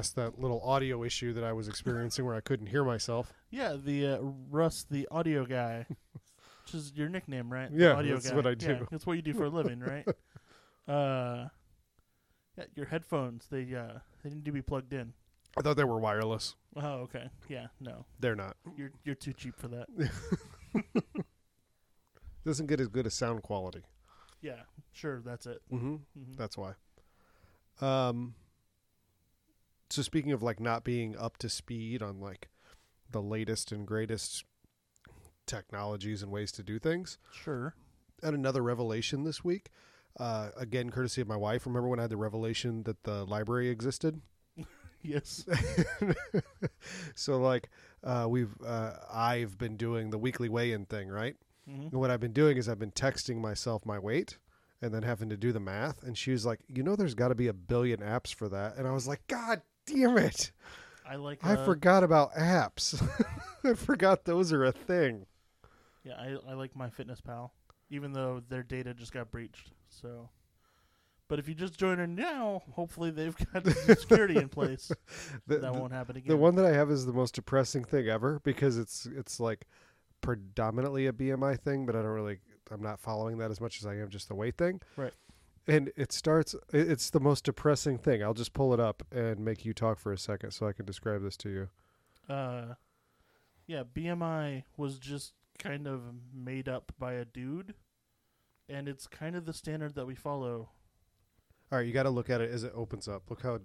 past that little audio issue that I was experiencing where I couldn't hear myself. Yeah, the uh, Russ, the audio guy, which is your nickname, right? The Yeah, audio that's guy. what I Yeah, do. that's what you do for a living, right? Uh, yeah, your headphones they uh they need to be plugged in. I thought they were wireless. Oh, okay. Yeah, no, They're not. you're you're too cheap for that. Doesn't get as good as sound quality. Yeah, sure, that's it. Mm-hmm. Mhm. That's why. Um. So speaking of like not being up to speed on like the latest and greatest technologies and ways to do things, Sure. and another revelation this week. Uh, again, courtesy of my wife. Remember when I had the revelation that the library existed? Yes. so like uh, we've uh, I've been doing the weekly weigh-in thing, right? hmm And what I've been doing is I've been texting myself my weight and then having to do the math. And she was like, "You know, there's got to be a billion apps for that." And I was like, "God damn it! I like. I uh, forgot about apps. I forgot those are a thing." Yeah, I I like MyFitnessPal, even though their data just got breached. So, but if you just join in now, hopefully they've got security in place. The, that the- won't happen again. the one that I have is the most depressing thing ever because it's it's like predominantly a BMI thing, but I don't really I'm not following that as much as I am just the weight thing. Right. And it starts it's the most depressing thing. I'll just pull it up and make you talk for a second so I can describe this to you. uh, yeah, BMI was just kind of made up by a dude, and it's kind of the standard that we follow. All right, you got to look at it as it opens up. Look how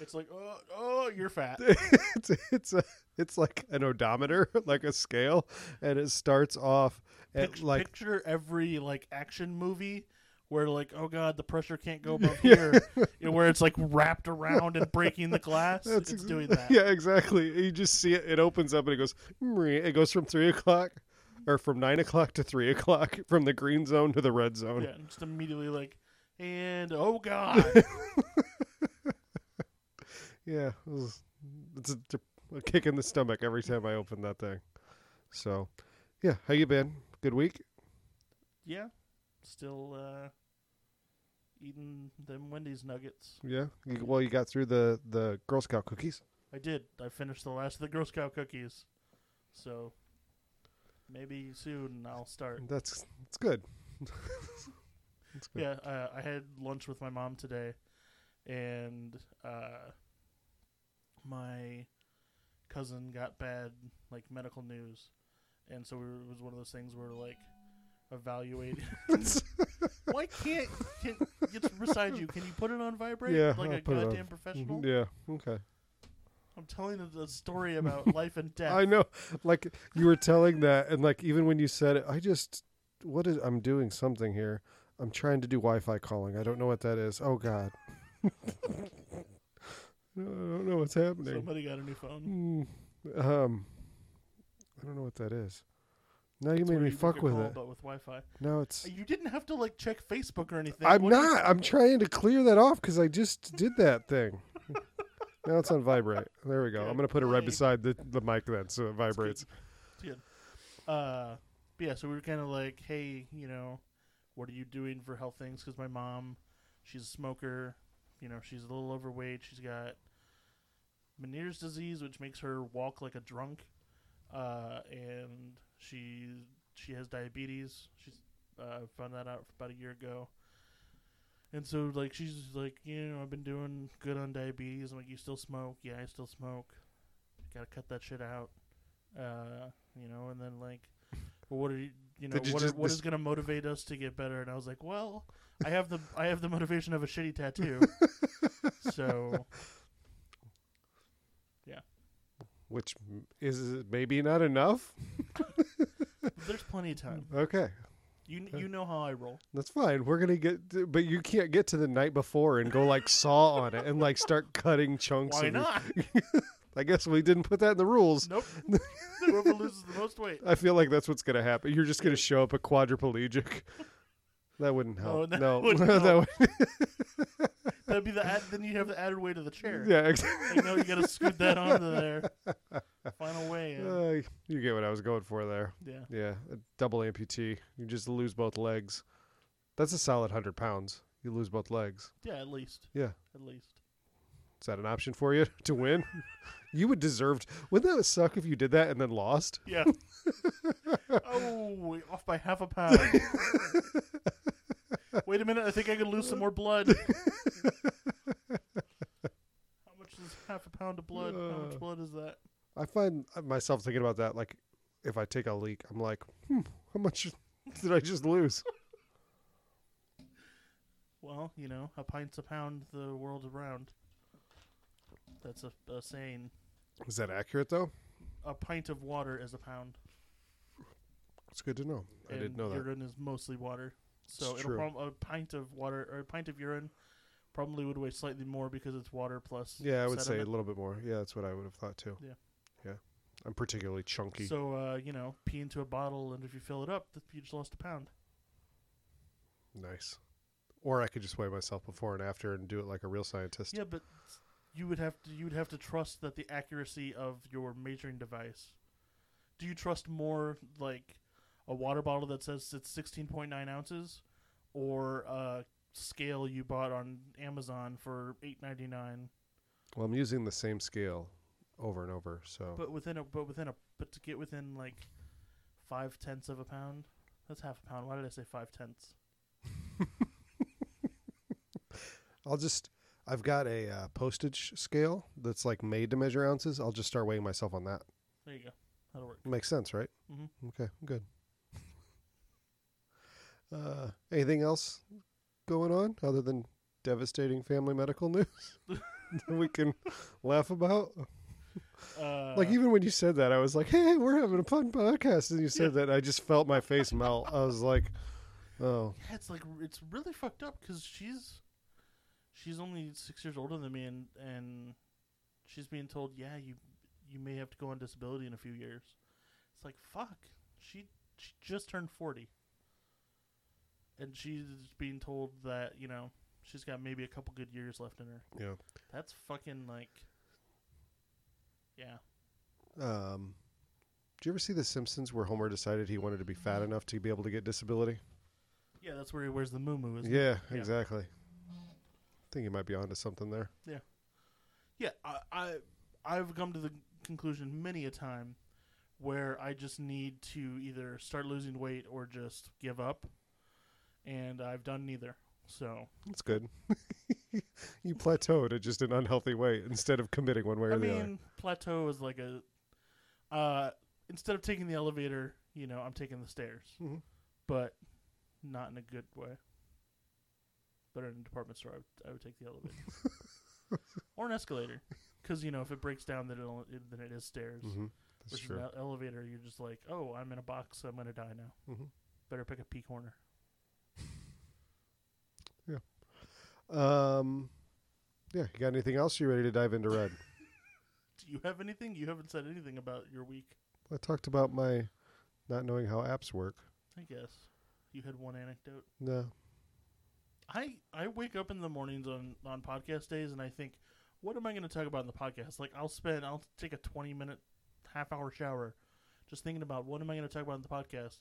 It's like, oh, oh, you're fat. it's it's a it's like an odometer, like a scale, and it starts off at Pict- like picture every like action movie where like, oh god, the pressure can't go above here, you know, where it's like wrapped around and breaking the glass. That's it's ex- doing that. Yeah, exactly. You just see it. It opens up and it goes. It goes from three o'clock, or from nine o'clock to three o'clock, from the green zone to the red zone. Yeah, and just immediately like, and oh god, Yeah, it was- it's a, a kick in the stomach every time I open that thing. So, yeah, how you been? Good week. yeah, still uh, eating them Wendy's nuggets. Yeah. You, well, you got through the the Girl Scout cookies. I did. I finished the last of the Girl Scout cookies, so maybe soon I'll start. That's that's good. that's good. Yeah, uh, I had lunch with my mom today, and uh, my cousin got bad like medical news, and so we were, it was one of those things where like evaluating. Why can't can, it's beside you? Can you put it on vibrate Yeah, like I'll a put it on. goddamn professional? Mm-hmm. Yeah. Okay. I'm telling the story about life and death. I know. Like you were telling that, and like even when you said it, I just what is I'm doing something here. I'm trying to do Wi-Fi calling. I don't know what that is. Oh God. I don't know what's happening. Somebody got a new phone. Hmm. Um, I don't know what that is. Now you That's made me book fuck with call, it. But with Wi-Fi, No, it's. you didn't have to like check Facebook or anything. I'm What not. I'm trying to clear that off because I just did that thing. now it's on vibrate. There we go. I'm gonna put it right beside the the mic then, so it vibrates. Good. Uh, but yeah, so we were kind of like, hey, you know, what are you doing for health things? Because my mom, she's a smoker. You know, she's a little overweight. She's got Meniere's disease, which makes her walk like a drunk. Uh, and she she has diabetes. She's uh, found that out about a year ago. And so, like, she's like, you know, I've been doing good on diabetes. I'm like, you still smoke? Yeah, I still smoke. Gotta cut that shit out. Uh, you know, and then like, what are you, you know, you what, are, what is going to motivate us to get better? And I was like, well, I have the I have the motivation of a shitty tattoo. so Which is maybe not enough. there's plenty of time. Okay, You uh, you know how I roll. that's fine. We're gonna get, to, but you can't get to the night before and go like saw on it and like start cutting chunks. Why not? I guess we didn't put that in the rules. nope. Whoever loses the most weight. I feel like that's what's gonna happen. You're just gonna show up a quadriplegic. That wouldn't No, help. that No, wouldn't that help. would- That'd be the add, then you have the added weight of the chair. yeah, exactly. Like, no, you got to scoot that onto there. Final way. in. Uh, you get what I was going for there. yeah. Yeah, a double amputee. You just lose both legs. That's a solid hundred pounds. You lose both legs. Yeah, at least. Yeah. At least. Is that an option for you to win? you would deserve. Wouldn't that suck if you did that and then lost? Yeah. oh, off by half a pound. Wait a minute. I think I could lose some more blood. How much is half a pound of blood? How Uh. much blood is that? I find myself thinking about that. Like, if I take a leak, I'm like, hmm, how much did I just lose? Well, you know, a pint's a pound the world around. That's a, a saying. Is that accurate though? A pint of water is a pound. It's good to know. I and didn't know that. urine is mostly water. So It's it'll prob- a pint of water or a pint of urine probably would weigh slightly more because it's water plus. Yeah, I would say a sediment. little bit more. Yeah, that's what I would have thought too. Yeah. Yeah. I'm particularly chunky. So uh, you know, pee into a bottle, and if you fill it up, th- you just lost a pound. nice. Or I could just weigh myself before and after and do it like a real scientist. Yeah, but you would have to you would have to trust that the accuracy of your measuring device. Do you trust more like a water bottle that says it's sixteen point nine ounces, or a scale you bought on Amazon for eight ninety nine? Well, I'm using the same scale over and over. So But within a but within a but to get within like five tenths of a pound, that's half a pound. Why did I say five tenths? I'll just. I've got a uh, postage scale that's like made to measure ounces. I'll just start weighing myself on that. There you go. That'll work. Makes sense, right? hmm Okay, good. Uh, anything else going on other than devastating family medical news that we can laugh about? Uh, like even when you said that, I was like, "Hey, we're having a fun podcast," and you said that, I just felt my face melt. I was like, "Oh, Yeah, it's like it's really fucked up because she's she's only six years older than me, and and she's being told, yeah, you you may have to go on disability in a few years. It's like fuck. She she just turned forty, and she's being told that you know she's got maybe a couple good years left in her. yeah." That's fucking like, yeah. Um, did you ever see The Simpsons where Homer decided he wanted to be fat enough to be able to get disability? Yeah, that's where he wears the moo moo, isn't it? Yeah, Yeah. exactly. I think he might be onto something there. Yeah. Yeah, I, I I've come to the conclusion many a time where I just need to either start losing weight or just give up, and I've done neither. So That's good. you plateaued at just an unhealthy weight instead of committing one way or I the mean, plateau is like a uh, instead of taking the elevator, you know, I'm taking the stairs, other. Mhm. but not in a good way. But in a department store, I would, I would take the elevator or an escalator, because you know if it breaks down, then it'll, it, then it is stairs. hmm That's Versus true. an elevator, you're just like, oh, I'm in a box, I'm gonna die now. Mhm. Better pick a P corner. Um, yeah. You got anything else? You ready to dive into red? Do you have anything? You haven't said anything about your week. I talked about my not knowing how apps work. I guess you had one anecdote. No. I I wake up in the mornings on on podcast days and I think, what am I going to talk about in the podcast? Like I'll spend I'll take a twenty minute, half hour shower, just thinking about what am I going to talk about in the podcast.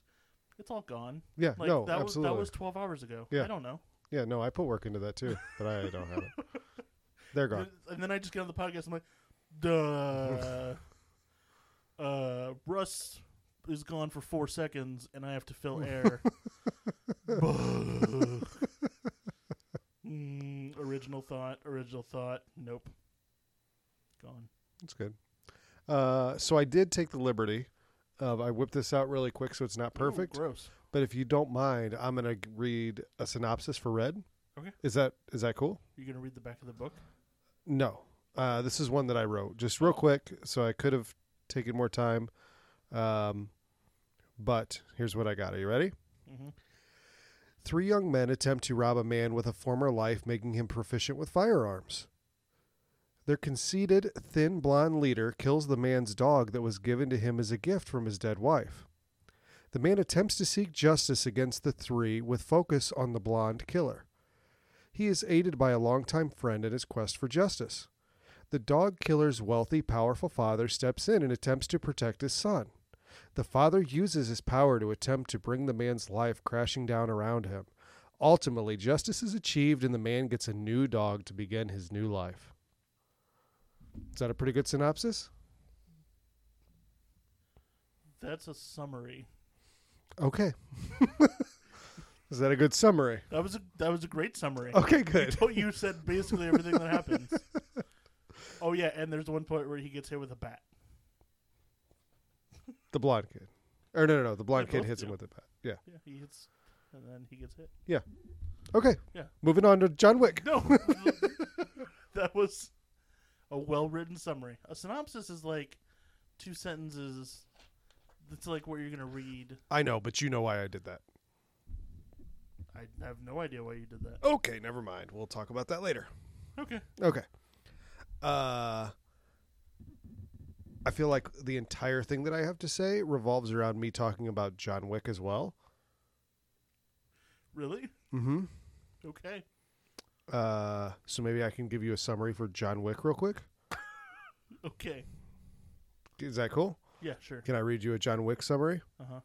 It's all gone. Yeah. Like no. that absolutely. was that was twelve hours ago. Yeah. I don't know. Yeah. No. I put work into that too, but I don't have it. They're gone. And then I just get on the podcast. I'm like, duh. uh, Russ is gone for four seconds, and I have to fill air. mm, original thought. Original thought. Nope. Gone. That's good. Uh, so I did take the liberty of I whipped this out really quick, so it's not Ooh, perfect. gross. But if you don't mind, I'm gonna read a synopsis for Red. Okay. Is that is that cool? You gonna read the back of the book? No. Uh, this is one that I wrote just real quick, so I could have taken more time. Um, but here's what I got. Are you ready? Mm-hmm. Three young men attempt to rob a man with a former life, making him proficient with firearms. Their conceited, thin, blonde leader kills the man's dog that was given to him as a gift from his dead wife. The man attempts to seek justice against the three with focus on the blonde killer. He is aided by a longtime friend in his quest for justice. The dog killer's wealthy, powerful father steps in and attempts to protect his son. The father uses his power to attempt to bring the man's life crashing down around him. Ultimately, justice is achieved and the man gets a new dog to begin his new life. Is that a pretty good synopsis? That's a summary. Okay. is that a good summary? That was a that was a great summary. Okay, good. Oh, you said basically everything that happens. Oh yeah, and there's one point where he gets hit with a bat. The blonde kid. Or no, no, no. The blonde kid both hits him do. with a bat. Yeah. Yeah, he hits, and then he gets hit. Yeah. Okay. Yeah. Moving on to John Wick. No, that was a well-written summary. A synopsis is like two sentences. It's like what you're gonna read. I know, but you know why I did that. I have no idea why you did that. Okay, never mind. We'll talk about that later. Okay. Okay. Uh I feel like the entire thing that I have to say revolves around me talking about John Wick as well. Really? Mm-hmm. Okay. Uh, so maybe I can give you a summary for John Wick real quick. Okay. Is that cool? Yeah. Sure. Can I read you a John Wick summary? Uh huh.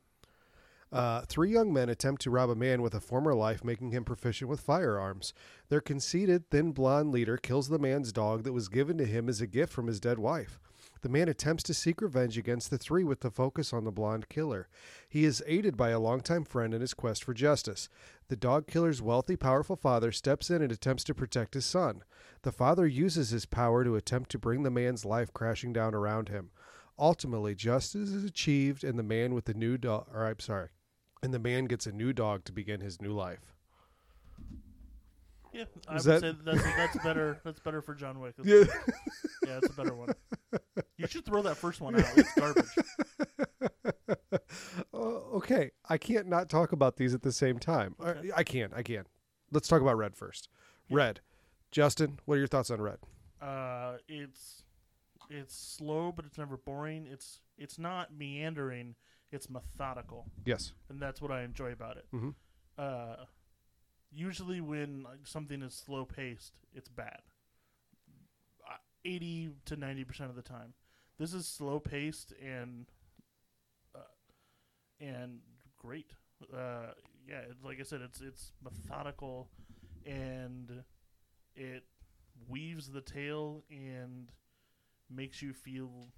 Uh, three young men attempt to rob a man with a former life, making him proficient with firearms. Their conceited, thin blonde leader kills the man's dog that was given to him as a gift from his dead wife. The man attempts to seek revenge against the three with the focus on the blonde killer. He is aided by a longtime friend in his quest for justice. The dog killer's wealthy, powerful father steps in and attempts to protect his son. The father uses his power to attempt to bring the man's life crashing down around him. Ultimately, justice is achieved, and the man with the new dog, or I'm sorry, and the man gets a new dog to begin his new life. Yeah. I would that- say that's that's better. That's better for John Wick. That's- Yeah. Yeah, it's a better one. You should throw that first one out. It's garbage. Oh, okay, I can't not talk about these at the same time. I- Okay. I can, I can. Let's talk about Red first. Red, Justin, what are your thoughts on Red? Uh, it's it's slow, but it's never boring. It's it's not meandering. It's methodical, Yes. and that's what I enjoy about it. Mhm. Uh, usually when like, something is slow paced, it's bad. Uh, Eighty to ninety percent of the time, this is slow paced and uh, and great. Uh, yeah, like I said, it's it's methodical, and it weaves the tale and makes you feel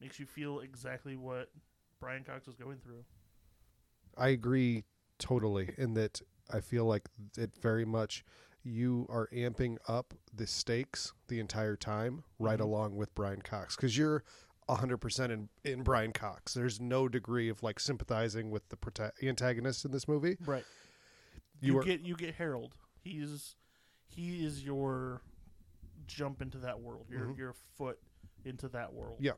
makes you feel exactly what Brian Cox was going through. I agree totally in that I feel like it very much you are amping up the stakes the entire time right Mhm. along with Brian Cox cuz you're 100% in in Brian Cox. There's no degree of like sympathizing with the prota- antagonist in this movie. Right. You You, are- get you get Harold. He's he is your jump into that world. Your Mhm. your foot into that world. Yeah.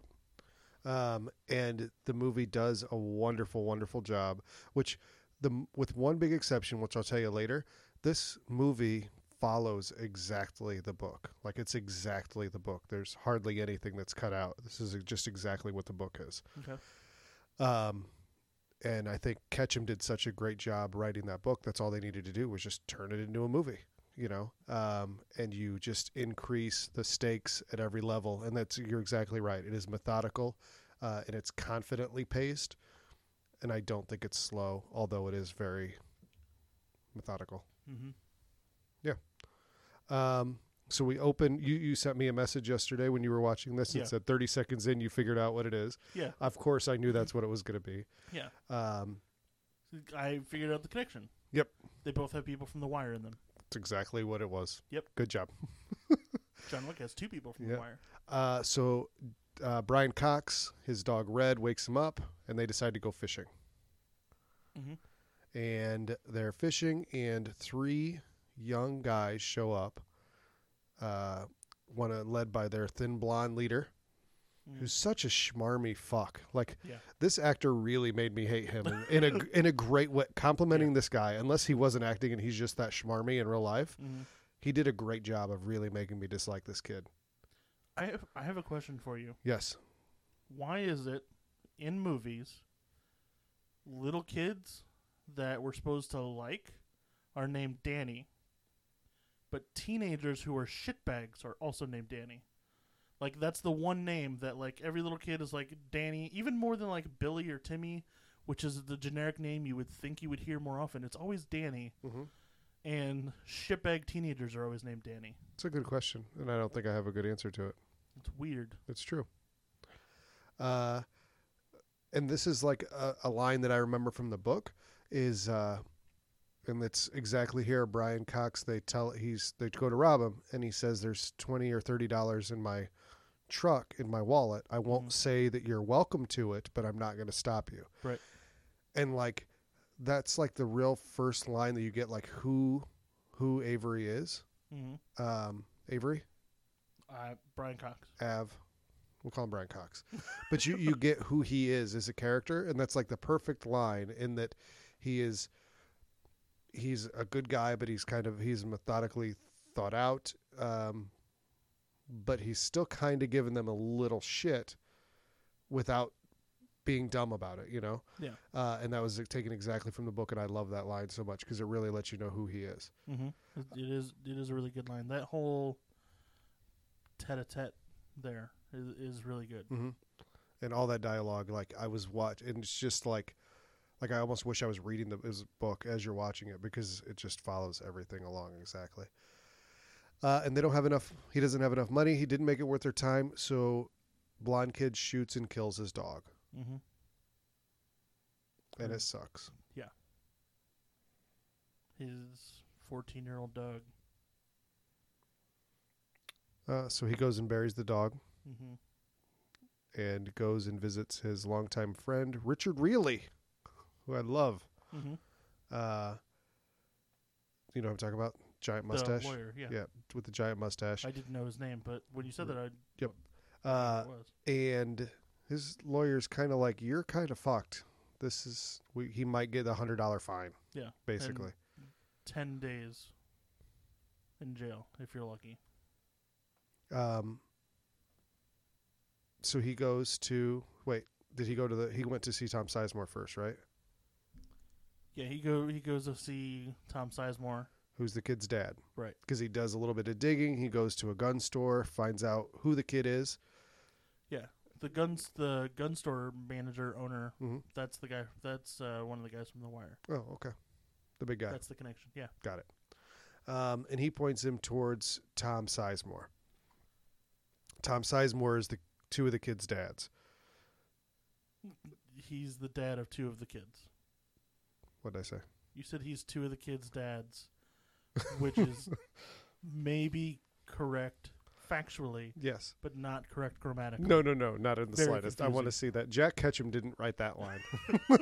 Um, and the movie does a wonderful, wonderful job. Which the with one big exception, which I'll tell you later, this movie follows exactly the book. Like it's exactly the book. There's hardly anything that's cut out. This is just exactly what the book is. Okay. Um, and I think Ketchum did such a great job writing that book. That's all they needed to do was just turn it into a movie, you know. Um, and you just increase the stakes at every level. And that's you're exactly right. It is methodical, uh, and it's confidently paced. And I don't think it's slow, although it is very methodical. Mm-hmm. Yeah. Um, so we open. You you sent me a message yesterday when you were watching this and Yeah. said 30 seconds in you figured out what it is. Yeah. Of course, I knew that's what it was going to be. Yeah. Um, I figured out the connection. Yep. They both have people from The Wire in them. It's exactly what it was. Yep. Good job. John Wick has two people from Yeah. The Wire. Uh, so uh, Brian Cox, his dog Red, wakes him up, and they decide to go fishing. Mm-hmm. And they're fishing, and three young guys show up. Uh, one uh, led by their thin blonde leader, who's such a schmarmy fuck. Like Yeah. this actor really made me hate him in, in a in a great way. Complimenting this guy, unless he wasn't acting and he's just that schmarmy in real life, hmm he did a great job of really making me dislike this kid. I have I have a question for you. Yes. Why is it in movies little kids that we're supposed to like are named Danny, but teenagers who are shitbags are also named Danny? Like that's the one name that like every little kid is like Danny, even more than like Billy or Timmy. which is the generic name you would think you would hear more often. It's always Danny, Mm-hmm. and shitbag teenagers are always named Danny. It's a good question, and I don't think I have a good answer to it. It's weird. It's true. Uh, and this is like a, a line that I remember from the book is, uh, and it's exactly here. Brian Cox, they tell he's they go to rob him, and he says there's twenty or thirty dollars in my truck in my wallet. I won't Mhm. say that you're welcome to it, but I'm not going to stop you. Right. And like that's like the real first line that you get, like who who Avery is. hmm Um, Avery. Uh, Brian Cox. Av. We'll call him Brian Cox. But you, you get who he is as a character, and that's like the perfect line in that he is he's a good guy, but he's kind of he's methodically thought out. Um, but he's still kind of giving them a little shit without being dumb about it, you know? Yeah. Uh, and that was taken exactly from the book, and I love that line so much because it really lets you know who he is. hmm It is. It is a really good line. That whole tete-a-tete there is, is really good. mm-hmm. and all that dialogue like i was watch and it's just like like i almost wish i was reading the his book as you're watching it because it just follows everything along exactly uh, and they don't have enough he doesn't have enough money. He didn't make it worth their time. So blonde kid shoots and kills his dog. Hmm and it sucks. Yeah. His fourteen-year-old dog. uh, so he goes and buries the dog. Hmm and goes and visits his longtime friend richard Riehle, who i love. Hmm uh, you know what i'm talking about giant mustache The lawyer. Yeah. yeah with the giant mustache I didn't know his name, but when you said that, I Yep. uh, was. and his lawyer's kind of like, "You're kind of fucked. This is we, he might get a hundred dollar fine, Yeah. basically." Ten days in jail if you're lucky. Um. So he goes to wait. Did he go to the? He went to see Tom Sizemore first, right? Yeah, he go he goes to see Tom Sizemore. Who's the kid's dad? Right. Because he does a little bit of digging. He goes to a gun store, finds out who the kid is. Yeah, the guns the gun store manager owner. hmm That's the guy. That's uh, one of the guys from The Wire. Oh, okay. The big guy. That's the connection. Yeah. Got it. Um, and he points him towards Tom Sizemore. Tom Sizemore is the two of the kids' dads. He's the dad of two of the kids. What did I say? You said he's two of the kids' dads, which is maybe correct factually, Yes. but not correct grammatically. No, no, no, not in the Very slightest. I want to see that. Jack Ketchum didn't write that line.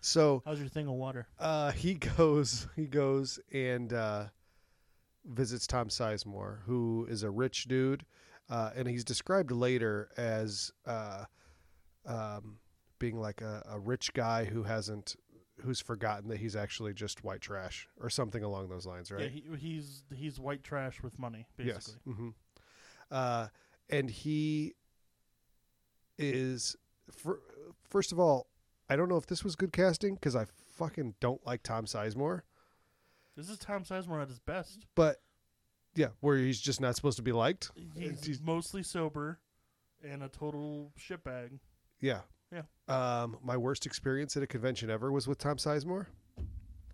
so How's your thing of water? uh, he goes, he goes and uh, visits Tom Sizemore, who is a rich dude, uh, and he's described later as uh, um, being like a, a rich guy who hasn't, who's forgotten that he's actually just white trash or something along those lines, right? Yeah, he, he's he's white trash with money, basically. Yes. hmm Uh, and he is, fir- first of all, I don't know if this was good casting because I fucking don't like Tom Sizemore. This is Tom Sizemore at his best. But yeah, where he's just not supposed to be liked. He's he's- mostly sober and a total shitbag. Yeah. Yeah. Um, my worst experience at a convention ever was with Tom Sizemore.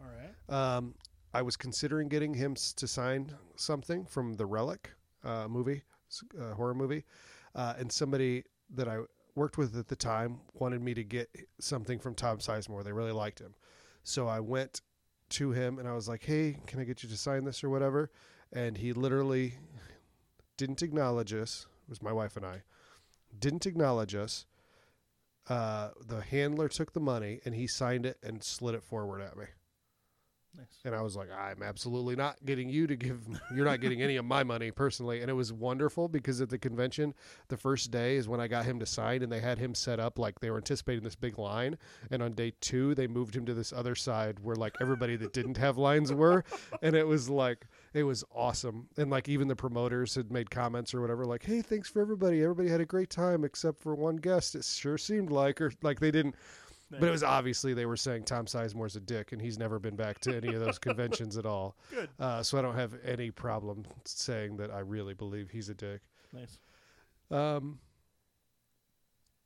All right. Um, I was considering getting him s- to sign something from the Relic uh, movie, s- uh, horror movie, uh, and somebody that I worked with at the time wanted me to get something from Tom Sizemore. They really liked him, so I went to him and I was like, "Hey, can I get you to sign this or whatever?" And he literally didn't acknowledge us. It was my wife and I didn't acknowledge us. Uh, the handler took the money and he signed it and slid it forward at me. Nice. And I was like, I'm absolutely not getting you to give, you're not getting any of my money personally. And it was wonderful because at the convention, the first day is when I got him to sign and they had him set up like they were anticipating this big line. And on day two, they moved him to this other side where like everybody that didn't have lines were. And it was like, it was awesome. And like even the promoters had made comments or whatever, like, hey, thanks for everybody. Everybody had a great time except for one guest. It sure seemed like, or like they didn't. But it was obviously they were saying Tom Sizemore's a dick, and he's never been back to any of those conventions at all. Good. Uh, so I don't have any problem saying that I really believe he's a dick. Nice. Um,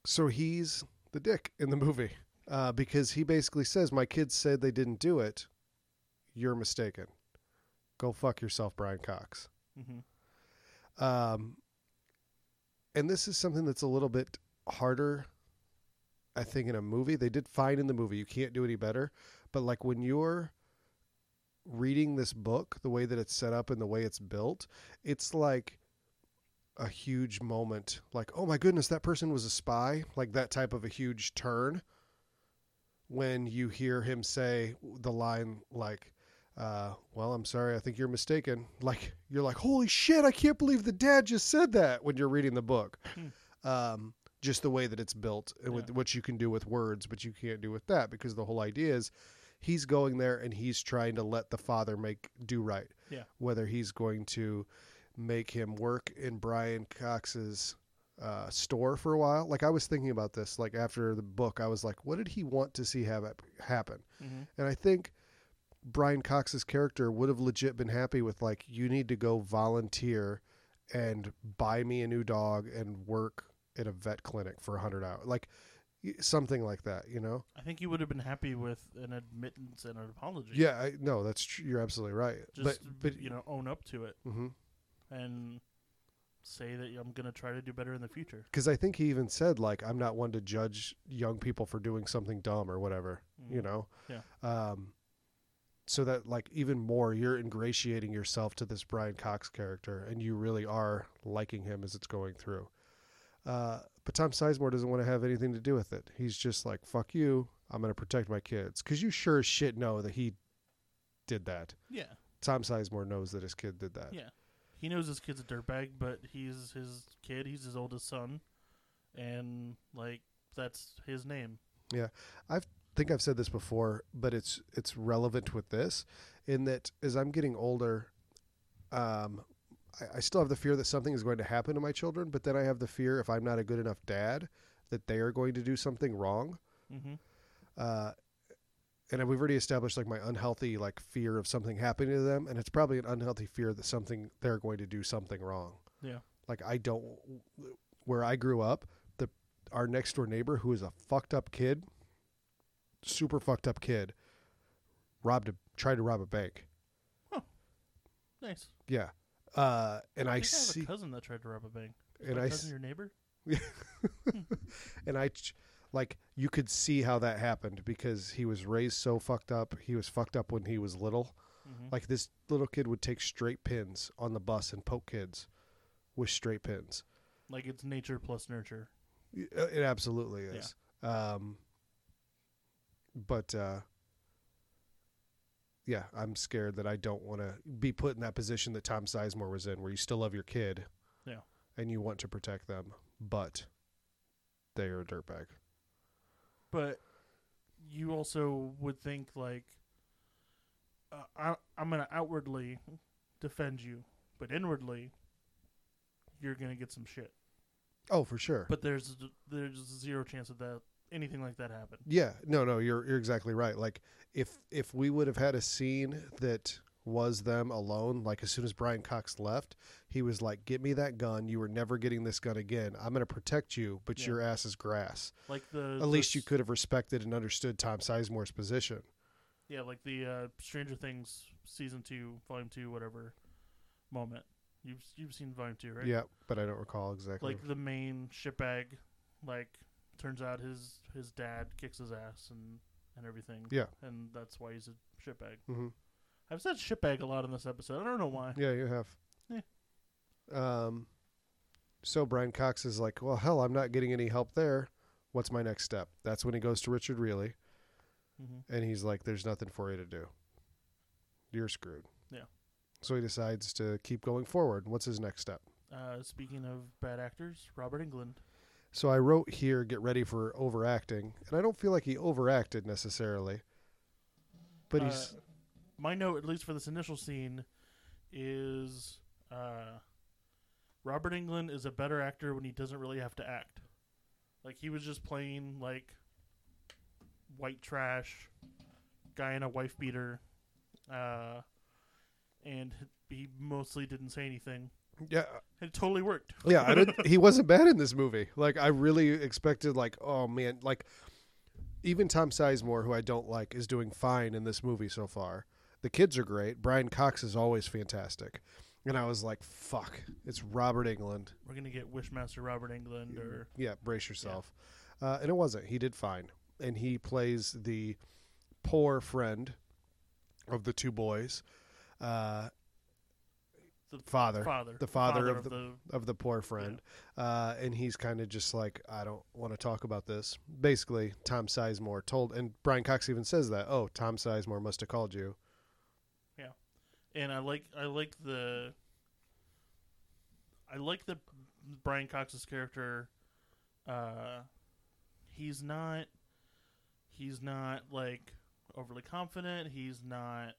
so he's the dick in the movie uh, because he basically says, "My kids said they didn't do it. You're mistaken. Go fuck yourself, Brian Cox." hmm Um, and this is something that's a little bit harder, I think, in a movie. They did fine in the movie. You can't do any better. But like when you're reading this book, the way that it's set up and the way it's built, it's like a huge moment. Like, oh my goodness, that person was a spy. Like that type of a huge turn. When you hear him say the line like, uh, well, I'm sorry. I think you're mistaken. Like you're like, holy shit! I can't believe the dad just said that when you're reading the book. Um, just the way that it's built and with what you can do with words, but you can't do with that because the whole idea is he's going there and he's trying to let the father make do right. Yeah. Whether he's going to make him work in Brian Cox's uh, store for a while. Like I was thinking about this. Like after the book, I was like, what did he want to see have happen? hmm And I think Brian Cox's character would have legit been happy with like, you need to go volunteer and buy me a new dog and work at a vet clinic for a hundred hours, like something like that, you know? I think you would have been happy with an admittance and an apology. Yeah, I, no, that's tr- you're absolutely right. just but but you know, own up to it hmm and say that I'm gonna try to do better in the future. because I think he even said like, I'm not one to judge young people for doing something dumb or whatever, you Mhm. know? Yeah. Um, so that like even more you're ingratiating yourself to this Brian Cox character and you really are liking him as it's going through. Uh, but Tom Sizemore doesn't want to have anything to do with it. He's just like, fuck you. I'm going to protect my kids. Cause you sure as shit know that he did that. Yeah, Tom Sizemore knows that his kid did that. yeah. He knows his kid's a dirtbag, but he's his kid. He's his oldest son, and like that's his name. Yeah. I think I've said this before, but it's it's relevant with this in that as I'm getting older, um, I, I still have the fear that something is going to happen to my children, but then I have the fear if I'm not a good enough dad that they are going to do something wrong. Mm-hmm. Uh, and we've already established like my unhealthy like fear of something happening to them, and it's probably an unhealthy fear that something they're going to do something wrong. Yeah. Like I don't, where I grew up, the our next door neighbor who is a fucked up kid, super fucked up kid, robbed a tried to rob a bank. Nice. Yeah, uh, and I, I have see, a cousin that tried to rob a bank. Is and I cousin s- your neighbor. and I, ch- like you could see how that happened because he was raised so fucked up. He was fucked up when he was little. Mm-hmm. Like this little kid would take straight pins on the bus and poke kids with straight pins. like it's nature plus nurture. Uh, It absolutely is. Um, but uh, yeah, I'm scared that I don't want to be put in that position that Tom Sizemore was in, where you still love your kid, Yeah. and you want to protect them, but they are a dirtbag. But you also would think like uh, I, I'm gonna outwardly defend you, but inwardly you're gonna get some shit. Oh, for sure. But there's there's zero chance of that anything like that happen. Yeah, no, no, you're you're exactly right. Like if if we would have had a scene that was them alone, like as soon as Brian Cox left, he was like, "Get me that gun. You were never getting this gun again. I'm going to protect you, but Yeah. your ass is grass." Like the At least you could have respected and understood Tom Sizemore's position. Yeah, like the uh, Stranger Things season two, volume two, whatever moment. You've you've seen volume two, right? Yeah, but I don't recall exactly. Like the main shitbag, like turns out his his dad kicks his ass and and everything. Yeah. and that's why he's a shitbag. hmm I've said shitbag a lot in this episode. I don't know why. Yeah, you have. Yeah. Um, so Brian Cox is like, "Well, hell, I'm not getting any help there. What's my next step?" That's when he goes to Richard Riehle. hmm and he's like, "There's nothing for you to do. You're screwed." Yeah. So he decides to keep going forward. What's his next step? Uh, speaking of bad actors, Robert Englund. So I wrote here, "Get ready for overacting," and I don't feel like he overacted necessarily, but he's Uh, my note, at least for this initial scene, is uh, Robert Englund is a better actor when he doesn't really have to act. Like he was just playing like white trash guy in a wife beater, uh, and he mostly didn't say anything. Yeah, It totally worked. yeah. I didn't, he wasn't bad in this movie. Like I really expected. Like oh man, like even Tom Sizemore, who I don't like, is doing fine in this movie so far. The kids are great. Brian Cox is always fantastic. And I was like, fuck, it's Robert Englund. We're gonna get Wishmaster Robert Englund or Yeah, brace yourself. Uh, and it wasn't. He did fine. And he plays the poor friend of the two boys. Uh, the father. father, The father of of the of the poor friend. Uh, and he's kind of just like, I don't want to talk about this. Basically, Tom Sizemore told, and Brian Cox even says that, oh, Tom Sizemore must have called you. Yeah, and I like I like the I like the Brian Cox's character. Uh, he's not he's not like overly confident. He's not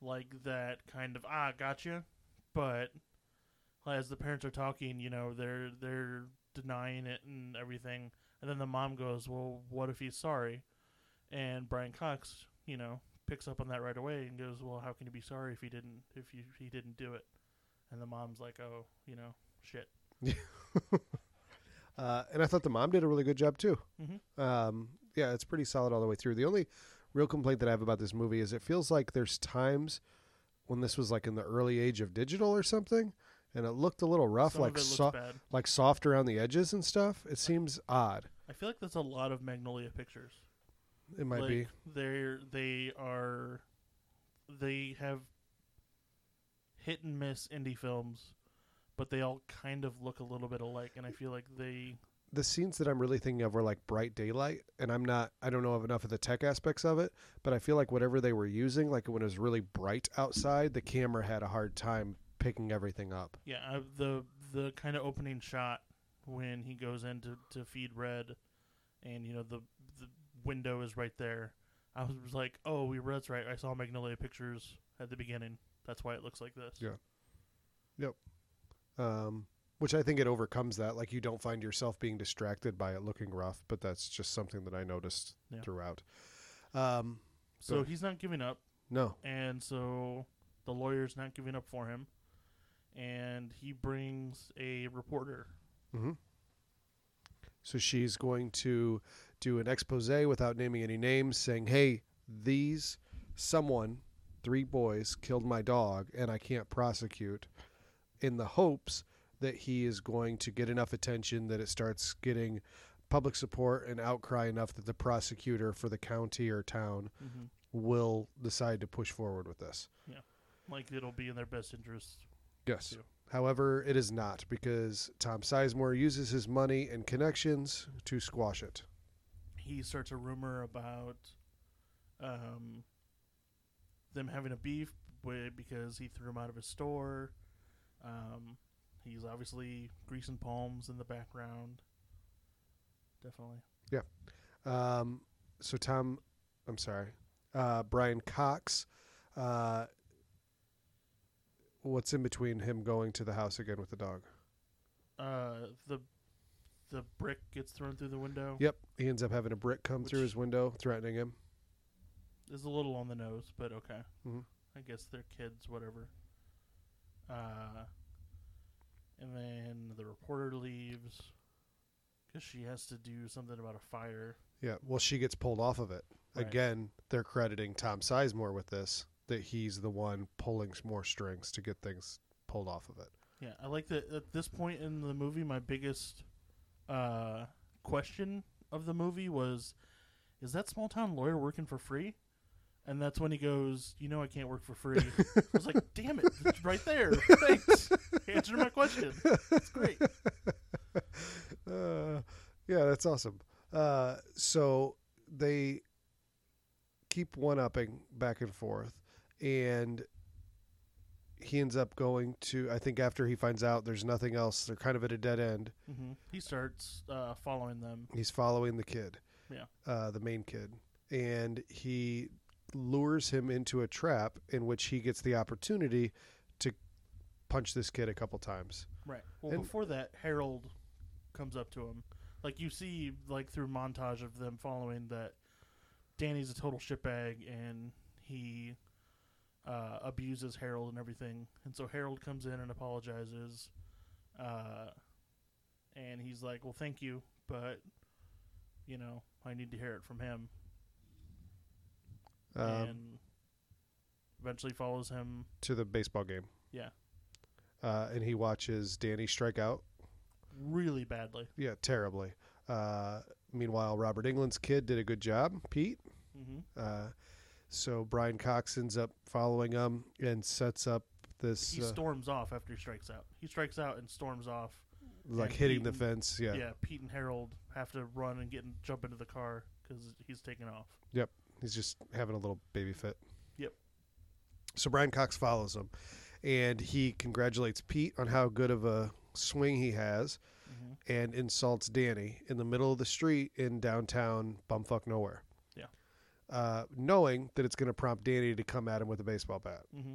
like that kind of ah gotcha. But as the parents are talking, you know, they're they're denying it and everything. And then the mom goes, "Well, what if he's sorry?" And Brian Cox, you know, picks up on that right away and goes, "Well, how can you be sorry if he didn't if you, he didn't do it?" And the mom's like, "Oh, you know, shit." Uh, and I thought the mom did a really good job too. Mhm. Um, yeah, it's pretty solid all the way through. The only real complaint that I have about this movie is it feels like there's times when this was like in the early age of digital or something, and it looked a little rough, Some like of it looks so- bad. like soft around the edges and stuff. It seems odd. I feel like that's a lot of Magnolia pictures. It might like, be. They're they are they have hit and miss indie films, but they all kind of look a little bit alike, and I feel like they the scenes that I'm really thinking of were like bright daylight, and I'm not, I don't know of enough of the tech aspects of it, but I feel like whatever they were using, like when it was really bright outside, the camera had a hard time picking everything up. yeah I, the the kind of opening shot when he goes in to, to feed Red, and you know the the window is right there. I was like, oh, we that's right. I saw Magnolia Pictures at the beginning. That's why it looks like this. Yeah. Yep. Um, which I think it overcomes that. Like you don't find yourself being distracted by it looking rough, but that's just something that I noticed Yeah. throughout. Um, So he's not giving up. no, and so the lawyer's not giving up for him, and he brings a reporter. hmm So she's going to do an expose without naming any names, saying, "Hey, these someone, three boys, killed my dog, and I can't prosecute." In the hopes that he is going to get enough attention that it starts getting public support and outcry enough that the prosecutor for the county or town Mm-hmm. will decide to push forward with this. Yeah. Like it'll be in their best interest. Yes. too. However, it is not because Tom Sizemore uses his money and connections to squash it. He starts a rumor about um, them having a beef because he threw him out of his store. Um, he's obviously greasing palms in the background. Definitely. Yeah. Um, so Tom, I'm sorry, uh, Brian Cox. Uh, what's in between him going to the house again with the dog? Uh, the the brick gets thrown through the window. Yep, he ends up having a brick come through his window, threatening him. is a little on the nose, but okay. Mhm. I guess they're kids, whatever. Uh, and then the reporter leaves because she has to do something about a fire. Yeah, well, she gets pulled off of it. Right. Again, they're crediting Tom Sizemore with this, that he's the one pulling more strings to get things pulled off of it. Yeah, I like that. At this point in the movie, my biggest uh, question of the movie was, "Is that small town lawyer working for free?" And that's when he goes, "You know, I can't work for free." I was like, "Damn it, it's right there! Thanks, answer my question. It's great." uh, yeah, that's awesome. Uh, so they keep one upping back and forth, and he ends up going to. I think after he finds out there's nothing else, they're kind of at a dead end. hmm He starts uh, following them. He's following the kid, Yeah. uh, the main kid, and he lures him into a trap in which he gets the opportunity to punch this kid a couple times. Right. Well, And- before that, Harold comes up to him. Like you see, like through montage of them following that, Danny's a total shitbag, and he uh, abuses Harold and everything. And so Harold comes in and apologizes. Uh, and he's like, "Well, thank you, but you know, I need to hear it from him." Um, and eventually follows him. to the baseball game. Yeah. Uh, and he watches Danny strike out. really badly. Yeah, terribly. Uh, meanwhile, Robert Englund's kid did a good job, Pete. hmm Uh, so Brian Cox ends up following him and sets up this He uh, storms off after he strikes out. He strikes out and storms off. like hitting the fence. Yeah. Yeah. Pete and Harold have to run and get and jump into the car because he's taking off. He's just having a little baby fit. Yep. So Brian Cox follows him, and he congratulates Pete on how good of a swing he has, hmm and insults Danny in the middle of the street in downtown bumfuck nowhere. Yeah. Uh, knowing that it's going to prompt Danny to come at him with a baseball bat, hmm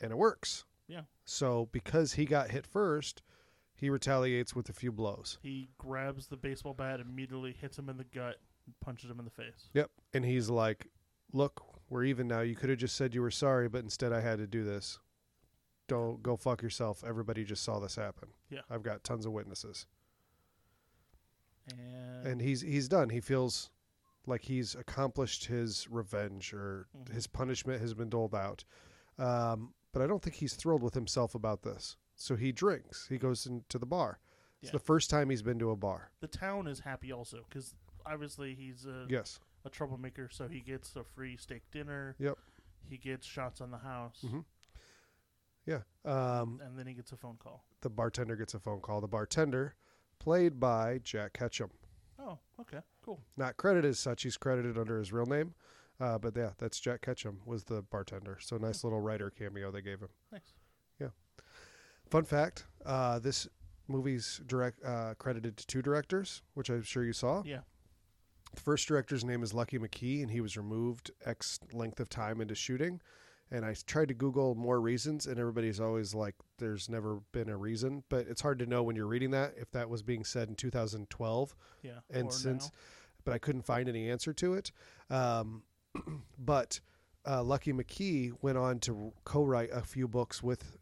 and it works. Yeah. So because he got hit first, he retaliates with a few blows. He grabs the baseball bat, immediately hits him in the gut, punches him in the face. Yep. And he's like, "Look, we're even now. You could have just said you were sorry, but instead I had to do this. Don't go fuck yourself. Everybody just saw this happen. Yeah. I've got tons of witnesses." And, And he's he's done. He feels like he's accomplished his revenge or Mhm. his punishment has been doled out. Um, but I don't think he's thrilled with himself about this. So he drinks. He goes into the bar. It's Yeah. the first time he's been to a bar. the town is happy also because obviously he's a, Yes. a troublemaker, so he gets a free steak dinner. Yep. He gets shots on the house, Mhm. Yeah. Um, and then he gets a phone call. the bartender gets a phone call. The bartender, played by Jack Ketchum, Oh, okay, cool. not credited as such. He's credited under his real name, uh, but yeah, that's Jack Ketchum was the bartender. So nice little writer cameo they gave him. Nice. Yeah. Fun fact: uh, this movie's direct uh, credited to two directors, which I'm sure you saw. Yeah. The first director's name is Lucky McKee, and he was removed X length of time into shooting. And I tried to Google more reasons, and everybody's always like, "There's never been a reason," but it's hard to know when you're reading that if that was being said in 2012. Yeah. And since- now. but I couldn't find any answer to it. Um, but uh, Lucky McKee went on to co-write a few books with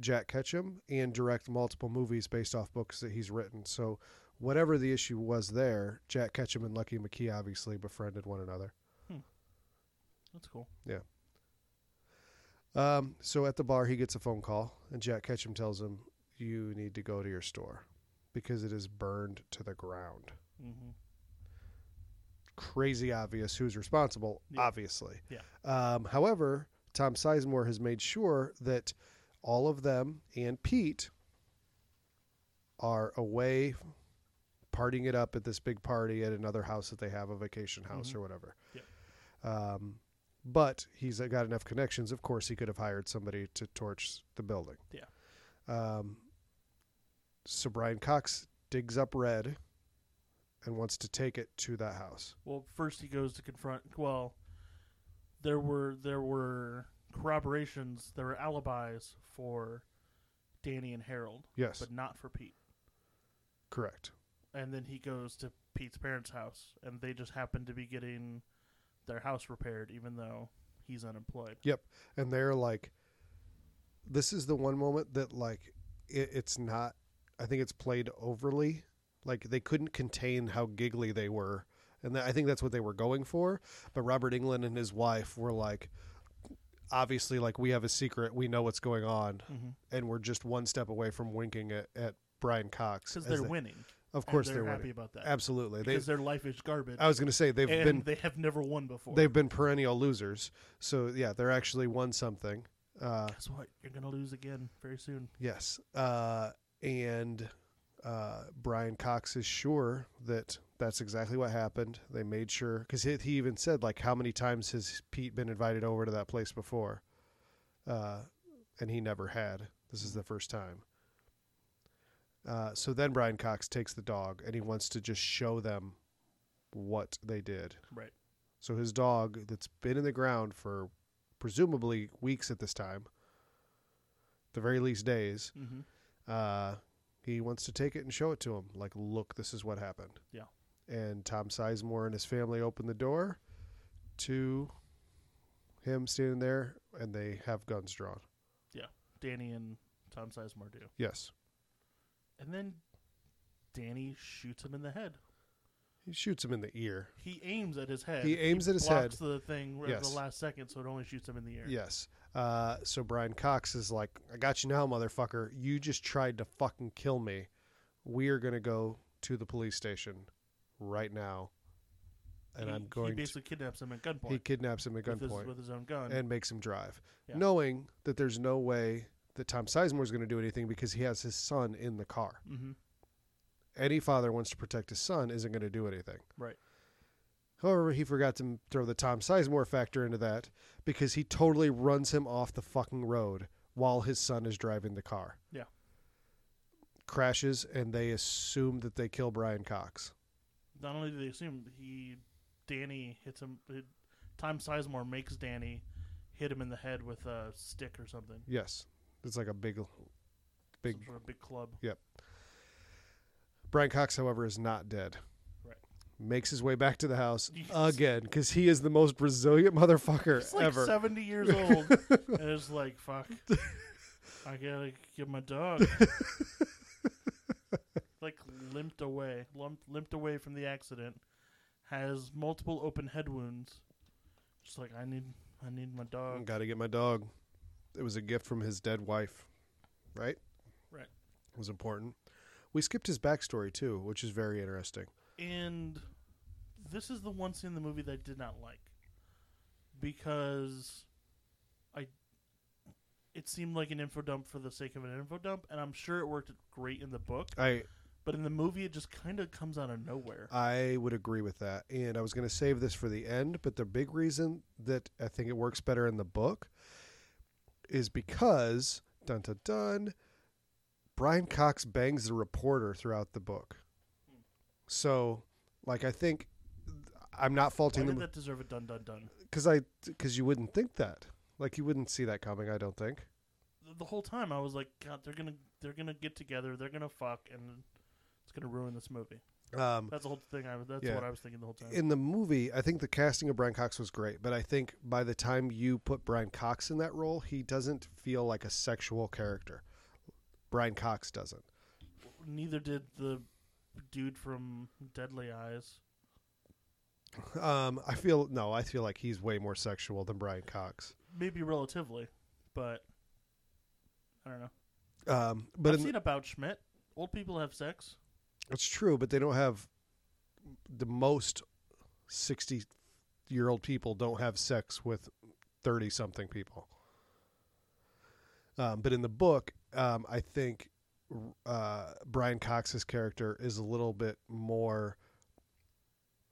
Jack Ketchum and direct multiple movies based off books that he's written. So whatever the issue was there, Jack Ketchum and Lucky McKee obviously befriended one another. that's cool. Yeah. Um, so at the bar, he gets a phone call, and Jack Ketchum tells him, "You need to go to your store because it is burned to the ground." hmm crazy obvious who's responsible, Yeah. obviously. Yeah. Um, however, Tom Sizemore has made sure that all of them and Pete are away partying it up at this big party at another house that they have, a vacation house Mhm. or whatever. Yep. Um, but he's got enough connections. Of course, he could have hired somebody to torch the building. Yeah. Um, so Brian Cox digs up Red and wants to take it to that house. Well, first he goes to confront. Well, there were there were corroborations, there were alibis for Danny and Harold, Yes, but not for Pete. correct. And then he goes to Pete's parents' house, and they just happen to be getting their house repaired, even though he's unemployed. Yep, and they're like, this is the one moment that like it, it's not. I think it's played overly. Like they couldn't contain how giggly they were, and that, I think that's what they were going for. But Robert Englund and his wife were like, obviously, like we have a secret. We know what's going on, Mm-hmm. and we're just one step away from winking at, at Brian Cox Because they're they- winning. Of course, they're, they're, happy winning. about that. Absolutely, they. Because their life is garbage. I was going to say they've and been they have never won before. they've been perennial losers. So yeah, they're actually won something. Uh, Guess what? You're gonna lose again very soon. Yes. Uh, and uh, Brian Cox is sure that that's exactly what happened. They made sure because he, he even said like, how many times has Pete been invited over to that place before? Uh, and he never had. This is the first time. Uh, so then Brian Cox takes the dog and he wants to just show them what they did. Right. So his dog that's been in the ground for presumably weeks at this time, the very least days, Mm-hmm. uh, he wants to take it and show it to him. Like, look, this is what happened. Yeah. And Tom Sizemore and his family open the door to him standing there, and they have guns drawn. Yeah, Danny and Tom Sizemore do. Yes, And then Danny shoots him in the head. he shoots him in the ear. He aims at his head. He aims at his head. blocks the thing at Yes. the last second, so it only shoots him in the ear. Yes. Uh, so Brian Cox is like, I got you now, motherfucker. You just tried to fucking kill me. We are going to go to the police station right now. And he, I'm going He basically kidnaps him at gunpoint. He kidnaps him at with his, gunpoint with his own gun. and makes him drive, Yeah. knowing that there's no way that Tom Sizemore is going to do anything because he has his son in the car. hmm Any father wants to protect his son isn't going to do anything. Right. However, he forgot to throw the Tom Sizemore factor into that because he totally runs him off the fucking road while his son is driving the car. Yeah. Crashes, and they assume that they kill Brian Cox. Not only do they assume he, Danny hits him. It, Tom Sizemore makes Danny hit him in the head with a stick or something. Yes. It's like a big, big. Some sort of big club. Yep. Brian Cox, however, is not dead. Right. Makes his way back to the house Yes. again because he is the most resilient motherfucker He's like ever. 70 years old. and it's like, fuck. I gotta get my dog. like limped away, limped, limped away from the accident. Has multiple open head wounds. Just like I need, I need my dog. Got to get my dog. It was a gift from his dead wife, right? Right. It was important. We skipped his backstory too, which is very interesting. And this is the one scene in the movie that I did not like because I it seemed like an info dump for the sake of an info dump, and I'm sure it worked great in the book, I but in the movie it just kind of comes out of nowhere. I would agree with that. And I was going to save this for the end, but the big reason that I think it works better in the book is because dun dun dun Brian Cox bangs the reporter throughout the book. So, like I think I'm not Why faulting did them that deserve a dun dun dun? because I because you wouldn't think that. Like you wouldn't see that coming. I don't think. The- The whole time I was like, God, they're gonna they're gonna get together, they're gonna fuck, and it's gonna ruin this movie. Um, That's the whole thing. I that's Yeah. what I was thinking the whole time. in the movie, I think the casting of Brian Cox was great, but I think by the time you put Brian Cox in that role, he doesn't feel like a sexual character. Brian Cox doesn't. Neither did the dude from Deadly Eyes. Um, I feel no, I feel like he's way more sexual than Brian Cox. Maybe relatively, but I don't know. Um, but I've seen about Schmidt. Old people have sex. It's true, but they don't have the most sixty-year-old people don't have sex with thirty-something people. Um, but in the book, um, I think uh, Brian Cox's character is a little bit more.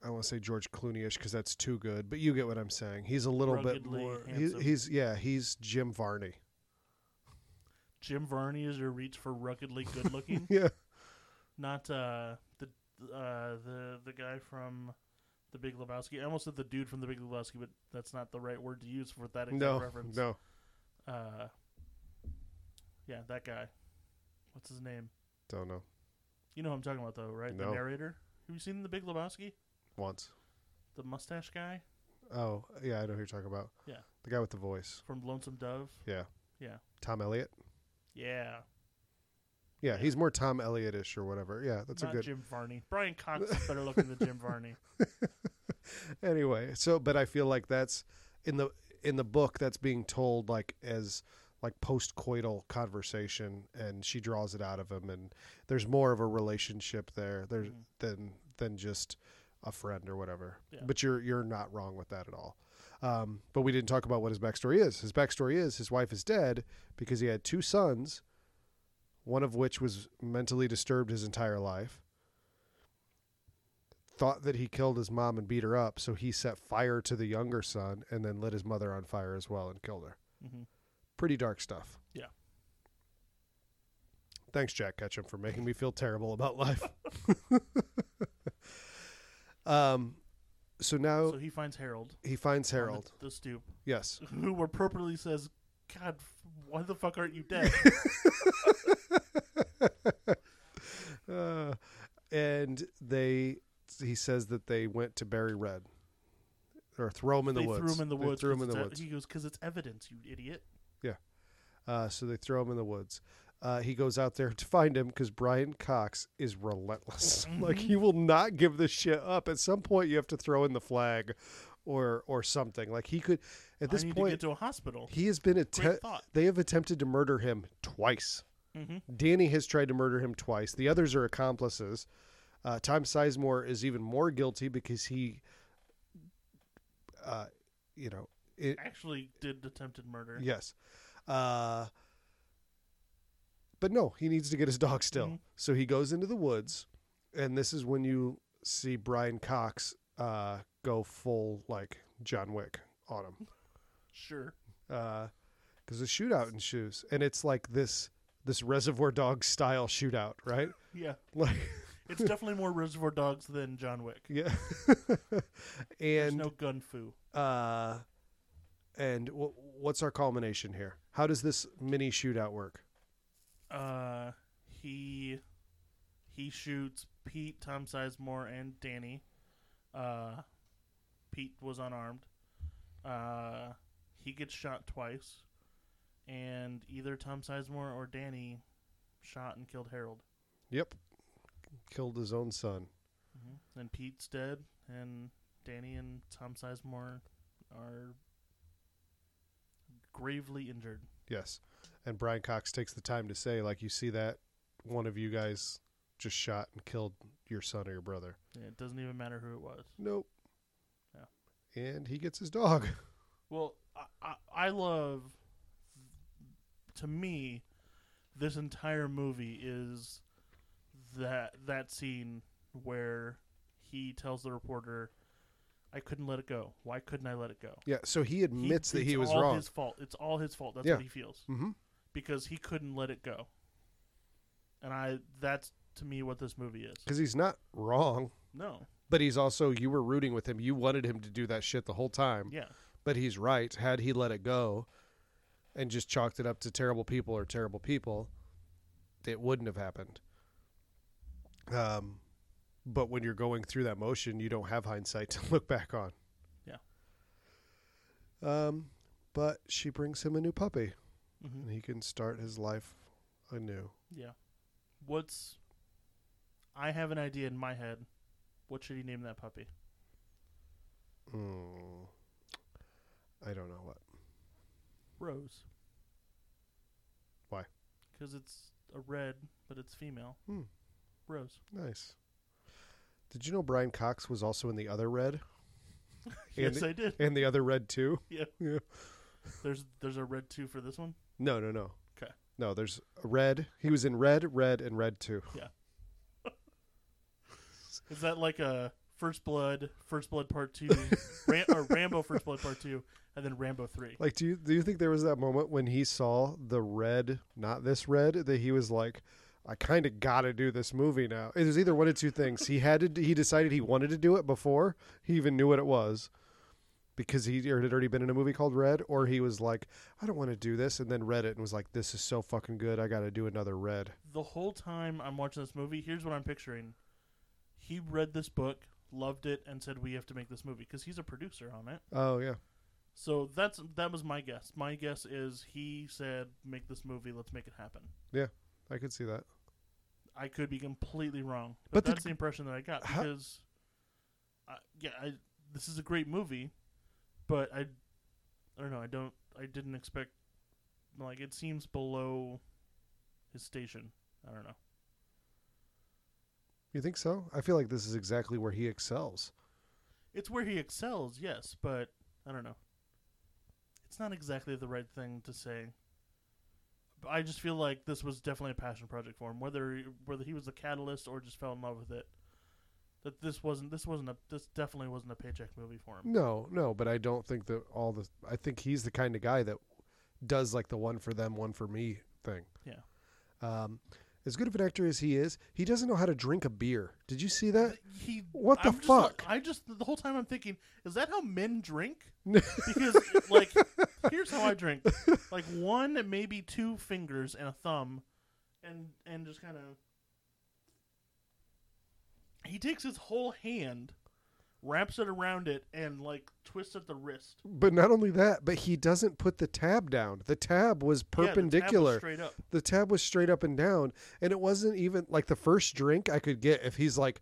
I don't want to say George Clooney-ish because that's too good, but you get what I'm saying. He's a little bit more. He, handsome. he's yeah, he's Jim Varney. Jim Varney is your reach for ruggedly good looking, Yeah, not uh, the uh, the the guy from the Big Lebowski. I almost said the dude from the Big Lebowski, but that's not the right word to use for that exact no, reference. no, Uh, yeah, that guy. What's his name? don't know. You know who I'm talking about, though, right? No. The narrator. Have you seen the Big Lebowski? Once. The mustache guy Oh, yeah, I know who you're talking about. Yeah. The guy with the voice. from Lonesome Dove. Yeah. Yeah. Tom Elliott. Yeah, Yeah, he's more Tom Elliott-ish or whatever. Yeah, that's not a good. Jim Varney. Brian Cox is better looking than Jim Varney. anyway, so but I feel like that's in the in the book that's being told like as like post-coital conversation and she draws it out of him and there's more of a relationship there there's Mhm. than than just a friend or whatever. Yeah. But you're you're not wrong with that at all. Um, but we didn't talk about what his backstory is. His backstory is his wife is dead because he had two sons, one of which was mentally disturbed his entire life. Thought that he killed his mom and beat her up, so he set fire to the younger son and then lit his mother on fire as well and killed her. hmm Pretty dark stuff. Yeah. Thanks, Jack Ketchum, for making me feel terrible about life. um, so now So he finds Harold. he finds on the- Harold. the, stoop, Yes. who appropriately says, "God, why the fuck aren't you dead?" Uh, and they, he says that they went to bury Red. or throw him in they the woods. threw him in the They woods. Threw him in the woods. He goes because it's evidence, you idiot. Yeah. Uh, so they throw him in the woods. Uh, he goes out there to find him because Brian Cox is relentless. like he will not give this shit up. At some point, you have to throw in the flag, or or something. Like he could. At this point, to get to a hospital. he has been Great atte- They have attempted to murder him twice. hmm Danny has tried to murder him twice. The others are accomplices. Uh, Tom Sizemore is even more guilty because he, uh, you know, it, Actually, did attempted murder. yes. Uh, but no, he needs to get his dog still. Mhm. So he goes into the woods, and this is when you see Brian Cox uh, go full like John Wick on him. Sure. because the shootout ensues, and it's like this this Reservoir Dogs style shootout, right? Yeah. Like, It's definitely more Reservoir Dogs than John Wick. yeah, There's and no gun fu. uh, and w- what's our culmination here? How does this mini shootout work? Uh, he he shoots Pete, Tom Sizemore, and Danny. Uh, Pete was unarmed. Uh, he gets shot twice, and either Tom Sizemore or Danny shot and killed Harold. Yep, killed his own son. Mm-hmm. And Pete's dead, and Danny and Tom Sizemore are gravely injured. Yes, and Brian Cox takes the time to say, like, you see that one of you guys just shot and killed your son or your brother. And it doesn't even matter who it was. Nope. Yeah. And he gets his dog. Well, I, I, I love. To me, this entire movie is that that scene where he tells the reporter, "I couldn't let it go. Why couldn't I let it go?" Yeah, so he admits that he was all wrong. His fault. It's all his fault. That's Yeah. what he feels hmm because he couldn't let it go. And I, that's to me what this movie is. Because he's not wrong, No, but he's also you were rooting with him. You wanted him to do that shit the whole time. yeah, But he's right. Had he let it go and just chalked it up to terrible people or terrible people, it wouldn't have happened. Um, but when you're going through that motion, you don't have hindsight to look back on. Yeah. Um, but she brings him a new puppy, hmm and he can start his life anew. yeah. What's? I have an idea in my head. What should he name that puppy? Mm. I don't know what. Rose. Why? Because it's a red, but it's female. Hmm. Rose. Nice. Did you know Brian Cox was also in the other red yes, the- I did. and the other red too? Yeah. Yeah. There's there's a red two for this one. No, no, no. Okay. No, there's a red. He was in red, red, and red too. Is that like a First Blood, First Blood Part Two, Ram- or Rambo First Blood Part Two, and then Rambo Three? Like, do you do you think there was that moment when he saw the red, not this red, that he was like, I kind of got to do this movie now. It was either one of two things. He had to. He decided he wanted to do it before he even knew what it was, because he had already been in a movie called Red, or he was like, I don't want to do this, and then read it and was like, This is so fucking good. I got to do another Red. The whole time I'm watching this movie, here's what I'm picturing. He read this book, loved it, and said we have to make this movie because he's a producer on it. Oh yeah. So that's that was my guess. My guess is he said, "Make this movie. Let's make it happen." Yeah, I could see that. I could be completely wrong, But but, the- that's the impression that I got How- because, I, yeah, I, this is a great movie, but I, I don't know. I don't. I didn't expect. Like it seems below his station. I don't know. You think so? I feel like this is exactly where he excels. It's where he excels, yes, but I don't know. It's not exactly the right thing to say. But I just feel like this was definitely a passion project for him, whether whether he was the catalyst or just fell in love with it. That this wasn't this wasn't a this definitely wasn't a paycheck movie for him. No, no, but I don't think that all the. I think he's the kind of guy that does like the one for them, one for me thing. Yeah. Um, as good of an actor as he is, he doesn't know how to drink a beer. Did you see that? He What the I'm just- fuck? I just the whole time I'm thinking, is that how men drink? Because like here's how I drink. Like one, maybe two fingers and a thumb and and just kind of he takes his whole hand wraps it around it, and like twists at the wrist. But not only that, but he doesn't put the tab down. The tab was Yeah, the tab was perpendicular. straight up. the tab was straight up and down and it wasn't even like the first drink i could get if he's like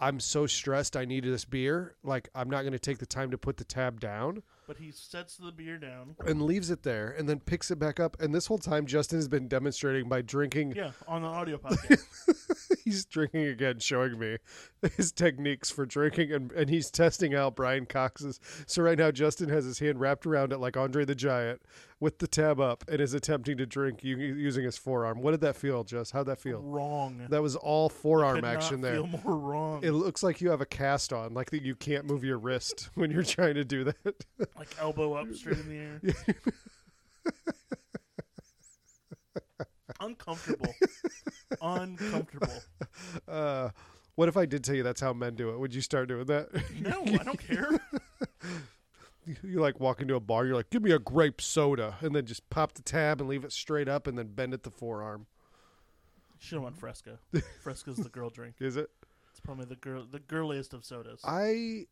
i'm so stressed i need this beer like i'm not going to take the time to put the tab down But he sets the beer down. and leaves it there and then picks it back up and this whole time justin has been demonstrating by drinking Yeah, on the audio podcast. he's drinking again showing me his techniques for drinking and, and he's testing out brian cox's so right now justin has his hand wrapped around it like andre the giant with the tab up and is attempting to drink using his forearm what did that feel just how'd that feel wrong. that was all forearm action there Feel more wrong. It looks like you have a cast on, like that you can't move your wrist when you're trying to do that. like elbow up straight in the air. Uncomfortable. Uncomfortable. Uh, what if I did tell you that's how men do it? Would you start doing that? No, I don't care. you like walk into a bar, you're like, "Give me a grape soda," and then just pop the tab and leave it straight up, and then bend at the forearm. Should have went Fresca. Fresca's the girl drink. Is it? It's probably the girl, the girliest of sodas. I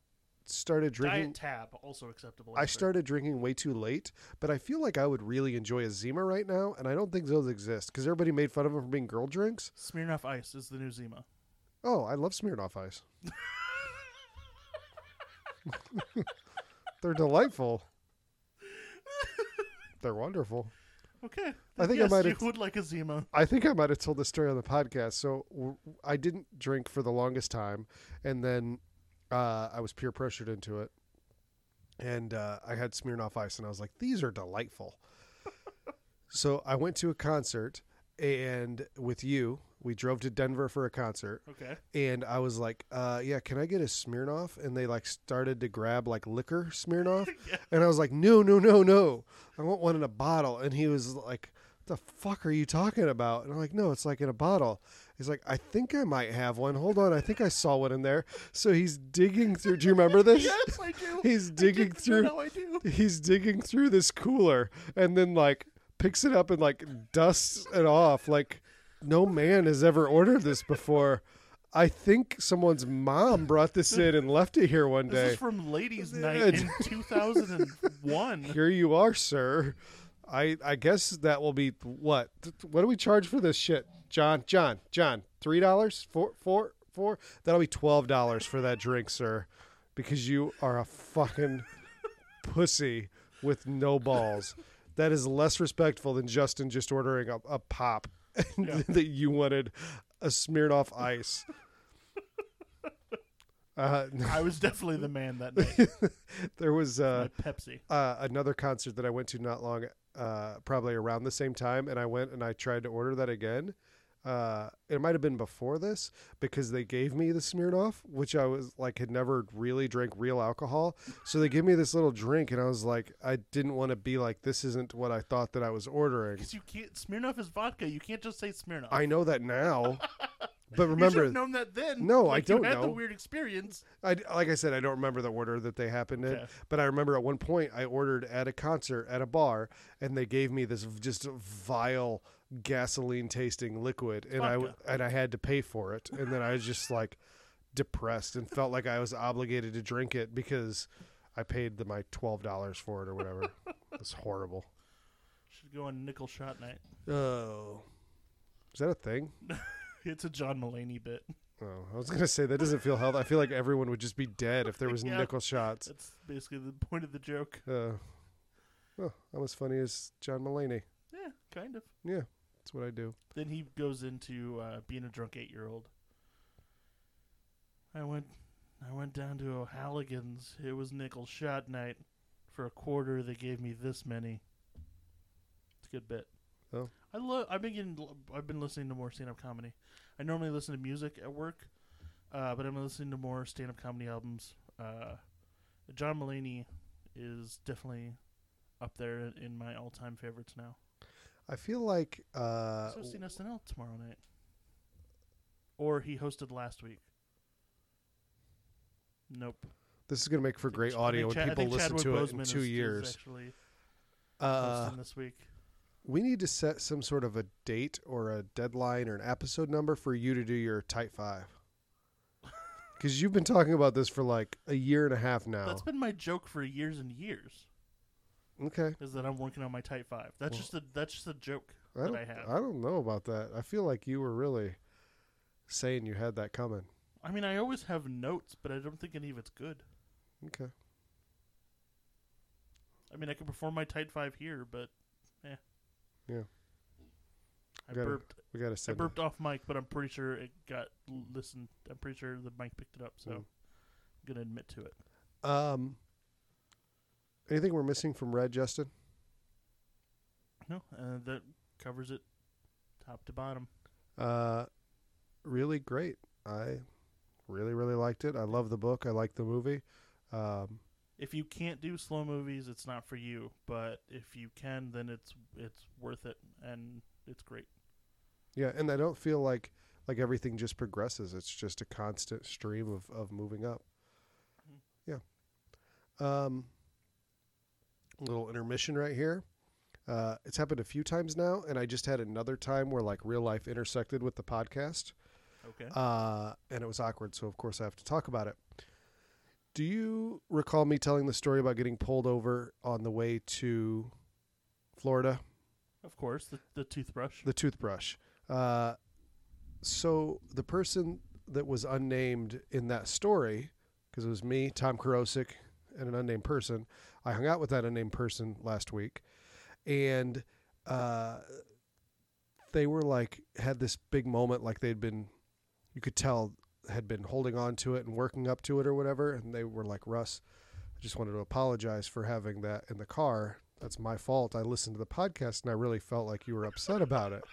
started drinking. Diet Tab also acceptable. I answer. started drinking way too late, but I feel like I would really enjoy a Zima right now, and I don't think those exist because everybody made fun of them for being girl drinks. Smirnoff Ice is the new Zima. Oh, I love Smirnoff Ice. They're delightful. They're wonderful. Okay. I think I might you have- would like a Zima. I think I might have told this story on the podcast. So w- I didn't drink for the longest time, and then uh, I was peer pressured into it, and uh, I had Smirnoff Ice, and I was like, "These are delightful." so I went to a concert, and with you, we drove to Denver for a concert, Okay. and I was like, uh, "Yeah, can I get a Smirnoff?" And they like started to grab like liquor Smirnoff, Yeah. and I was like, "No, no, no, no! I want one in a bottle." And he was like, "The fuck are you talking about?" And I'm like, "No, it's like in a bottle." He's like, "I think I might have one. Hold on, I think I saw one in there." So he's digging through. Do you remember this? yes, I do. He's digging through. No, I do. He's digging through this cooler, and then like picks it up and like dusts it off. Like no man has ever ordered this before. I think someone's mom brought this in and left it here one day. This is from Ladies' Night in 2001. Here you are, sir. I I guess that will be what? What do we charge for this shit, John? John, John, three dollars, four, four, four. That'll be twelve dollars for that drink, sir, because you are a fucking pussy with no balls. That is less respectful than Justin just ordering a, a pop Yeah. that you wanted a Smirnoff Ice. Uh, I was definitely the man that night. there was uh, Pepsi. uh, another concert that I went to not long, uh, probably around the same time, and I went and I tried to order that again. Uh, it might have been before this because they gave me the Smirnoff, which I was like had never really drank real alcohol. So they gave me this little drink, and I was like, I didn't want to be like, this isn't what I thought that I was ordering. Because you can't. Smirnoff is vodka. You can't just say Smirnoff. I know that now, but You remember, have known that then. No, I Like, you don't had the know. weird experience. I, like I said, I don't remember the order that they happened in, Okay. but I remember at one point I ordered at a concert at a bar, and they gave me this just vile gasoline tasting liquid, and I and I had to pay for it, and then I was just like depressed and felt like I was obligated to drink it because I paid the, my twelve dollars for it or whatever. it's horrible. Should go on nickel shot night. Oh, is that a thing? It's a John Mulaney bit. Oh, I was gonna say that doesn't feel healthy. I feel like everyone would just be dead if there was Yeah. nickel shots. That's basically the point of the joke. Uh, well, I'm as funny as John Mulaney. Yeah, kind of. Yeah, that's what I do. Then he goes into uh, being a drunk eight year old. I went, I went down to O'Halligan's. It was nickel shot night. For a quarter, they gave me this many. It's a good bit. Oh. I love. I've been getting. I've been listening to more stand up comedy. I normally listen to music at work, uh, but I'm listening to more stand up comedy albums. Uh, John Mulaney is definitely up there in- in my all time favorites now. I feel like uh, He's hosting SNL tomorrow night. Or he hosted last week. Nope. this is going to make for great audio think when people listen Chadwick to it in two is years. actually Uh, this week. we need to set some sort of a date or a deadline or an episode number for you to do your tight five. Because you've been talking about this for like a year and a half now. That's been my joke for years and years. Okay. Is that I'm working on my tight five. That's Well- just a that's just a joke I that I have. I don't know about that. I feel like you were really saying you had that coming. I mean, I always have notes, but I don't think any of it's good. Okay. I mean, I could perform my tight five here, but eh. Yeah. I Gotta burped. We got to I burped off mic, but I'm pretty sure it got listened. I'm pretty sure the mic picked it up, so Mm. I'm gonna admit to it. Um. Anything we're missing from Red, Justin? No, uh, that covers it, top to bottom. Uh, really great. I really, really liked it. I love the book. I like the movie. Um, If you can't do slow movies, it's not for you. But if you can, then it's it's worth it, and it's great. yeah, and I don't feel like like everything just progresses. It's just a constant stream of of moving up. Mhm. Yeah. Um. Little intermission right here. Uh, it's happened a few times now, and I just had another time where like real life intersected with the podcast. Okay. uh, and it was awkward. So of course I have to talk about it. Do you recall me telling the story about getting pulled over on the way to Florida? of course, the the toothbrush. The toothbrush. Uh, so the person that was unnamed in that story, because it was me, Tom Karosik, and an unnamed person. I hung out with that unnamed person last week, and uh, they were like had this big moment, like they'd been, you could tell, had been holding on to it and working up to it or whatever, and they were like, Russ, I just wanted to apologize for having that in the car. That's my fault. I listened to the podcast and I really felt like you were upset about it.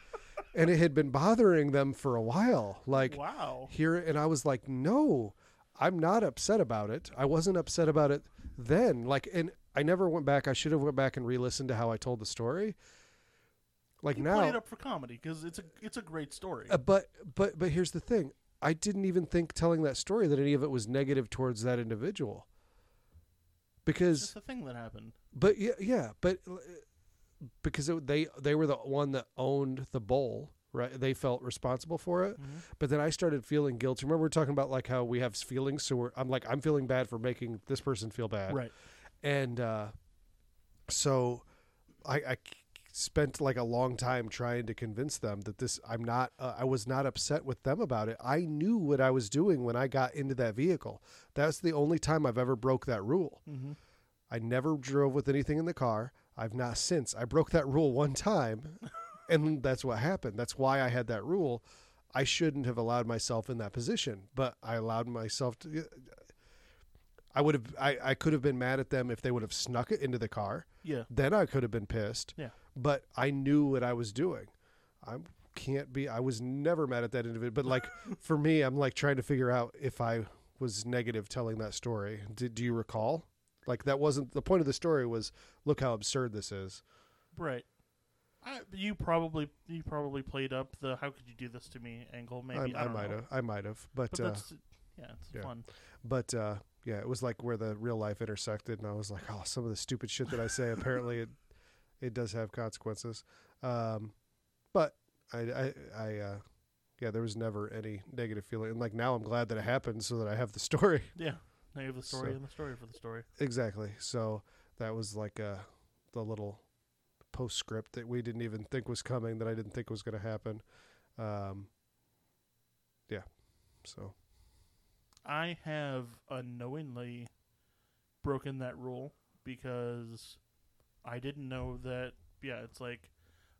and it had been bothering them for a while. Like wow. here and I was like, "No, I'm not upset about it. I wasn't upset about it then." Like and I never went back. I should have went back and re-listened to how I told the story. Like You now play it up for comedy because it's a it's a great story. uh, but but but here's the thing. I didn't even think telling that story that any of it was negative towards that individual. it's Because just a thing that happened. but yeah, yeah, but uh, because it, they they were the one that owned the bowl, right? They felt responsible for it. Mhm. But then I started feeling guilty. Remember we are talking about like how we have feelings, so we're, I'm like I'm feeling bad for making this person feel bad, Right. and uh, so I, I spent like a long time trying to convince them that this I'm not uh, I was not upset with them about it. I knew what I was doing when I got into that vehicle. That's the only time I've ever broke that rule. Mm-hmm. I never drove with anything in the car. I've not since. I broke that rule one time, and that's what happened. That's why I had that rule. I shouldn't have allowed myself in that position, but I allowed myself to. I would have. I, I could have been mad at them if they would have snuck it into the car. Yeah. Then I could have been pissed. Yeah. But I knew what I was doing. I can't be. I was never mad at that individual. But like for me, I'm like trying to figure out if I was negative telling that story. Did do you recall? Like that wasn't the point of the story. Was look how absurd this is. Right. I, you probably you probably played up the "How could you do this to me?" angle. Maybe I, I, I might have. I might have. But, But uh, that's yeah, it's yeah. fun. but uh, yeah, it was like where the real life intersected, and I was like, oh, some of the stupid shit that I say. apparently, it it does have consequences. Um, but I I, I uh, yeah, there was never any negative feeling. And like now, I'm glad that it happened, so that I have the story. Yeah. Now you have the story So- and the story for the story. exactly. So that was like uh, the little postscript that we didn't even think was coming, that I didn't think was going to happen. Um, yeah. So I have unknowingly broken that rule because I didn't know that. Yeah, it's like,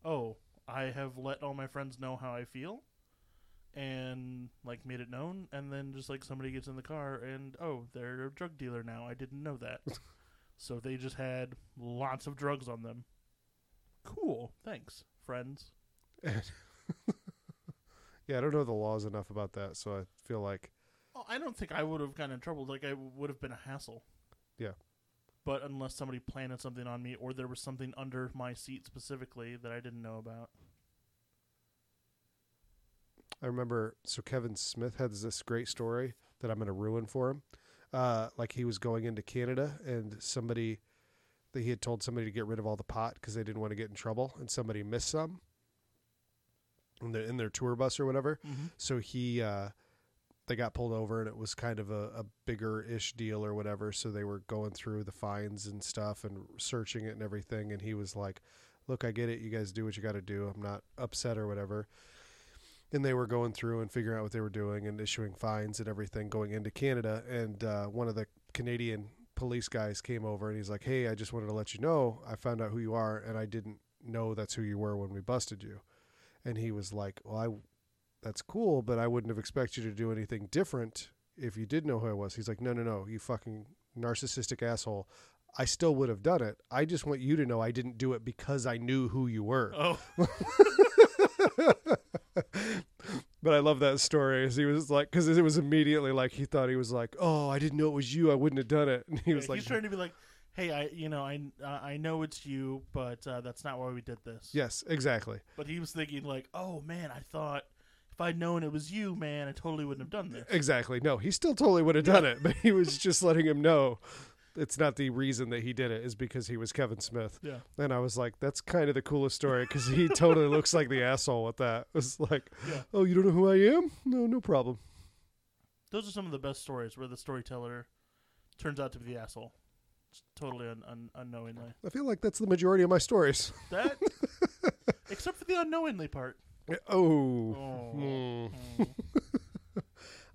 oh, I have let all my friends know how I feel, and like made it known, and then just like somebody gets in the car and oh, they're a drug dealer now. I didn't know that, so they just had lots of drugs on them. Cool, thanks, friends. yeah, I don't know the laws enough about that, so I feel like Well, I don't think I would have gotten in trouble. Like I would have been a hassle. Yeah. But unless somebody planted something on me, or there was something under my seat specifically that I didn't know about. I remember. So Kevin Smith had this great story that I'm going to ruin for him. Uh, like he was going into Canada, and somebody that he had told somebody to get rid of all the pot because they didn't want to get in trouble, and somebody missed some in their in their tour bus or whatever. Mm-hmm. So he uh, they got pulled over and it was kind of a, a bigger ish deal or whatever. So they were going through the fines and stuff and searching it and everything. And he was like, Look, I get it. You guys do what you got to do. I'm not upset or whatever. And they were going through and figuring out what they were doing and issuing fines and everything going into Canada. And uh, one of the Canadian police guys came over and he's like, Hey, I just wanted to let you know I found out who you are and I didn't know that's who you were when we busted you. And he was like, Well, I that's cool, but I wouldn't have expected you to do anything different if you did know who I was. He's like, no, no, no, you fucking narcissistic asshole. I still would have done it. I just want you to know I didn't do it because I knew who you were. Oh, but I love that story. As he was like, because it was immediately like he thought he was like, oh, I didn't know it was you. I wouldn't have done it. And he was like, he's trying to be like, hey, I you know I uh, I know it's you, but uh, that's not why we did this. yes, exactly. But he was thinking like, oh man, I thought if I'd known it was you, man, I totally wouldn't have done this. Exactly. No, he still totally would have done it, but he was just letting him know it's not the reason that he did it is because he was Kevin Smith. Yeah. And I was like, that's kind of the coolest story because he totally looks like the asshole with that. It was like, Yeah. oh, you don't know who I am? No, no problem. Those are some of the best stories where the storyteller turns out to be the asshole, totally un- un- unknowingly. I feel like that's the majority of my stories. That, except for the unknowingly part. Oh. Oh. Mm.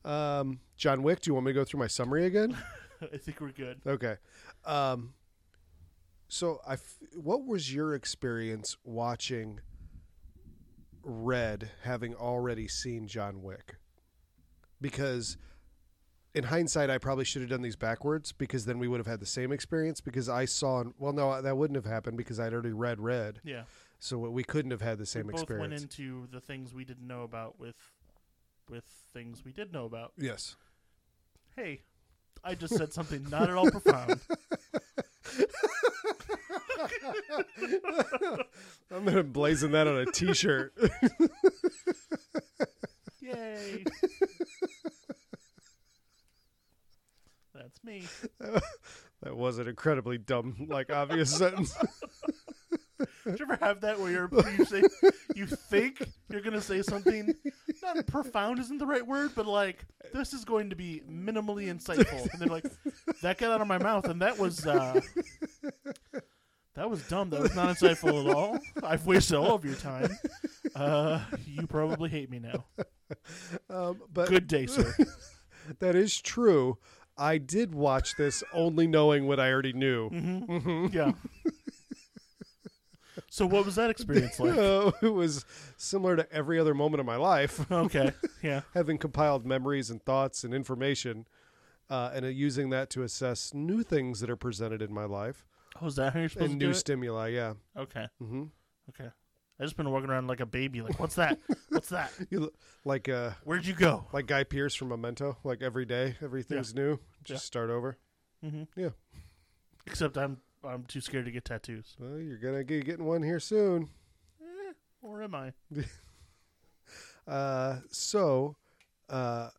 Um, John Wick, do you want me to go through my summary again? I think we're good. Okay. Um, so I, f- what was your experience watching Red, having already seen John Wick? Because in hindsight, I probably should have done these backwards because then we would have had the same experience. Because I saw, well, no, that wouldn't have happened because I'd already read Red, Yeah. so we couldn't have had the same we both experience. went into the things we didn't know about with with things we did know about. yes. Hey, I just said something not at all profound. I'm gonna blazon that on a T-shirt. Yay. That's me. that was an incredibly dumb, like obvious sentence. Did you ever have that where you're you say you think you're gonna say something not profound isn't the right word, but like this is going to be minimally insightful, and then like that got out of my mouth, and that was uh, that was dumb. That was not insightful at all. I've wasted all of your time. Uh, you probably hate me now. Um, but Good day, sir. that is true. I did watch this only knowing what I already knew. hmm Yeah. So what was that experience like? Uh, it was similar to every other moment of my life, Okay. Yeah. having compiled memories and thoughts and information, uh, and uh, using that to assess new things that are presented in my life Oh, is that how you're supposed and to do new it? stimuli. Yeah. Okay. Mm-hmm. Okay. I just been walking around like a baby. Like, what's that? What's that? You look like uh, Where'd you go? like Guy Pearce from Memento. Like every day, everything's new. Just Yeah. start over. Mm-hmm. Yeah. Except I'm I'm too scared to get tattoos. Well, you're gonna get getting one here soon. Eh, or am I? Uh, so, uh,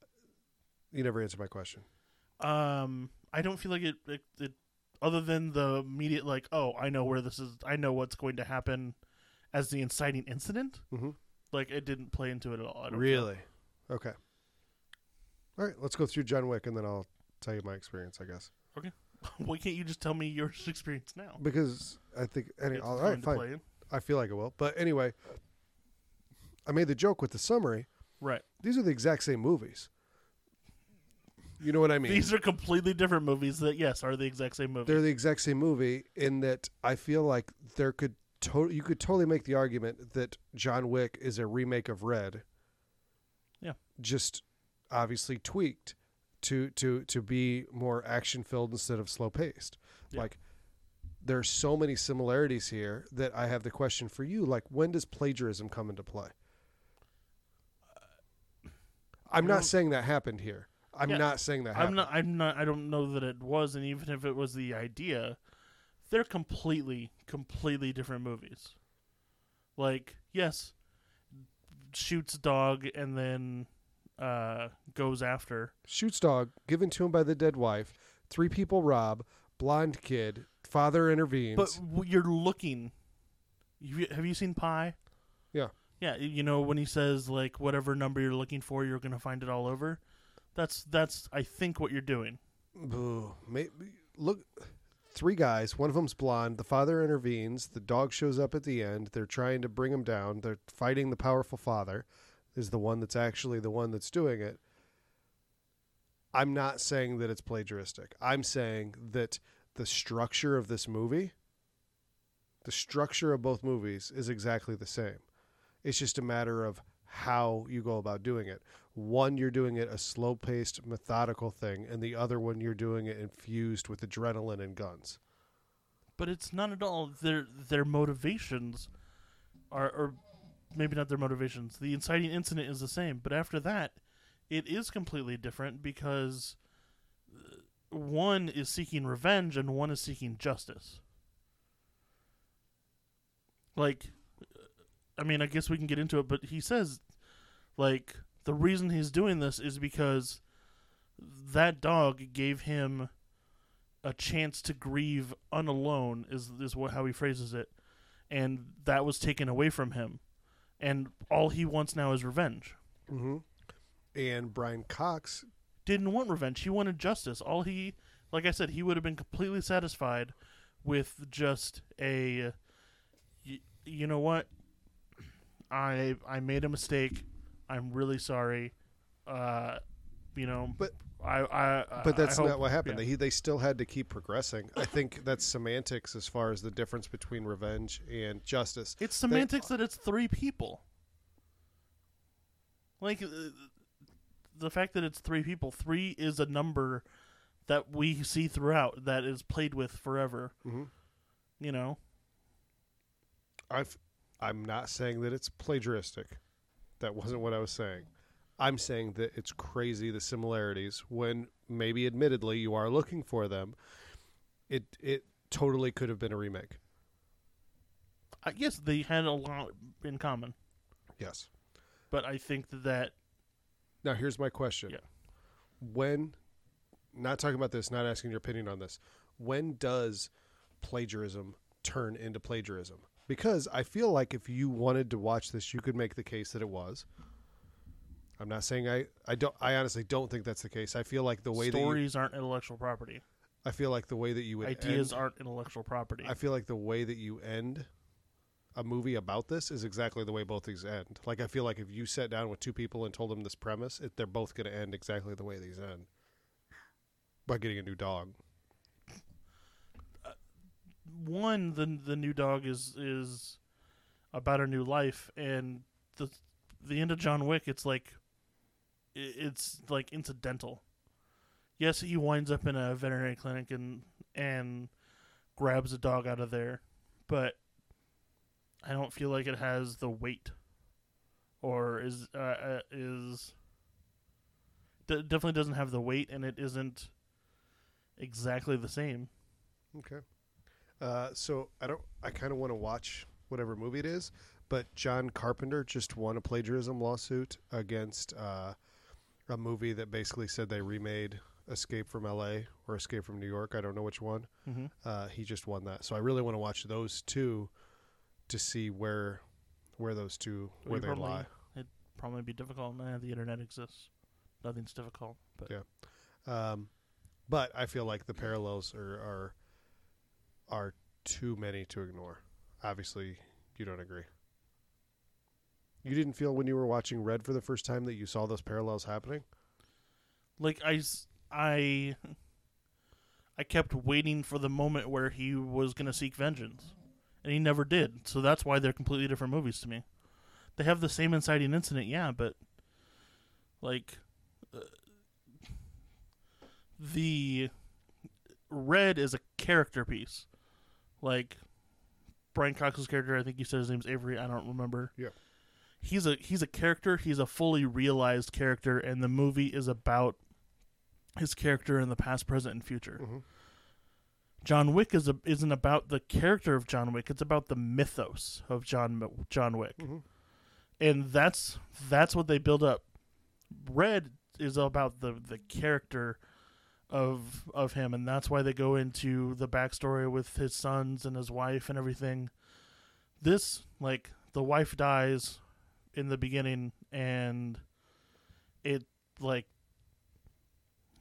you never answered my question. Um, I don't feel like it, it. It other than the immediate like, oh, I know where this is. I know what's going to happen as the inciting incident. Mhm. Like it didn't play into it at all. I don't feel. Really? Okay. All right, let's go through John Wick, and then I'll tell you my experience, I guess. Why can't you just tell me your experience now? Because I think, any, all right, fine. I feel like it will. But anyway, I made the joke with the summary. Right. These are the exact same movies. You know what I mean? These are completely different movies that yes are the exact same movie. they're the exact same movie in that I feel like there could to- you could totally make the argument that John Wick is a remake of Red. Yeah. Just obviously tweaked to to to be more action filled instead of slow paced. Yeah. Like are so many similarities here that I have the question for you like when does plagiarism come into play? Uh, I'm not saying that happened here. I'm Yeah, not saying that I'm not. I'm not. I don't know that it was, and even if it was the idea, they're completely, completely different movies. Like, yes, shoots dog and then uh, goes after. shoots dog given to him by the dead wife. Three people rob. Blonde kid. Father intervenes. But you're looking. You, have you seen Pi? Yeah. Yeah, you know when he says like whatever number you're looking for, you're gonna find it all over. That's that's I think what you're doing. Boo. Maybe, look, three guys. One of them's blonde. The father intervenes. The dog shows up at the end. They're trying to bring him down. They're fighting the powerful father. Is the one that's actually the one that's doing it. I'm not saying that it's plagiaristic. I'm saying that the structure of this movie, the structure of both movies is exactly the same. It's just a matter of how you go about doing it. One, you're doing it a slow paced, methodical thing, and the other one, you're doing it infused with adrenaline and guns. But it's not at all their their motivations are or maybe not their motivations. The inciting incident is the same, but after that, it is completely different because uh, one is seeking revenge and one is seeking justice. Like I mean, I guess we can get into it, but he says like the reason he's doing this is because that dog gave him a chance to grieve unalone is is what how he phrases it and that was taken away from him and all he wants now is revenge. Mm-hmm. And Brian Cox, didn't want revenge. He wanted justice. All he like i said he would have been completely satisfied with just a y- you know what? I i made a mistake. I'm really sorry. Uh you know But- i i but I that's hope- not what happened. yeah. They they still had to keep progressing. I think that's semantics as far as the difference between revenge and justice. It's semantics that it's three people. Like uh, the fact that it's three people, three is a number that we see throughout that is played with forever. Mm-hmm. You know, I've I'm not saying that it's plagiaristic. That wasn't what I was saying. I'm saying that it's crazy the similarities when maybe admittedly you are looking for them. It it totally could have been a remake. I guess they had a lot in common, Yes. but I think that Now here's my question. Yeah. When not talking about this, not asking your opinion on this. When does plagiarism turn into plagiarism? Because I feel like if you wanted to watch this, you could make the case that it was. I'm not saying I, I don't I honestly don't think that's the case. I feel like the way that you, stories aren't intellectual property, I feel like the way that you would ideas end, aren't intellectual property. I feel like the way that you end a movie about this is exactly the way both these end. Like I feel like if you sat down with two people and told them this premise, it, they're both going to end exactly the way these end. By getting a new dog. Uh, one, the the new dog is is about a new life, and the the end of John Wick, it's like it's like incidental. Yes, he winds up in a veterinary clinic and and grabs a dog out of there, but I don't feel like it has the weight, or is uh, uh, is d- definitely doesn't have the weight, and it isn't exactly the same. Okay. Uh, so I don't. I kind of want to watch whatever movie it is, but John Carpenter just won a plagiarism lawsuit against uh, a movie that basically said they remade Escape from L.A. or Escape from New York. I don't know which one. Mm-hmm. Uh, he just won that, so I really want to watch those two to see where where those two where they probably- lie. It'd probably be difficult. Nah, the internet exists. Nothing's difficult. But Yeah. Um, but I feel like the parallels are are are too many to ignore. Obviously, you don't agree. You didn't feel when you were watching Red for the first time that you saw those parallels happening. like I I I kept waiting for the moment where he was going to seek vengeance, and he never did. So that's why they're completely different movies to me. They have the same inciting incident, yeah, but like uh, the Red is a character piece. Like Brian Cox's character, I think you said his name's Avery. I don't remember. Yeah. He's a he's a character. He's a fully realized character, and the movie is about his character in the past, present, and future. Mhm. John Wick is a, isn't about the character of John Wick. It's about the mythos of John John Wick, Mhm. and that's that's what they build up. Red is about the the character of of him, and that's why they go into the backstory with his sons and his wife and everything. This like the wife dies in the beginning, and it like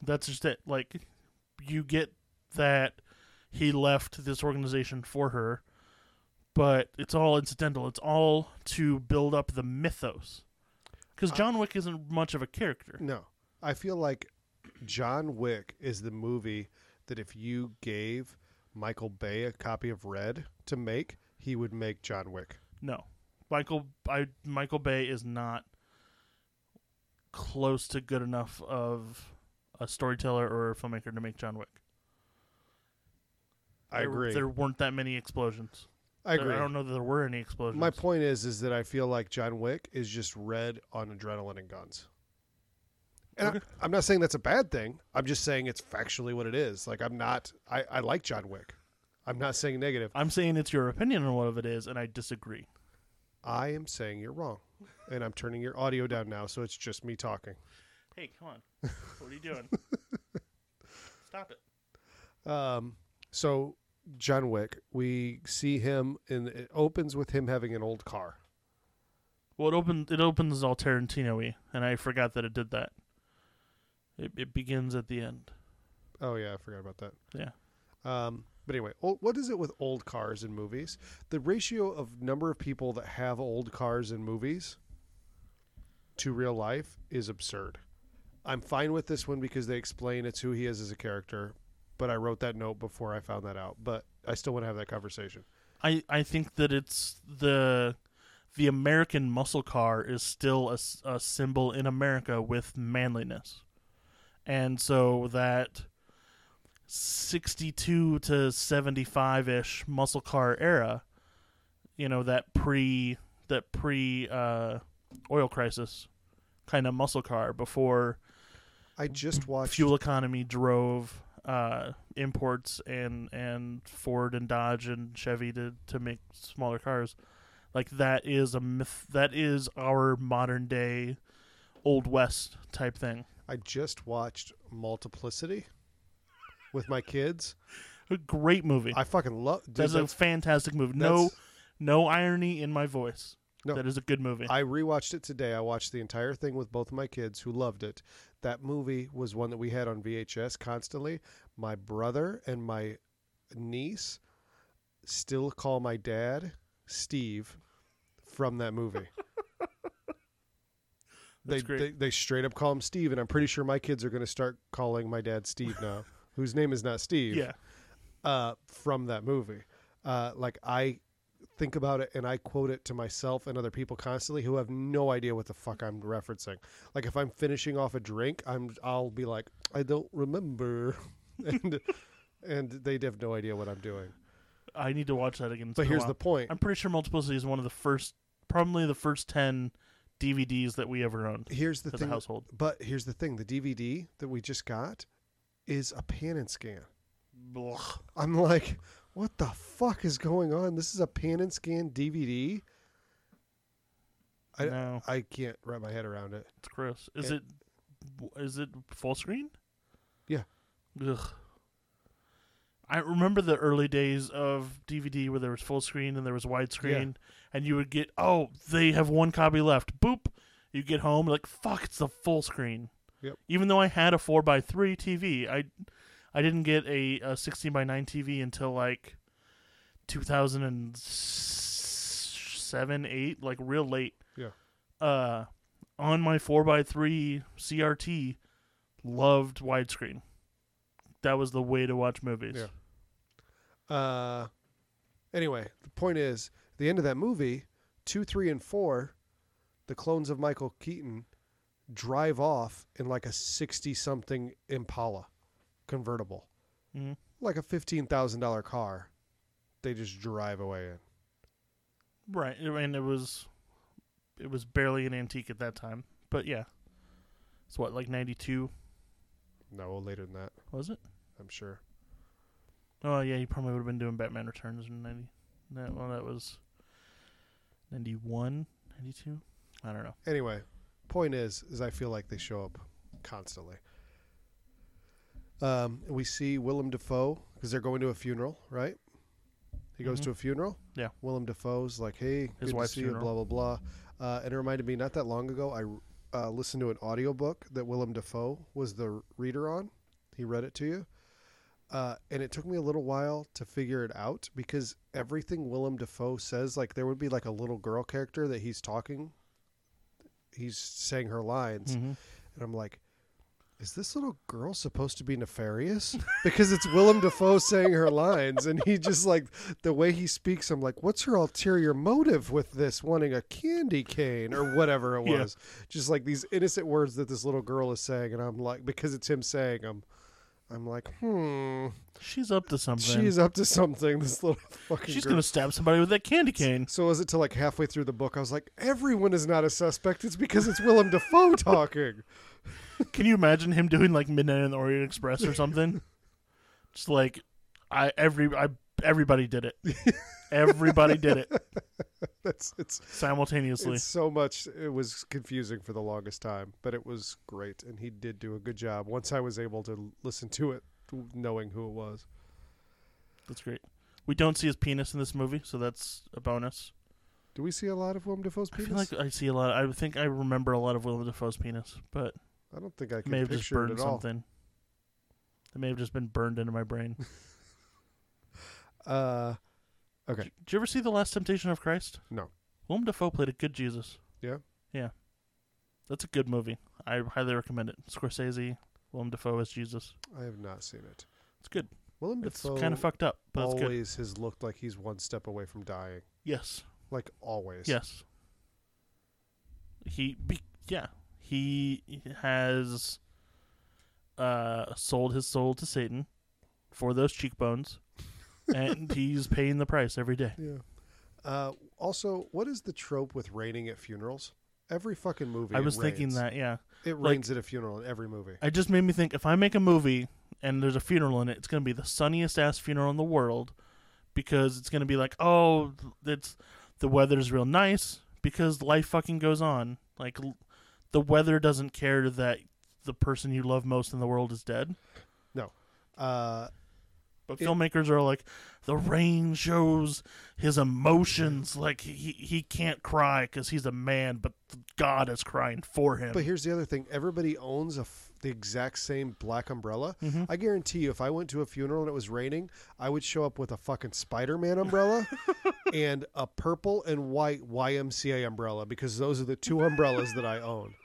That's just it. Like, you get that he left this organization for her, but it's all incidental. It's all to build up the mythos. Because John Wick isn't much of a character. No, I feel like John Wick is the movie that if you gave Michael Bay a copy of Red to make, he would make John Wick. No, Michael I, Michael Bay is not close to good enough of a storyteller or a filmmaker to make John Wick. I There- agree. There weren't that many explosions. I There- agree. I don't know that there were any explosions. My point is, is that I feel like John Wick is just red on adrenaline and guns. And Okay. I, am not saying that's a bad thing. I'm just saying it's factually what it is. Like I'm not. I, I like John Wick. I'm not saying negative. I'm saying it's your opinion on what of it is, and I disagree. I am saying you're wrong, and I'm turning your audio down now, so it's just me talking. Hey, come on. what are you doing? Stop it. Um, so John Wick, we see him, and it opens with him having an old car. Well, it opens it opens all Tarantino-y, and I forgot that it did that. It, it begins at the end. Oh yeah, I forgot about that. Yeah. Um, but anyway, ol- what is it with old cars in movies? The ratio of number of people that have old cars in movies to real life is absurd. I'm fine with this one because they explain it's who he is as a character, but I wrote that note before I found that out. But I still want to have that conversation. I, I think that it's the the American muscle car is still a symbol in America with manliness, and so that sixty two to seventy five ish muscle car era, you know that pre that pre uh, oil crisis kind of muscle car before I just watched fuel economy drove uh, imports and and Ford and Dodge and Chevy to to make smaller cars. Like that is a myth. That is our modern day old west type thing. I just watched Multiplicity with my kids. A great movie. I fucking love. Dude, that's a that's- fantastic movie. No that's- no irony in my voice. No. That is a good movie. I rewatched it today. I watched the entire thing with both of my kids who loved it. That movie was one that we had on VHS constantly. My brother and my niece still call my dad Steve from that movie. they, That's great. they they straight up call him Steve, and I'm pretty sure my kids are going to start calling my dad Steve now, whose name is not Steve. yeah. uh, from that movie. Uh, like I think about it and I quote it to myself and other people constantly who have no idea what the fuck I'm referencing. Like if I'm finishing off a drink, I'm I'll be like, I don't remember, and and they have no idea what I'm doing. I need to watch that again. It's But here's the point. I'm pretty sure Multiplicity is one of the first, probably the first ten DVDs that we ever owned Here's the thing. household. But here's the thing. The DVD that we just got is a pan and scan. Blah. I'm like, what the fuck is going on? This is a pan and scan DVD. I, no, I can't wrap my head around it. it's gross. Is It- it? Is it full screen? Yeah. Ugh. I remember the early days of DVD where there was full screen and there was widescreen, and you would get, oh, they have one copy left. Boop. You get home, like, fuck, it's the full screen. Yep. Even though I had a four x three TV, I, I didn't get a, a sixteen by nine TV until like, two thousand and seven, eight, like real late. Yeah. Uh, on my four x three CRT, loved widescreen. That was the way to watch movies. Yeah. Uh, anyway, the point is, at the end of that movie, two, three, and four, the clones of Michael Keaton drive off in like a sixty-something Impala convertible, Mhm. like a fifteen thousand dollar car. They just drive away in. Right. I mean, it was, it was barely an antique at that time. But yeah, it's what like ninety two No, later than that, was it? I'm sure. Oh yeah, he probably would have been doing Batman Returns in ninety. That well, that was 91, 92? I don't know. Anyway, point is, is I feel like they show up constantly. Um, we see Willem Dafoe because they're going to a funeral, right? He goes Mhm. to a funeral. Yeah. Willem Dafoe's like, "Hey, His good wife's to see funeral. you." Blah blah blah. Uh, and it reminded me not that long ago. I uh, listened to an audiobook that Willem Dafoe was the reader on. He read it to you. Uh, and it took me a little while to figure it out because everything Willem Dafoe says, like there would be like a little girl character that he's talking, he's saying her lines, Mhm. and I'm like, is this little girl supposed to be nefarious? Because it's Willem Dafoe saying her lines, and he just like the way he speaks. I'm like, what's her ulterior motive with this wanting a candy cane or whatever it Yeah. was? Just like these innocent words that this little girl is saying, and I'm like, because it's him saying them. I'm like, hmm, She's up to something. she's up to something. This little fucking. She's girl. gonna stab somebody with that candy cane. So was it till like halfway through the book? I was like, everyone is not a suspect. It's because it's Willem Dafoe talking. Can you imagine him doing like Midnight in the Orient Express or something? Just like I every I everybody did it. Everybody did it That's it's simultaneously. It's so much. It was confusing for the longest time, but it was great, and he did do a good job. Once I was able to listen to it, knowing who it was. That's great. We don't see his penis in this movie, so that's a bonus. Do we see a lot of Willem Dafoe's I penis? feel like I see a lot. I think I remember a lot of Willem Dafoe's penis, but I don't think I can may have just burned at all. something. It may have just been burned into my brain. Uh, Okay. Did, you ever see The Last Temptation of Christ? No. Willem Dafoe played a good Jesus. Yeah? Yeah. That's a good movie. I highly recommend it. Scorsese, Willem Dafoe as Jesus. I have not seen it. It's good. Willem It's Dafoe kind of fucked up, but it's good. always has looked like he's one step away from dying. Yes. Like always. Yes. He, be, yeah, he has uh, sold his soul to Satan for those cheekbones, and he's paying the price every day. Yeah. Uh, also, what is the trope with raining at funerals? Every fucking movie. I was thinking rains. that, yeah. it like- rains at a funeral in every movie. It just made me think if I make a movie and there's a funeral in it, it's going to be the sunniest ass funeral in the world because it's going to be like, oh, it's the weather's real nice because life fucking goes on. Like l- the weather doesn't care that the person you love most in the world is dead. No. Uh, But filmmakers are like, the rain shows his emotions. Like he he can't cry because he's a man, but God is crying for him. but here's the other thing: everybody owns a f- the exact same black umbrella. Mhm. I guarantee you, if I went to a funeral and it was raining, I would show up with a fucking Spider-Man umbrella and a purple and white YMCA umbrella because those are the two umbrellas that I own.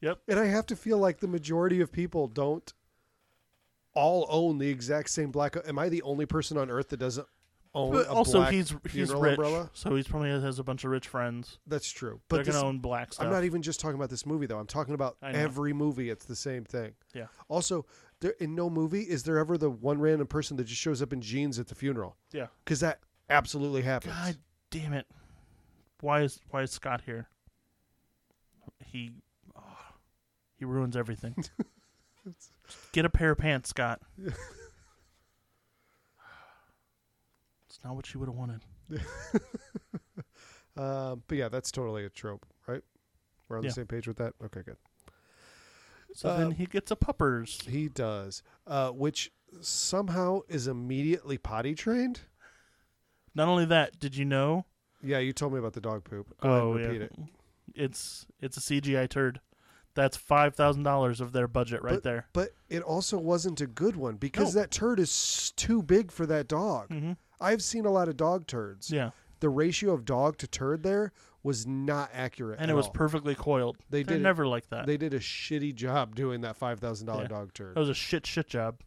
Yep. And I have to feel like the majority of people don't all own the exact same black. Am I the only person on earth that doesn't own But a also, black he's he's funeral rich, umbrella? so he's probably has a bunch of rich friends. That's true. They're But this, gonna own black stuff. I'm not even just talking about this movie though. I'm talking about every movie. It's the same thing. Yeah. Also, there in no movie is there ever the one random person that just shows up in jeans at the funeral yeah. because that absolutely happens. God damn it! Why is why is Scott here? He oh, he ruins everything. Get a pair of pants, Scott. it's not what you would have wanted. Um, but yeah, that's totally a trope, right? We're on Yeah. the same page with that. Okay, good. So Uh, then he gets a puppers. He does, uh, which somehow is immediately potty trained. Not only that, did you know? Yeah, you told me about the dog poop. Go oh ahead and yeah, repeat it. it's it's a CGI turd. That's five thousand dollars of their budget right there. But it also wasn't a good one because No. that turd is too big for that dog. hmm I've seen a lot of dog turds. Yeah, The ratio of dog to turd there was not accurate. and it was all. perfectly coiled. They They're did it- never like that. They did a shitty job doing that five thousand dollar Yeah. dog turd. that was a shit shit job.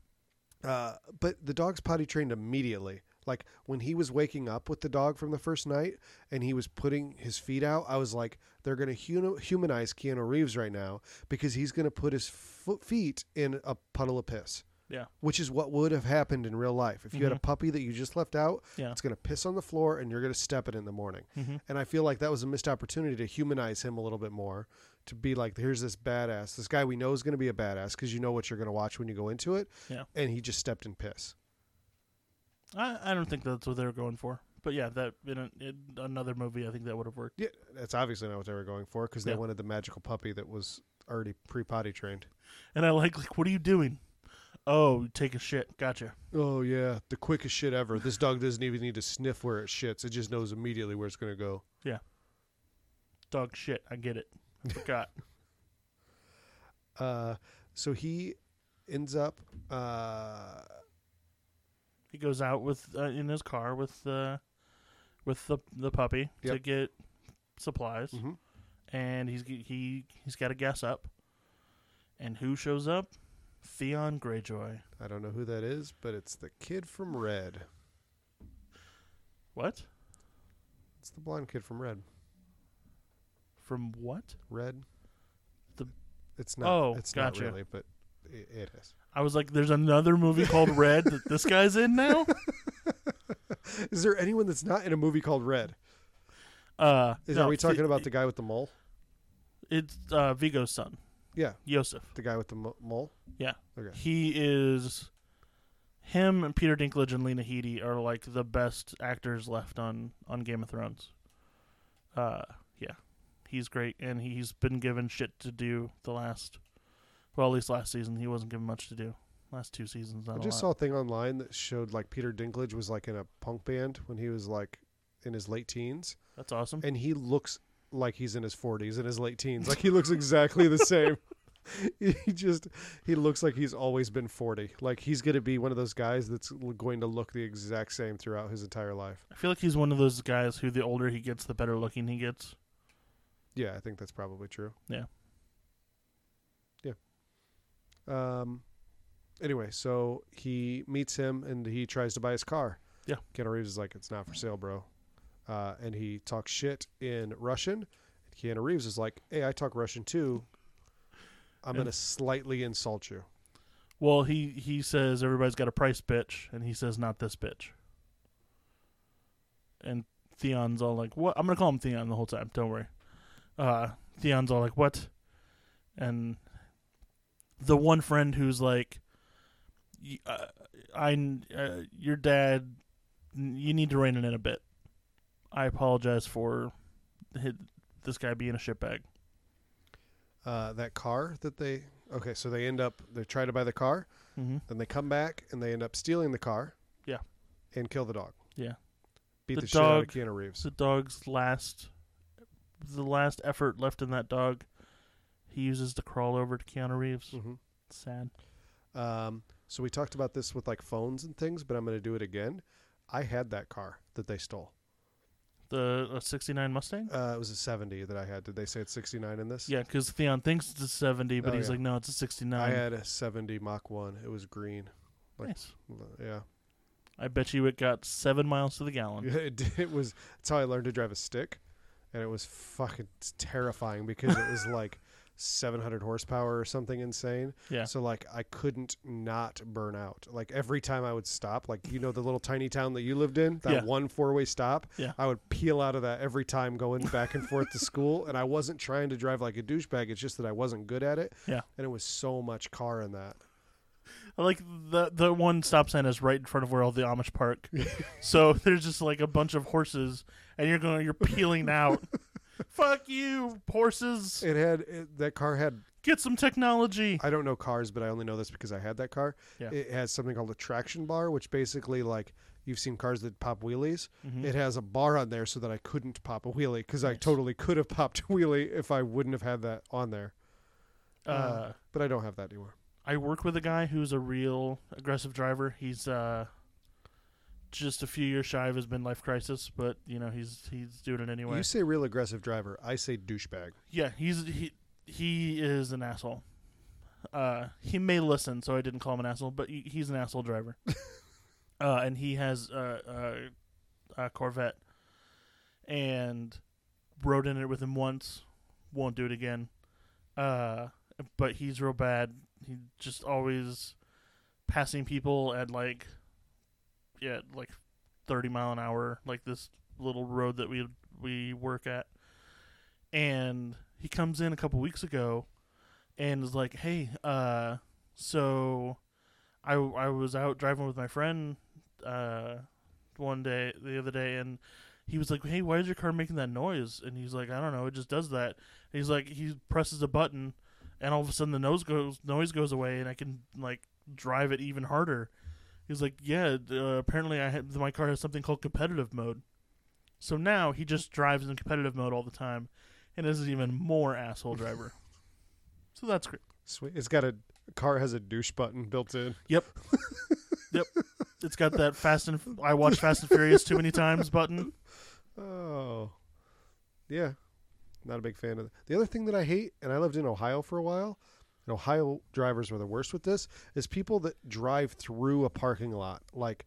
Uh, but the dog's potty trained immediately. Like when he was waking up with the dog from the first night and he was putting his feet out, I was like, they're going to humanize Keanu Reeves right now because he's going to put his foot feet in a puddle of piss. Yeah. Which is what would have happened in real life. If you had a Mhm. puppy that you just left out, Yeah. it's going to piss on the floor and you're going to step it in the morning. hmm And I feel like that was a missed opportunity to humanize him a little bit more. To be like, here's this badass, this guy we know is going to be a badass because you know what you're going to watch when you go into it. Yeah. And he just stepped in piss. I, I don't think that's what they were going for. But yeah, that in, a, in another movie, I think that would have worked. Yeah, that's obviously not what they were going for because they Yeah. wanted the magical puppy that was already pre potty trained. And I like, like, what are you doing? Oh, take a shit. Gotcha. Oh yeah, the quickest shit ever. This dog doesn't even need to sniff where it shits; it just knows immediately where it's going to go. Yeah. Dog shit. I get it. I forgot. Uh, so he ends up. Uh, he goes out with uh, in his car with uh, with the the puppy to get supplies, mhm. and he's he he's got to gas up. And who shows up? Theon Greyjoy. I don't know who that is, but it's the kid from Red. What? It's the blonde kid from Red. From what? Red. The- It's not. Oh, it's gotcha. not really, but it, it is. I was like, "There's another movie called Red that this guy's in now." Is there anyone that's not in a movie called Red? Uh, Is no, are we talking The- about the guy with the mole? It's uh, Viggo's son, Yeah, Iosef. the guy with the mo- mole. Yeah. Okay. He is. Him and Peter Dinklage and Lena Headey are like the best actors left on on Game of Thrones. Uh, yeah, he's great, and he's been given shit to do the last. Well, at least last season he wasn't given much to do. Last two seasons, I just saw a thing online that showed like Peter Dinklage was like in a punk band when he was like in his late teens, That's awesome. and he looks like he's in his 40s in his late teens. Like he looks exactly the same. he just he looks like he's always been 40. Like he's going to be one of those guys that's going to look the exact same throughout his entire life. I feel like he's one of those guys who the older he gets, the better looking he gets. Yeah, I think that's probably true. Yeah. Um anyway, so he meets him and he tries to buy his car. Yeah. Keanu Reeves is like, It's not for sale, bro. Uh, and he talks shit in Russian. Keanu Reeves is like, Hey, I talk Russian too. I'm And- gonna slightly insult you. Well, he he says everybody's got a price, bitch, and he says not this bitch. And Theon's all like, "What?" I'm gonna call him Theon the whole time. Don't worry. Uh, Theon's all like, "What?" And the one friend who's like, uh, "I, uh, your dad, you need to rein it in a bit." I apologize for hi- this guy being a shitbag. Uh, that car that they okay, so they end up they try to buy the car, Mm-hmm. then they come back and they end up stealing the car. Yeah. And kill the dog. Yeah. Beat The the, shit out of dog- Keanu Reeves. the dog's last the last effort left in that dog he uses to crawl over to Keanu Reeves. hmm Sad. Um, so we talked about this with like phones and things, but I'm going to do it again. I had that car that they stole. The uh, 69 Mustang? Uh, it was a 70 that I had. Did they say it's 69 in this? Yeah, because Theon thinks it's a 70, but Oh, he's yeah. like, no, it's a 69. I had a 70 Mach 1. It was green. like- nice. Yeah. I bet you it got seven miles to the gallon. It, it was, that's how I learned to drive a stick. And it was fucking terrifying because it was like 700 horsepower or something insane. Yeah. So like I couldn't not burn out. Like every time I would stop, like you know the little tiny town that you lived in, that Yeah. one four-way stop, Yeah. I would peel out of that every time going back and forth to school and I wasn't trying to drive like a douchebag, it's just that I wasn't good at it. Yeah. And it was so much car in that. I like the the one stop sign is right in front of where all the Amish park. so there's just like a bunch of horses, and you're going, you're peeling out. Fuck you, horses! It had it, that car had Get some technology. I don't know cars, but I only know this because I had that car. Yeah. It has something called a traction bar, which basically like you've seen cars that pop wheelies. Mhm. It has a bar on there so that I couldn't pop a wheelie because I totally could have popped a wheelie if I wouldn't have had that on there. uh, But I don't have that anymore. I work with a guy who's a real aggressive driver. He's uh just a few years shy of his midlife crisis, but you know he's he's doing it anyway. You say real aggressive driver. I say douchebag. yeah, he's he he is an asshole. Uh, he may listen, so I didn't call him an asshole, but he, he's an asshole driver. uh, and he has uh, uh, a Corvette, and rode in it with him once. Won't do it again. Uh, but he's real bad. He just always passing people at like, yeah, like thirty mile an hour, like this little road that we we work at. And he comes in a couple weeks ago, and is like, "Hey, uh, so I I was out driving with my friend, uh, one day the other day, and." He was like, "Hey, why is your car making that noise?" And he's like, "I don't know, it just does that." And he's like, he presses a button, and all of a sudden the nose goes noise goes away, and I can like drive it even harder. He's like, "Yeah, uh, apparently I had, my car has something called competitive mode." So now he just drives in competitive mode all the time, and is an even more asshole driver. so that's great. Sweet. It's got a car has a douche button built in. Yep. yep. It's got that Fast and I watch Fast and Furious too many times button. Oh, yeah. Not a big fan of that. The other thing that I hate, and I lived in Ohio for a while, and Ohio drivers were the worst with this, is people that drive through a parking lot, like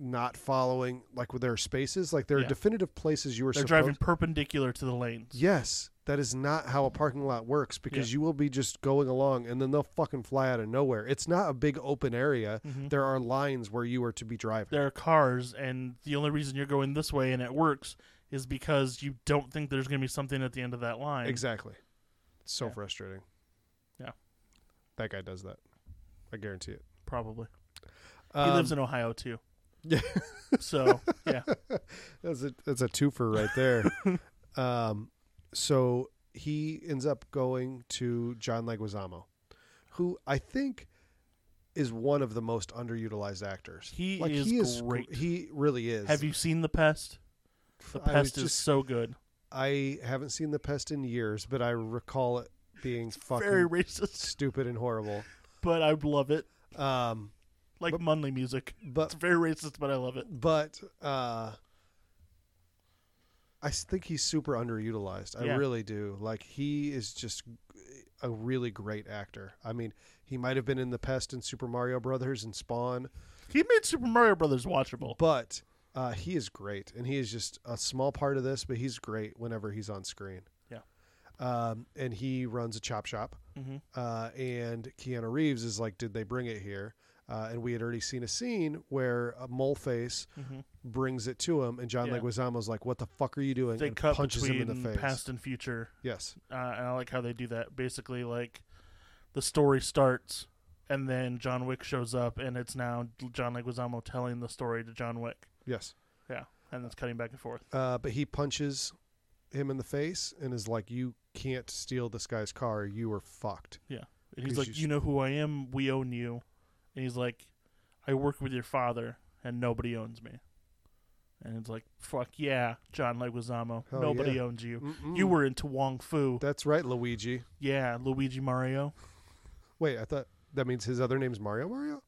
not following, like with their spaces. Like there are Yeah. definitive places you are They're supposed. driving perpendicular to the lanes. Yes, that is not how a parking lot works because you will be just going along and then they'll fucking fly out of nowhere. It's not a big open area. Mhm. There are lines where you are to be driving. There are cars, and the only reason you're going this way and it works is because you don't think there's going to be something at the end of that line. Exactly. It's so Yeah. frustrating. That guy does that. I guarantee it. Probably. Um, he lives in Ohio too. Yeah. So yeah, that's a that's a twofer right there. um, so he ends up going to John Leguizamo, who I think is one of the most underutilized actors. he like is he is gr- great. He really is. Have you seen The Pest? The Pest is just- so good. I haven't seen the pest in years, but I recall it being fucking Very racist, stupid and horrible. but I love it. Um, Like But- Munley music. but It's very racist, but I love it. but uh I think he's super underutilized. I Yeah. really do. Like he is just a really great actor. I mean, he might have been in The Pest and Super Mario Brothers and Spawn, He made Super Mario Brothers watchable. but uh, he is great, and he is just a small part of this, but he's great whenever he's on screen. Um, and he runs a chop shop. hmm uh, and Keanu Reeves is like, "Did they bring it here?" Uh, and we had already seen a scene where a mole face hmm brings it to him, and John Yeah. Leguizamo's like, "What the fuck are you doing?" They and cut punches him between in the face. past and future, yes, uh, and I like how they do that. Basically, like the story starts, and then John Wick shows up, and it's now John Leguizamo telling the story to John Wick. yes. Yeah, and it's cutting back and forth. Uh, but he punches him in the face and is like, "You can't steal this guy's car. You are fucked." Yeah. And he's 'Cause like, you "You know who I am. We own you." And he's like, "I work with your father, and nobody owns me." And it's like, "Fuck yeah, John Leguizamo. Hell nobody yeah. owns you. Mm-mm. You were into Wong Fu. That's right, Luigi. Yeah, Luigi Mario. Wait, I thought that means his other name's Mario. Mario.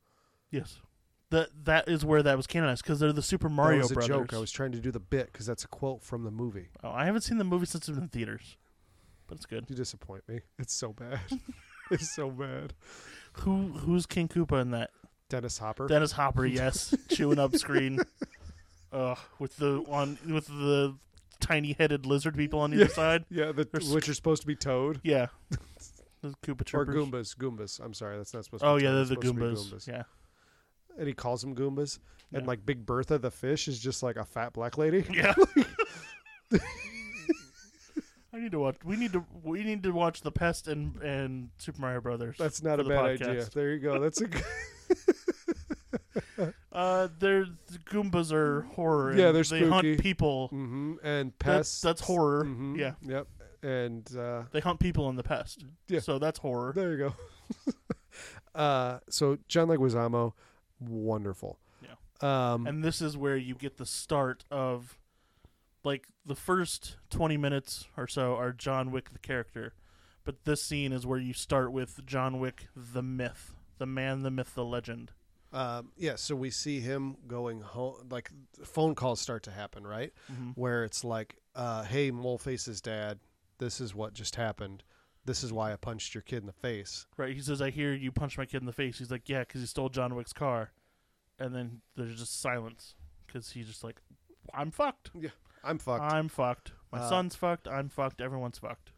Yes." That that is where that was canonized because they're the Super Mario that was a brothers. joke. I was trying to do the bit because that's a quote from the movie. Oh, I haven't seen the movie since it was in theaters, but it's good. You disappoint me. It's so bad. it's so bad. Who who's King Koopa in that? Dennis Hopper. Dennis Hopper, yes, chewing up screen. Ugh, with the on with the tiny headed lizard people on either Yeah. side. Yeah, the, There's- which are supposed to be Toad Yeah, the Koopa or Goombas. Goombas. I'm sorry, that's not supposed. to Oh yeah, they're the be Goombas. Yeah, And he calls them Goombas. And like Big Bertha the fish is just like a fat black lady. yeah. I need to watch. We need to. We need to watch the Pest and and Super Mario Brothers. That's not a bad podcast. idea. There you go. That's a good. Uh, they're the Goombas are horror. Yeah, they're They hunt spooky. people. hmm And That's pests. that's horror. Mhm. Yeah, Yep. And uh, they hunt people in the Pest. Yeah. So that's horror. there you go. uh, so John Leguizamo, wonderful. Yeah. Um, and this is where you get the start of like the first 20 minutes or so are John Wick the character but this scene is where you start with John Wick the myth the man the myth the legend um, yeah. So we see him going home. Like phone calls start to happen, right? Mhm. where it's like, uh, "Hey, Moleface's dad, this is what just happened. This is why I punched your kid in the face." right he says I hear you punched my kid in the face he's like yeah cuz he stole John Wick's car and then there's just silence cuz he's just like I'm fucked I'm fucked. I'm fucked. My Uh, son's fucked. I'm fucked. Everyone's fucked.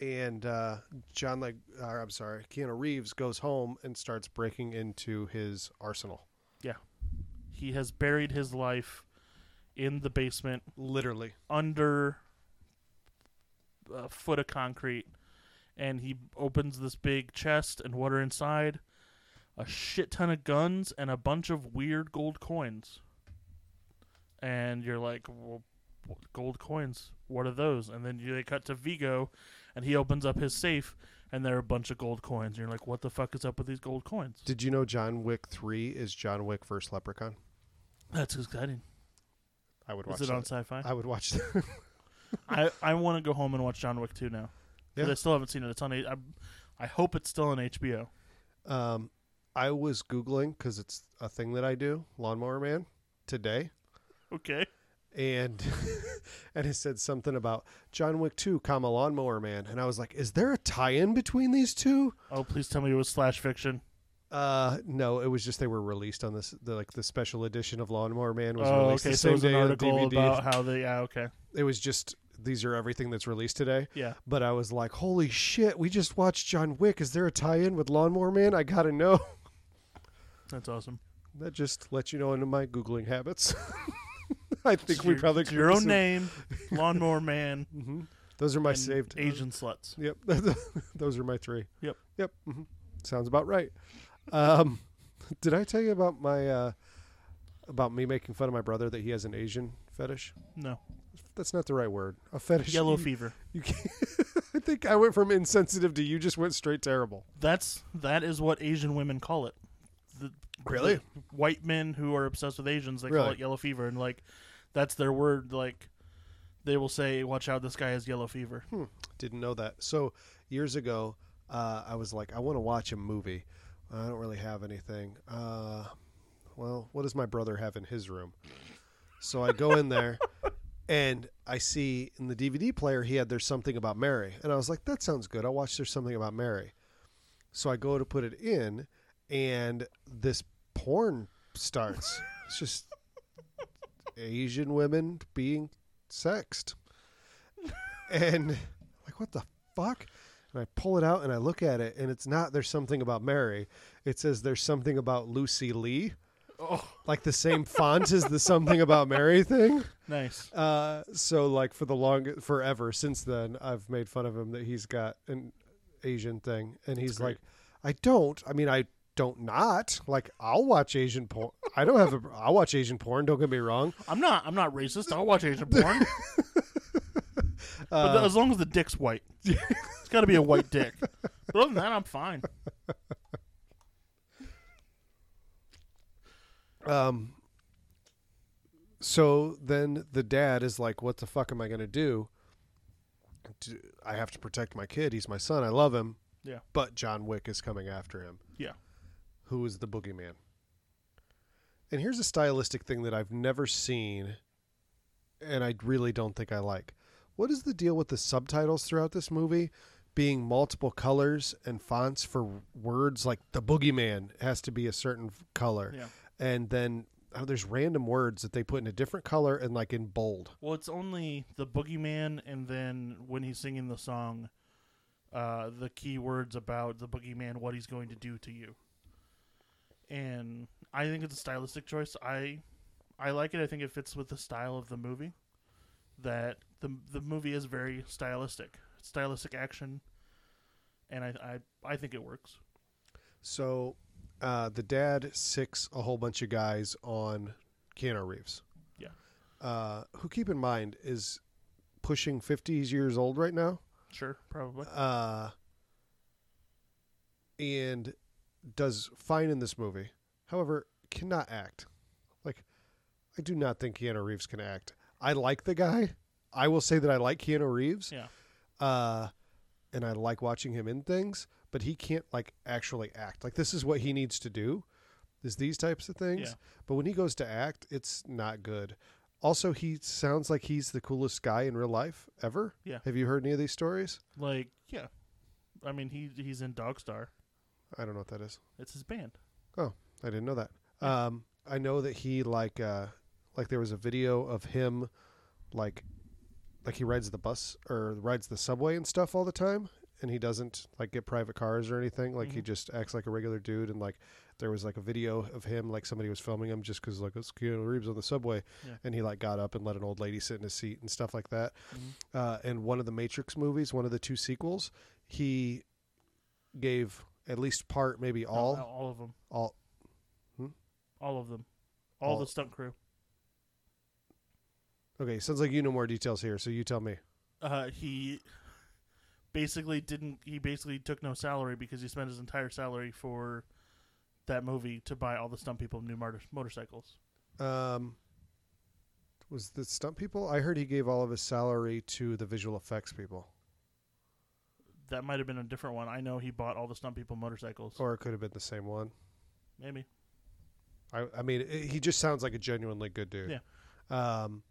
And uh, John, like, uh, I'm sorry, Keanu Reeves goes home and starts breaking into his arsenal. Yeah. He has buried his life in the basement. Literally, under a foot of concrete. And he opens this big chest and what are inside. A shit ton of guns and a bunch of weird gold coins and you're like well, gold coins what are those and then you, they cut to Viggo and he opens up his safe and there are a bunch of gold coins and you're like what the fuck is up with these gold coins did you know John Wick Three is John Wick versus Leprechaun? that's exciting I would watch. is it on sci-fi I would watch. That. I I want to go home and watch John Wick 2 now. Yeah. I still haven't seen it. It's on. I, I hope it's still on HBO. Um, I was googling because it's a thing that I do, Lawnmower Man, today, Okay. and and it said something about John Wick Two, comma Lawnmower Man, and I was like, is there a tie-in between these two? Oh, please tell me it was slash fiction. Uh, no, it was just they were released on this, the, like the special edition of Lawnmower Man was Oh, released okay. the So same it was an day on article DVD. about how they. Yeah. Okay. It was just these are everything that's released today. Yeah. But I was like, holy shit, we just watched John Wick. Is there a tie-in with Lawnmower Man? I gotta know. That's awesome. That just lets you know into my googling habits. I think we probably it's your own some- name, Lawnmower Man, hmm Those are my and saved Asian sluts. Yep, those are my three. Yep. Yep. hmm Sounds about right. Um, did I tell you about my uh, about me making fun of my brother that he has an Asian fetish? No. That's not the right word. A fetish. Yellow you, fever. You can't, I think I went from insensitive to you just went straight terrible. That's that is what Asian women call it. The, Really? the white men who are obsessed with Asians, they call Really? it yellow fever, and like that's their word. Like they will say, "Watch out, this guy has yellow fever." Didn't know that. So years ago, uh, I was like, I want to watch a movie. I don't really have anything. Uh, well, what does my brother have in his room? So I go in there, and I see in the DVD player he had "There's Something About Mary," and I was like, that sounds good. I'll watch "There's Something About Mary." So I go to put it in, and this porn starts. It's just Asian women being sexed, and like, what the fuck? And I pull it out and I look at it, and it's not. There's something about Mary. It says there's something about Lucy Lee, Oh, like the same font as the something about Mary thing. nice. Uh, so like for the long forever since then, I've made fun of him that he's got an Asian thing, and he's like, I don't. I mean, I don't not like. I'll watch Asian porn. I don't have a. I'll watch Asian porn. Don't get me wrong. I'm not. I'm not racist. I'll watch Asian porn, Uh, as long as the dick's white, it's got to be a white dick. But other than that, I'm fine. Um. So then the dad is like, "What the fuck am I gonna do? Do- I have to protect my kid. He's my son. I love him. Yeah. But John Wick is coming after him. Yeah. Who is the boogeyman? And here's a stylistic thing that I've never seen, and I really don't think I like. What is the deal with the subtitles throughout this movie? Being multiple colors and fonts for words like the boogeyman has to be a certain color Yeah. and then oh, there's random words that they put in a different color and like in bold. Well, it's only the boogeyman, and then when he's singing the song, uh, the key words about the boogeyman, what he's going to do to you. And I think it's a stylistic choice. I, I like it. I think it fits with the style of the movie. That the the movie is very stylistic, stylistic action, and I I, I think it works. So uh, the dad sicks a whole bunch of guys on Keanu Reeves. Yeah. Uh, who keep in mind is pushing 50 years old right now. Sure, probably. Uh, and does fine in this movie. However, cannot act. Like, I do not think Keanu Reeves can act. I like the guy. I will say that I like Keanu Reeves. Yeah. Uh, and I like watching him in things, but he can't like actually act. Like this is what he needs to do, is these types of things. Yeah. But when he goes to act, it's not good. Also, he sounds like he's the coolest guy in real life ever. Yeah. Have you heard any of these stories? Like, yeah. I mean, he he's in Dogstar. I don't know what that is. It's his band. Oh, I didn't know that. Um, I know that he like uh, like there was a video of him like like he rides the bus or rides the subway and stuff all the time, and he doesn't like get private cars or anything. Like he Mhm. just acts like a regular dude. And like there was like a video of him like somebody was filming him just because like it's Keanu Reeves on the subway, Yeah. and he like got up and let an old lady sit in his seat and stuff like that. Mhm. Uh, and one of the Matrix movies, one of the two sequels, he gave at least part, maybe No, all, all of them. all All of them. All, All- the stunt crew. Okay, sounds like you know more details here, so you tell me. Uh, he basically didn't. He basically took no salary because he spent his entire salary for that movie to buy all the stunt people new motor- motorcycles. Um, Was the stunt people? I heard he gave all of his salary to the visual effects people, That might have been a different one. I know he bought all the stunt people motorcycles. or it could have been the same one. Maybe. I, I mean, it, he just sounds like a genuinely good dude. Yeah. Um,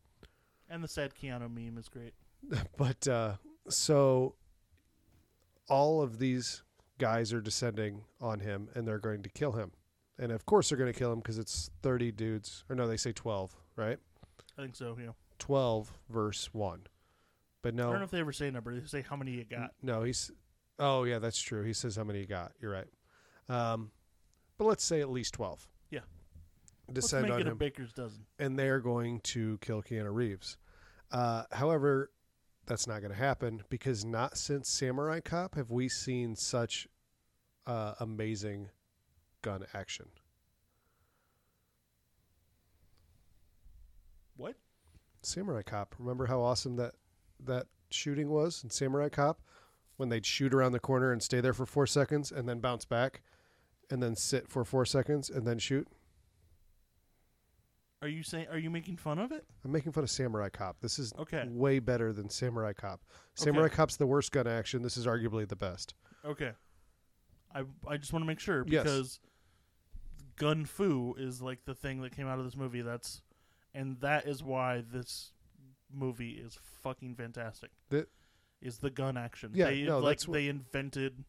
And the sad Keanu meme is great. but uh, so all of these guys are descending on him, and they're going to kill him. And of course, they're going to kill him because it's thirty dudes, or no, they say twelve, right? I think so. Yeah. Twelve verse one. But no, I don't know if they ever say a number. They say how many you got. no, he's. Oh yeah, that's true. He says how many you got. You're right. Um, but let's say at least twelve. Yeah. Descend on him. baker's dozen. and they're going to kill Keanu Reeves. Uh, however, that's not going to happen because not since Samurai Cop have we seen such uh, amazing gun action. What? Samurai Cop. Remember how awesome that that shooting was in Samurai Cop when they'd shoot around the corner and stay there for four seconds and then bounce back and then sit for four seconds and then shoot. Are you saying? Are you making fun of it? I'm making fun of Samurai Cop. This is Okay. way better than Samurai Cop. Samurai Cop's the worst gun action. This is arguably the best. Okay. I I just want to make sure Yes. because gun fu is like the thing that came out of this movie. That's and that is why this movie is fucking fantastic. The- is the gun action? Yeah, they, no, like that's they invented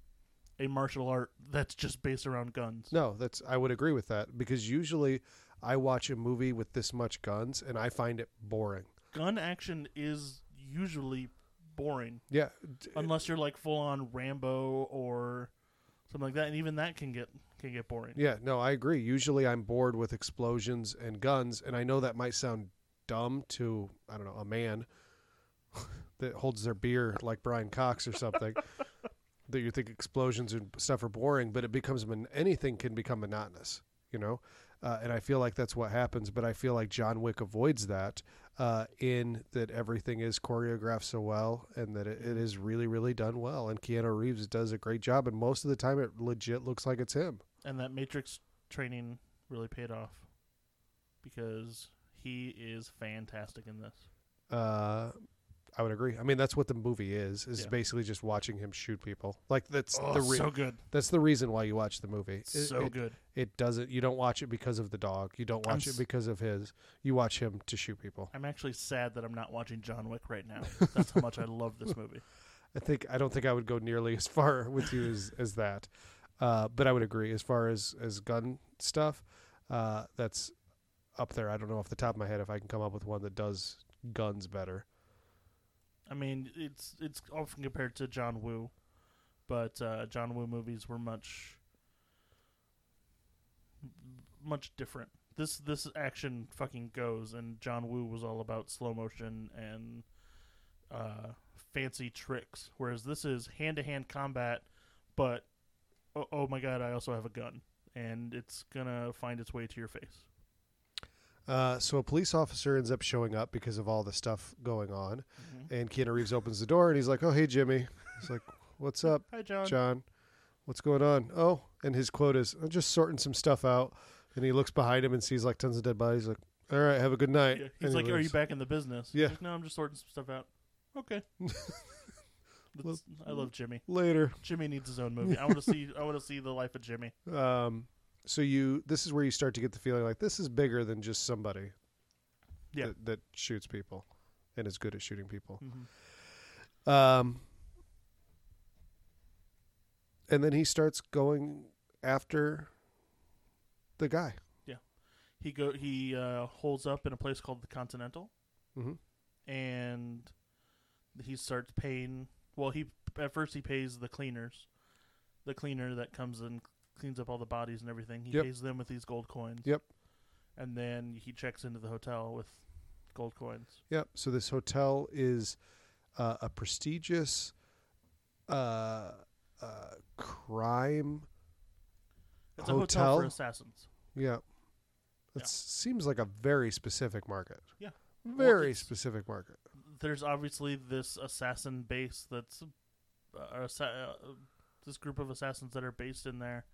a martial art that's just based around guns. No, that's I would agree with that because usually I watch a movie with this much guns and I find it boring. Gun action is usually boring Yeah, unless you're like full on Rambo or something like that, and even that can get can get boring. yeah, no, I agree. Usually I'm bored with explosions and guns, and I know that might sound dumb to I don't know a man that holds their beer like Brian Cox or something. that you think explosions and stuff are boring, but it becomes mon- anything can become monotonous, you know. Uh, and I feel like that's what happens, but I feel like John Wick avoids that uh, in that everything is choreographed so well and that it, it is really, really done well. And Keanu Reeves does a great job, and most of the time it legit looks like it's him. and that Matrix training really paid off because he is fantastic in this. Uh, I would agree. I mean, that's what the movie is. Is Yeah. basically just watching him shoot people. Like that's Oh, the re- so good, that's the reason why you watch the movie. It- so it, good. It doesn't. You don't watch it because of the dog. You don't I'm watch it because of his. You watch him to shoot people. I'm actually sad that I'm not watching John Wick right now. That's how much I love this movie. I think I don't think I would go nearly as far with you as, as that, uh, but I would agree as far as as gun stuff. Uh, that's up there. I don't know off the top of my head if I can come up with one that does guns better. I mean, it's it's often compared to John Woo, but uh, John Woo movies were much much different. This this action fucking goes, and John Woo was all about slow motion and uh, fancy tricks, whereas this is hand to hand combat. But oh, oh my god, I also have a gun, and it's gonna find its way to your face. Uh, so a police officer ends up showing up because of all the stuff going on, Mhm. and Keanu Reeves opens the door and he's like, "Oh hey Jimmy," he's like, "What's up, Hi, John. John? What's going on?" Oh, and his quote is, "I'm just sorting some stuff out," and he looks behind him and sees like tons of dead bodies. Like, "All right, have a good night." Yeah, And He's he like, "Are you back in the business?" He's Yeah. like, no, I'm just sorting some stuff out. Okay. I love Jimmy. Later. Jimmy needs his own movie. I want to see. I want to see the life of Jimmy. Um, so you this is where you start to get the feeling like this is bigger than just somebody Yeah. that, that shoots people and is good at shooting people. hmm Um, and then he starts going after the guy. Yeah, he go. He uh, holds up in a place called the Continental, hmm and he starts paying. Well, he at first he pays the cleaners, the cleaner that comes and cleans up all the bodies and everything. He Yep. pays them with these gold coins. Yep. And then he checks into the hotel with gold coins. Yep. So this hotel is uh, a prestigious uh, uh, crime. It's a hotel Hotel? for assassins. Yeah. It Yeah. seems like a very specific market. Yeah. Very it's- specific market. there's obviously this assassin base that's uh, assa- uh, this group of assassins that are based in there,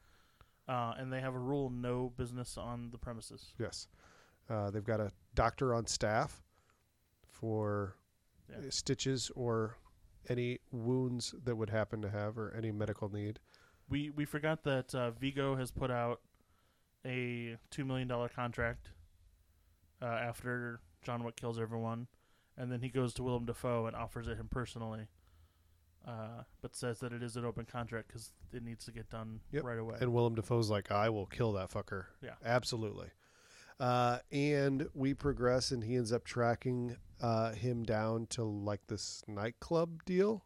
uh, and they have a rule: no business on the premises. Yes. Uh, they've got a doctor on staff for Yeah. stitches or any wounds that would happen to have or any medical need. We we forgot that uh, Viggo has put out a two million dollar contract uh, after John Wick kills everyone, and then he goes to Willem Dafoe and offers it him personally, uh, but says that it is an open contract because it needs to get done Yep. right away. And Willem Dafoe's like, I will kill that fucker. Yeah. Absolutely. Uh, and we progress, and he ends up tracking uh, him down to like this nightclub deal.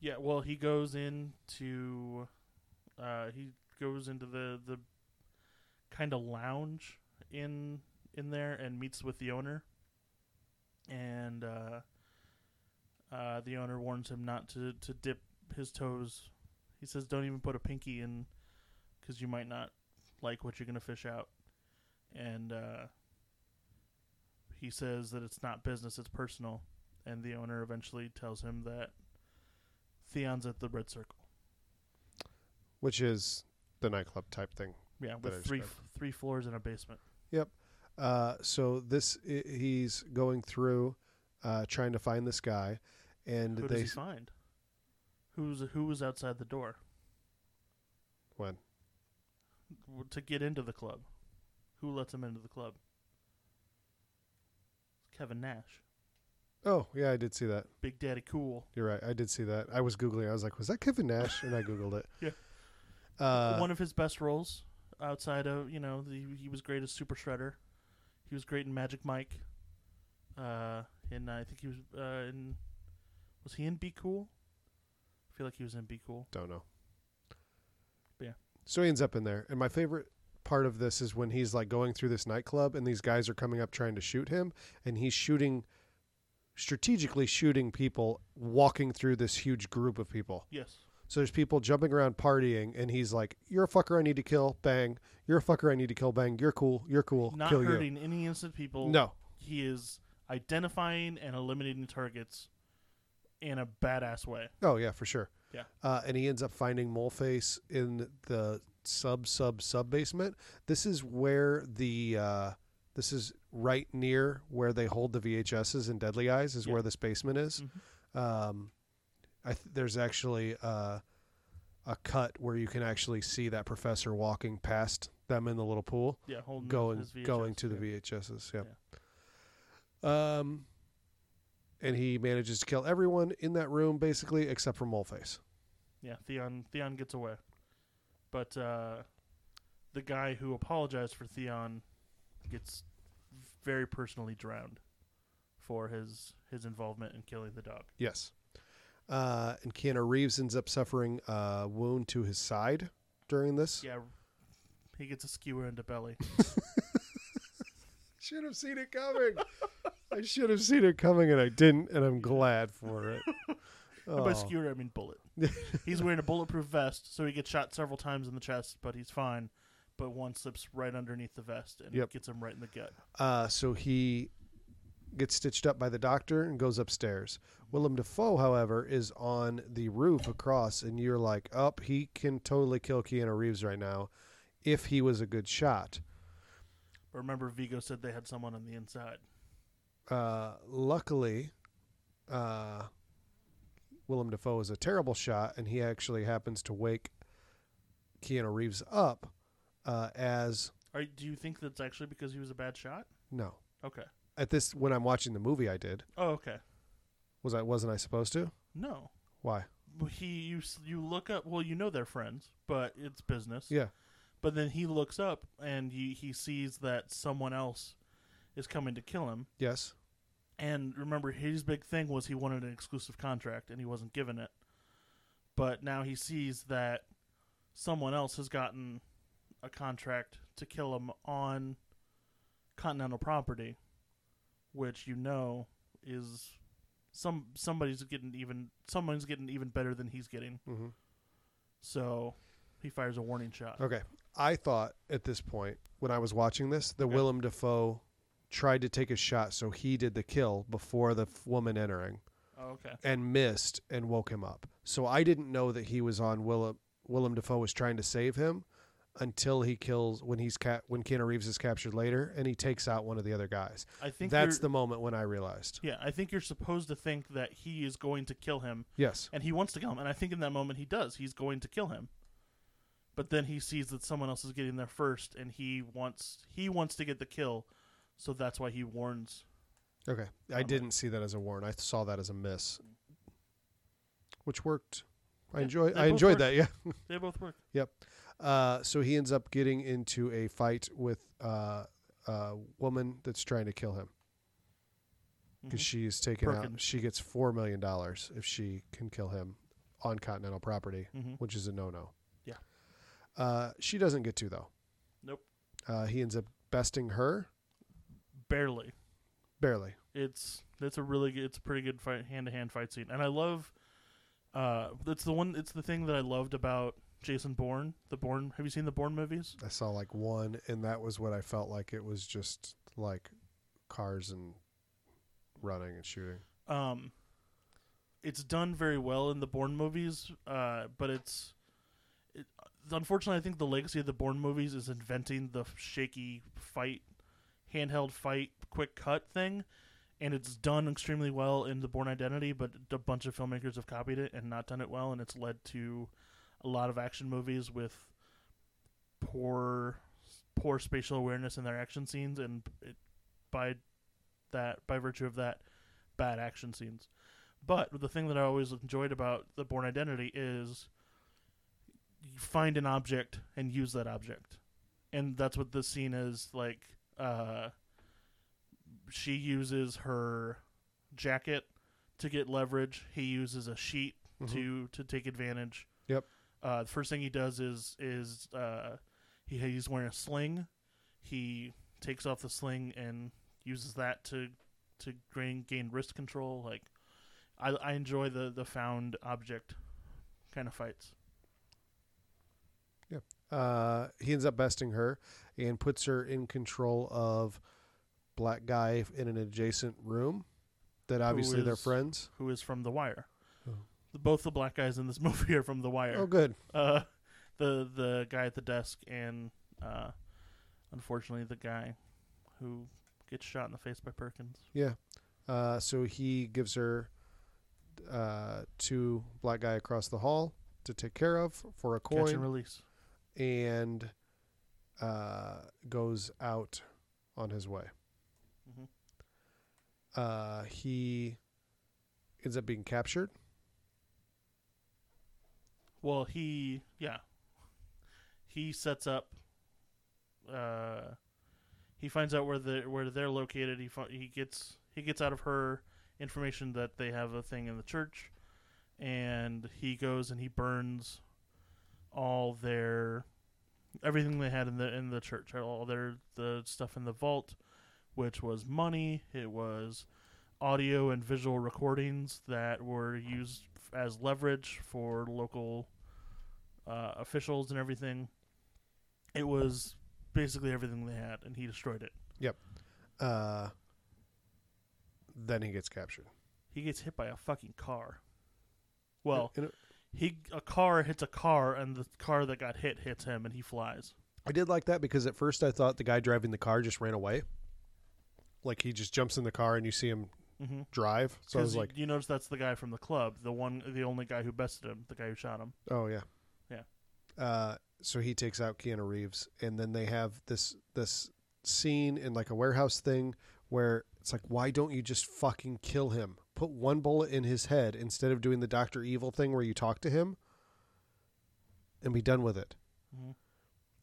Yeah, well, he goes into, uh, he goes into the the kind of lounge in in there and meets with the owner, and uh, the owner warns him not to to dip his toes. He says, "Don't even put a pinky in, because you might not like what you're gonna fish out." And uh, he says that it's not business; it's personal. And the owner eventually tells him that Theon's at the Red Circle. which is the nightclub type thing. Yeah, with three described. three floors and a basement. Uh, so this i- he's going through, uh, trying to find this guy, and Who does they he find? Who's who was outside the door when to get into the club? Who lets him into the club? Kevin Nash, oh yeah, I did see that. Big Daddy Cool. You're right, I did see that. I was googling. I was like, was that Kevin Nash? And I googled it. Yeah. Uh, One of his best roles outside of you know the, he was great as Super Shredder. He was great in Magic Mike. Uh, and I think he was uh, in. Was he in Be Cool? I feel like he was in Be Cool. Don't know. But yeah. So he ends up in there, and my favorite part of this is when he's like going through this nightclub, and these guys are coming up trying to shoot him, and he's shooting, strategically shooting people walking through this huge group of people. Yes. So there's people jumping around partying, and he's like, "You're a fucker. I need to kill. Bang. You're a fucker. I need to kill. Bang. You're cool. You're cool. Not kill you." hurting any innocent people. No. he is identifying and eliminating targets in a badass way. Oh yeah, for sure. Yeah. Uh, and he ends up finding Moleface in the sub sub sub basement. This is where the uh, this is right near where they hold the VHSs in Deadly Eyes. Is Yeah. where this basement is. Mhm. Um, I th- there's actually uh, a cut where you can actually see that professor walking past them in the little pool, Yeah, holding going going to the yeah. VHSs. Yep. Um, and he manages to kill everyone in that room basically except for Moleface. Yeah, Theon Theon gets away. But uh, the guy who apologized for Theon gets very personally drowned for his his involvement in killing the dog. Yes. Uh, and Keanu Reeves ends up suffering a wound to his side during this. Yeah, he gets a skewer into belly. Should have seen it coming. I should have seen it coming, and I didn't, and I'm glad for it. And By Oh. skewer, I mean bullet. he's wearing a bulletproof vest, so he gets shot several times in the chest, but he's fine. But one slips right underneath the vest and Yep. gets him right in the gut. Uh, so he gets stitched up by the doctor and goes upstairs. Willem Dafoe, however, is on the roof across, and you're like, up, he can totally kill Keanu Reeves right now if he was a good shot. But remember, Viggo said they had someone on the inside. Uh, luckily, uh, Willem Dafoe is a terrible shot, and he actually happens to wake Keanu Reeves up uh, as Are, do you think that's actually because he was a bad shot? no. Okay. At this, when I'm watching the movie, I did. Oh, okay. Was I? Wasn't I supposed to? No. Why? He you you look up. Well, you know they're friends, but it's business. Yeah. But then he looks up and he he sees that someone else is coming to kill him. Yes. And remember, his big thing was he wanted an exclusive contract, and he wasn't given it. But now he sees that someone else has gotten a contract to kill him on Continental property, which you know is some somebody's getting even someone's getting even better than he's getting. Mm-hmm. So he fires a warning shot. Okay. I thought at this point when I was watching this, that Okay. Willem Dafoe tried to take a shot, so he did the kill before the f- woman entering Oh, okay. and missed and woke him up. So I didn't know that he was on Willem. Willem Dafoe was trying to save him until he kills when he's ca- when Keanu Reeves is captured later, and he takes out one of the other guys. I think That's the moment when I realized. yeah. I think you're supposed to think that he is going to kill him, Yes. and he wants to kill him, and I think in that moment he does. He's going to kill him, but then he sees that someone else is getting there first, and he wants he wants to get the kill, so that's why he warns. Okay. I didn't see that as a warn. I saw that as a miss, which worked. I Yeah, enjoy. I enjoyed work. that. Yeah. They both work. Yep. Uh, so he ends up getting into a fight with uh, a woman that's trying to kill him because Mhm. she's taken out. She gets four million dollars if she can kill him on continental property, Mhm. which is a no-no. Yeah. Uh, she doesn't get to though. Nope. Uh, he ends up besting her Barely. barely. It's it's a really good, it's a pretty good fight hand to hand fight scene, and I love. Uh, it's the one. It's the thing that I loved about Jason Bourne. The Bourne. Have you seen the Bourne movies? I saw like one, and that was what I felt like. It was just like cars and running and shooting. Um, it's done very well in the Bourne movies, uh, but it's. It, unfortunately, I think the legacy of the Bourne movies is inventing the shaky fight, handheld fight, quick cut thing, and it's done extremely well in the Bourne Identity. But a bunch of filmmakers have copied it and not done it well, and it's led to a lot of action movies with poor, poor spatial awareness in their action scenes, and it, by that, by virtue of that, bad action scenes. But the thing that I always enjoyed about the Bourne Identity is you find an object and use that object. And that's what this scene is like uh she uses her jacket to get leverage. He uses a sheet Mhm. to to take advantage. Yep. Uh the first thing he does is is uh he he's wearing a sling. He takes off the sling and uses that to to gain gain wrist control. Like I I enjoy the the found object kind of fights. Yep. Uh, he ends up besting her and puts her in control of black guy in an adjacent room. That obviously they're friends. Who is from The Wire? Oh. Both the black guys in this movie are from The Wire. Oh, good. Uh, the the guy at the desk and uh, unfortunately the guy who gets shot in the face by Perkins. Yeah. Uh, so he gives her uh, to black guy across the hall to take care of for a Catch and coin release. and uh, goes out on his way. Mhm. Uh, he ends up being captured. Well, he yeah. He sets up. Uh, he finds out where the where they're located. He he gets he gets out of her information that they have a thing in the church, and he goes and he burns all their everything they had in the in the church. All their the stuff in the vault, which was money. It was audio and visual recordings that were used as leverage for local uh, officials and everything. It was basically everything they had, and he destroyed it. Yep. Uh, then he gets captured. He gets hit by a fucking car. Well, And it- he a car hits a car, and the car that got hit hits him, and he flies. I did like that because at first I thought the guy driving the car just ran away. Like he just jumps in the car and you see him Mm-hmm. drive. So I was like, you notice that's the guy from the club, the one, the only guy who bested him, the guy who shot him. oh yeah, Yeah. Uh, so he takes out Keanu Reeves, and then they have this this scene in like a warehouse thing where it's like, why don't you just fucking kill him? Put one bullet in his head instead of doing the Doctor Evil thing where you talk to him and be done with it. Mhm.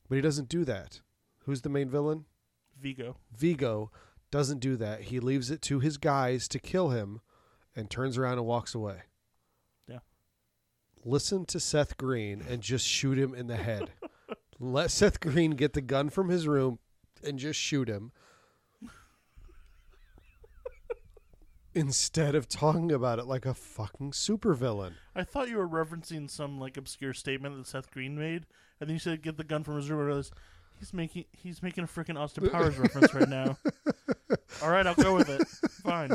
But he doesn't do that. Who's the main villain? Viggo. Viggo doesn't do that. He leaves it to his guys to kill him and turns around and walks away. Yeah. Listen to Seth Green and just shoot him in the head. Let Seth Green get the gun from his room and just shoot him. Instead of talking about it like a fucking supervillain. I thought you were referencing some like obscure statement that Seth Green made, and then you said get the gun from his room. I realized he's making he's making a freaking Austin Powers reference right now. All right, I'll go with it. Fine.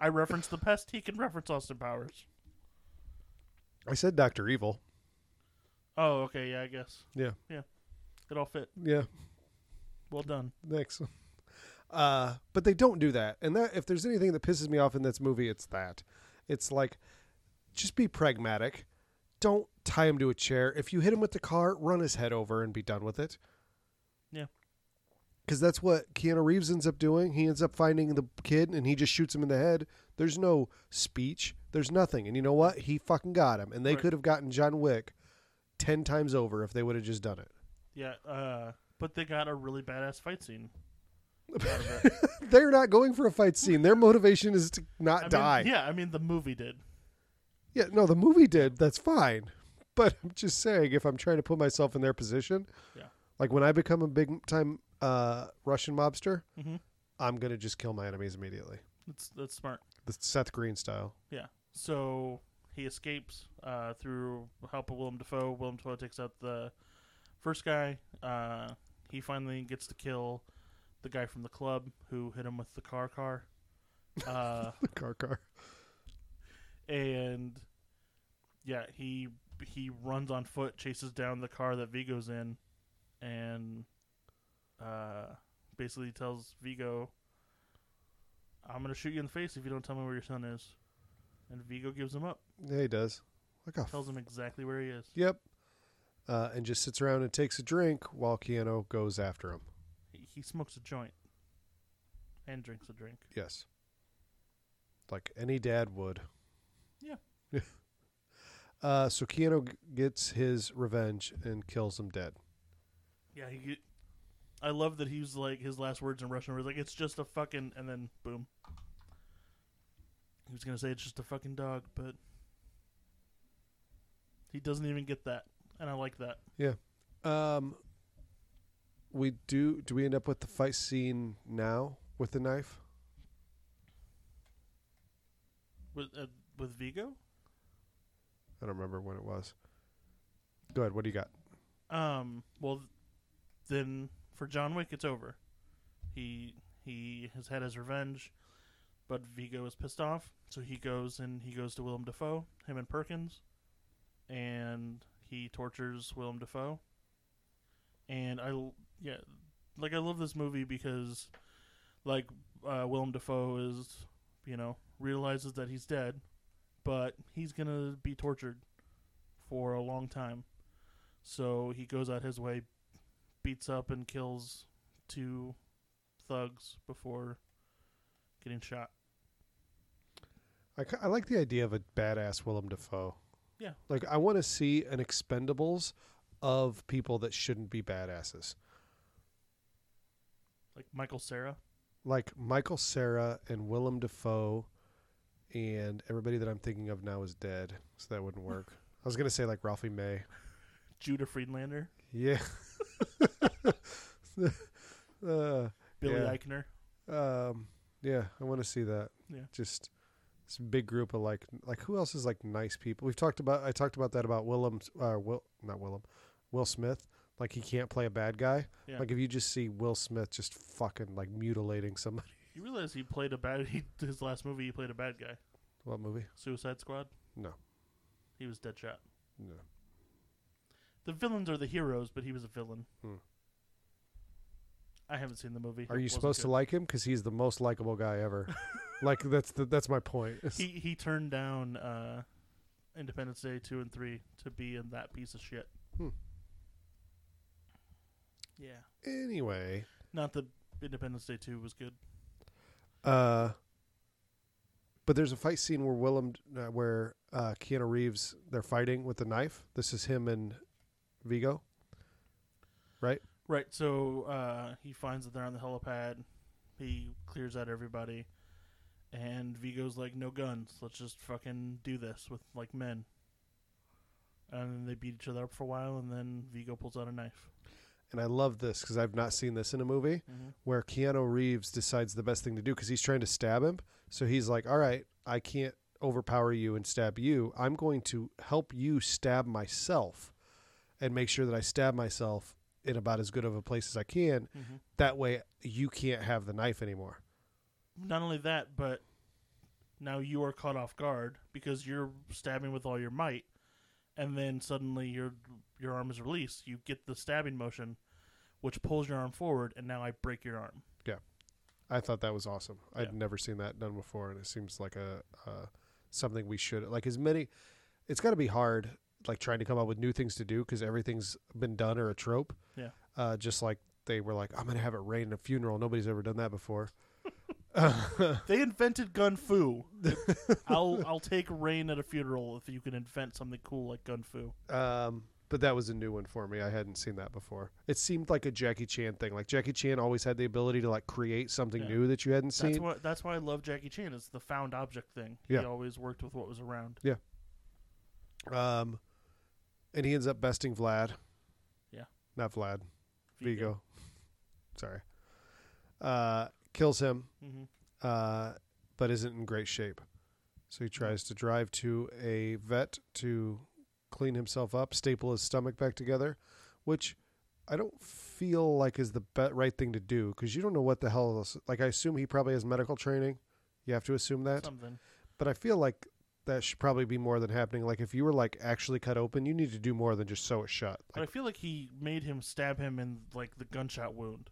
I referenced the pest. He can reference Austin Powers. I said Doctor Evil. Oh, okay, yeah, I guess. Yeah. Yeah. It all fit. Yeah, Well done. thanks. Uh, but they don't do that, and that if there's anything that pisses me off in this movie, it's that. It's like, just be pragmatic. Don't tie him to a chair. If you hit him with the car, run his head over and be done with it. Yeah. Because that's what Keanu Reeves ends up doing. He ends up finding the kid and he just shoots him in the head. There's no speech. There's nothing. And you know what? He fucking got him. And they Right. could have gotten John Wick ten times over if they would have just done it. Yeah, uh, but they got a really badass fight scene. Out of it. They're not going for a fight scene. Their motivation is to not I mean, die. yeah, I mean the movie did. Yeah, no, the movie did. That's fine. But I'm just saying, if I'm trying to put myself in their position, Yeah. like when I become a big time uh, Russian mobster, hmm I'm gonna just kill my enemies immediately. That's that's smart. The Seth Green style. Yeah. So he escapes uh, through help of Willem Dafoe. Willem Dafoe takes out the first guy. Uh, he finally gets to kill the guy from the club who hit him with the car car. Uh, The car car. and yeah, he he runs on foot, chases down the car that Viggo's in, and uh, basically tells Viggo, "I'm gonna shoot you in the face if you don't tell me where your son is." And Viggo gives him up, Yeah, he does. Like a tells him exactly where he is. Yep. Uh, and just sits around and takes a drink while Keanu goes after him. He, smokes a joint and drinks a drink. Yes. Like any dad would. Yeah. uh, so Keanu g- gets his revenge and kills him dead. Yeah, he. I love that he's like his last words in Russian were like, "It's just a fucking," and then boom. He was gonna say it's just a fucking dog, but he doesn't even get that, and I like that. Yeah. Um, we do. Do we end up with the fight scene now with the knife? With uh, with Viggo, I don't remember when it was. Go ahead. What do you got? um, well, then for John Wick, it's over. He he has had his revenge, but Viggo is pissed off, so he goes and he goes to Willem Dafoe, him and Perkins, and he tortures Willem Dafoe. And I yeah, like I love this movie because, like, uh, Willem Dafoe is you know realizes that he's dead, but he's gonna be tortured for a long time. So he goes out his way, beats up and kills two thugs before getting shot. I, I like the idea of a badass Willem Dafoe. Yeah. Like I want to see an Expendables of people that shouldn't be badasses. Like Michael Cera. Like Michael Cera and Willem Dafoe, and everybody that I'm thinking of now is dead, so that wouldn't work. I was gonna say like Ralphie May. Judah Friedlander, Yeah. uh, Billy Yeah. Eichner. Um, yeah, I want to see that. Yeah. Just this big group of like, like who else is like nice people? We've talked about. I talked about that about Willem. Uh, Will not Willem. Will Smith. Like he can't play a bad guy. Yeah. Like if you just see Will Smith just fucking like mutilating somebody. You realize he played a bad. He, his last movie, he played a bad guy. What movie? Suicide Squad. No. He was Deadshot. No. The villains are the heroes, but he was a villain. Hmm. I haven't seen the movie. Are It you supposed to like him because he's the most likable guy ever? like that's the, that's my point. He he turned down uh, Independence Day two and three to be in that piece of shit. Hmm. Yeah, anyway, not that Independence Day two was good. Uh, but there's a fight scene where Willem, uh, where uh, Keanu Reeves, they're fighting with the knife. This is him and Viggo. Right. Right. So uh, he finds that they're on the helipad. He clears out everybody, and Viggo's like, "No guns. Let's just fucking do this with like men." And then they beat each other up for a while, and then Viggo pulls out a knife. And I love this because I've not seen this in a movie Mm-hmm. where Keanu Reeves decides the best thing to do because he's trying to stab him. So he's like, "All right, I can't overpower you and stab you. I'm going to help you stab myself, and make sure that I stab myself in about as good of a place as I can. Mm-hmm. That way, you can't have the knife anymore." Not only that, but now you are caught off guard because you're stabbing with all your might, and then suddenly your your arm is released. You get the stabbing motion, which pulls your arm forward, and now I break your arm. Yeah, I thought that was awesome. I'd never seen that done before, and it seems like a uh, something we should like. As many, it's got to be hard, like trying to come up with new things to do because everything's been done or a trope. Yeah. Uh, just like they were like, I'm gonna have it rain at a funeral. Nobody's ever done that before. They invented gun fu. I'll I'll take rain at a funeral if you can invent something cool like gun fu. Um, but that was a new one for me. I hadn't seen that before. It seemed like a Jackie Chan thing. Like Jackie Chan always had the ability to like create something Yeah. new that you hadn't That's seen. what that's why I love Jackie Chan. It's the found object thing. Yeah. He always worked with what was around. Yeah. Um, and he ends up besting Vlad. Yeah. Not Vlad. Viggo. Sorry. Uh, kills him, hmm uh, but isn't in great shape. So he tries to drive to a vet to clean himself up, staple his stomach back together, which I don't feel like is the be- right thing to do because you don't know what the hell. Else, like I assume he probably has medical training. You have to assume that, Something. but I feel like that should probably be more than happening. Like if you were like actually cut open, you need to do more than just sew it shut. But I feel like he made him stab him in like the gunshot wound.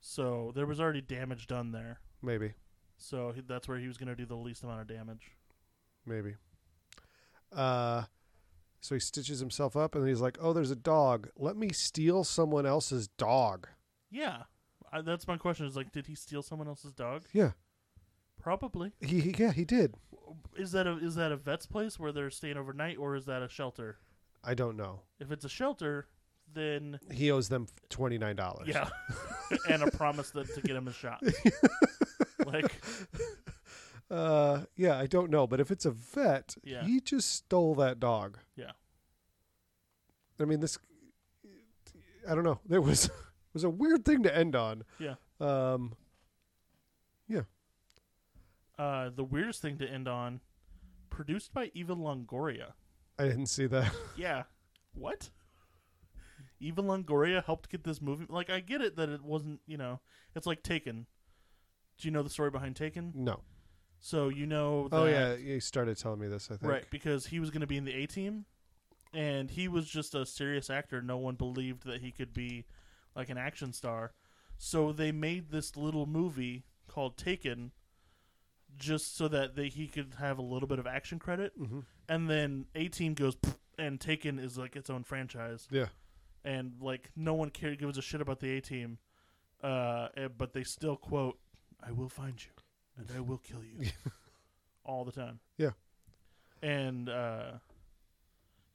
So there was already damage done there. maybe. So he, that's where he was going to do the least amount of damage. maybe. Uh, so he stitches himself up, and he's like, "Oh, there's a dog. Let me steal someone else's dog." Yeah. I, that's my question is like did he steal someone else's dog? Yeah, Probably. he, he yeah he did. Is that a is that a vet's place where they're staying overnight or is that a shelter? I don't know. If it's a shelter, then He owes them twenty nine dollars. yeah. and a promise that to get him a shot. like Uh, yeah, I don't know, but if it's a vet, Yeah. he just stole that dog. Yeah. I mean, this. I don't know. There was was a weird thing to end on. Yeah. Um. Yeah. Uh the weirdest thing to end on produced by Eva Longoria. I didn't see that. Yeah. What? Eva Longoria helped get this movie. Like, I get it that it wasn't, you know, it's like Taken. Do you know the story behind Taken? No. So you know. That, Oh yeah, you started telling me this. I think. Right, because he was going to be in the A team, and he was just a serious actor. No one believed that he could be like an action star. So they made this little movie called Taken, just so that they, he could have a little bit of action credit. hmm And then A team goes, and Taken is like its own franchise. Yeah. and like no one cares gives a shit about the A team, uh, eh, but they still quote, "I will find you, and I will kill you," all the time. Yeah. and uh,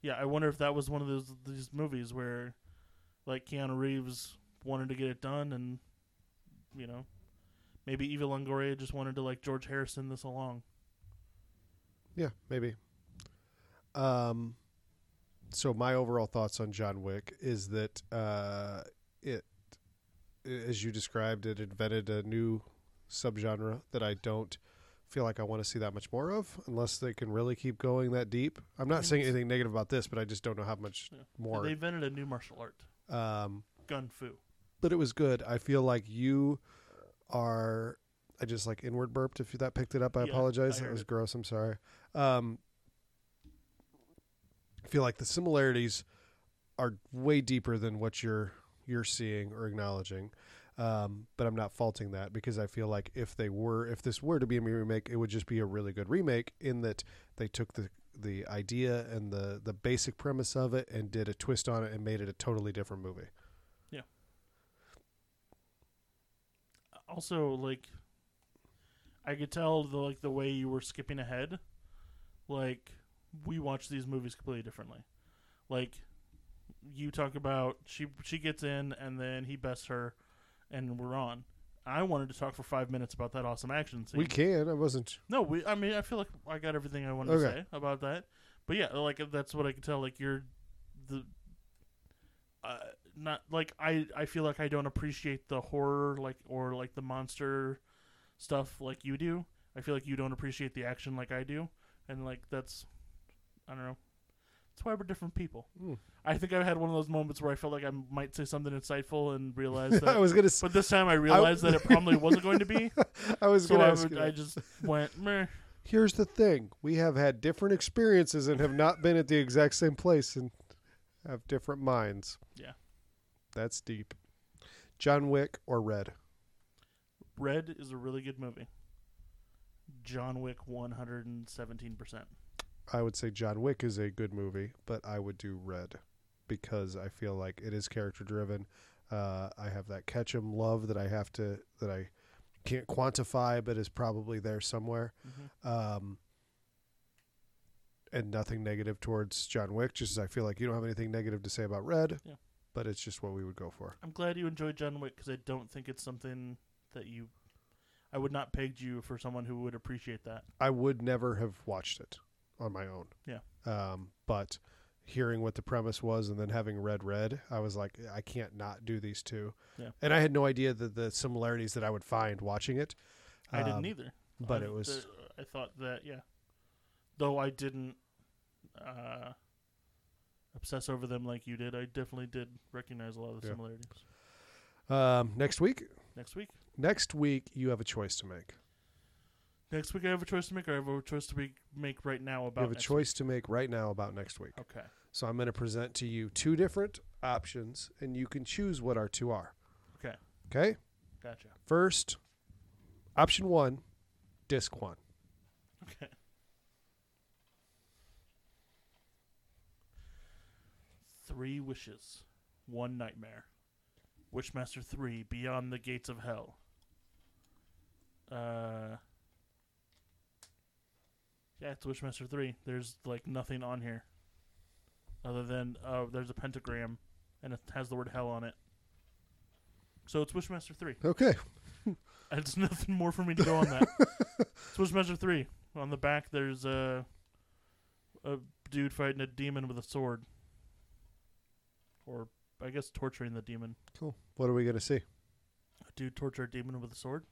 yeah, I wonder if that was one of those these movies where, like Keanu Reeves wanted to get it done, and you know, maybe Eva Longoria just wanted to like George Harrison this along. Yeah, maybe. Um, so my overall thoughts on John Wick is that uh, it, as you described, it invented a new subgenre that I don't feel like I want to see that much more of, unless they can really keep going that deep. I'm not saying anything negative about this, but I just don't know how much Yeah. more. They invented a new martial art, Um, gun fu. but it was good. I feel like you are. I just like inward burped. If that picked it up, I Yeah, apologize. I that was it. gross. I'm sorry. Um, I feel like the similarities are way deeper than what you're you're seeing or acknowledging. Um, but I'm not faulting that because I feel like if they were, if this were to be a remake, it would just be a really good remake in that they took the the idea and the the basic premise of it and did a twist on it and made it a totally different movie. Yeah. Also like I could tell the like the way you were skipping ahead. Like we watch these movies completely differently. Like you talk about she she gets in and then he bests her and we're on. I wanted to talk for five minutes about that awesome action scene. We can. I wasn't. No, we. I mean, I feel like I got everything I wanted Okay. to say about that. But yeah, like that's what I can tell. Like you're the. Uh, not like I. I feel like I don't appreciate the horror, like or like the monster stuff, like you do. I feel like you don't appreciate the action like I do, and like that's. I don't know. That's why we're different people. Hmm. I think I had one of those moments where I felt like I might say something insightful and realized that I was gonna. s- but this time I realized that it probably wasn't going to be. I was So gonna I, would, I just went meh. Here's the thing: we have had different experiences and have not been at the exact same place and have different minds. Yeah. That's deep. John Wick or Red? Red is a really good movie. John Wick 117%. I would say John Wick is a good movie, but I would do Red because I feel like it is character driven. Uh, I have that Ketchum love that I have to that I can't quantify, but is probably there somewhere. hmm Um, and nothing negative towards John Wick, just as I feel like you don't have anything negative to say about Red. Yeah. But it's just what we would go for. I'm glad you enjoyed John Wick because I don't think it's something that you. I would not peg you for someone who would appreciate that. I would never have watched it on my own. Yeah. Um, but hearing what the premise was and then having read Red, I was like, I can't not do these two. Yeah. And I had no idea that the similarities that I would find watching it. I didn't Um, either. But I, it was the- I thought that yeah, though I didn't uh, obsess over them like you did. I definitely did recognize a lot of the Yeah. similarities. um, next week. Next week. Next week, you have a choice to make. Next week I have a choice to make, or I have a choice to be, make right now about. You have a next choice to make right now about next week. Week. Okay. So I'm going to present to you two different options, and you can choose what our two are. Okay. Okay. Gotcha. First, option one, disc one. Okay. Three wishes, one nightmare. Wishmaster 3 Beyond the Gates of Hell. Uh Yeah, it's Wishmaster 3. There's like nothing on here other than uh there's a pentagram and it has the word hell on it. So it's Wishmaster 3. Okay. There's nothing more for me to go on that. it's Wishmaster 3. On the back there's a a dude fighting a demon with a sword. Or I guess torturing the demon. Cool. What are we going to see? A dude torture a demon with a sword?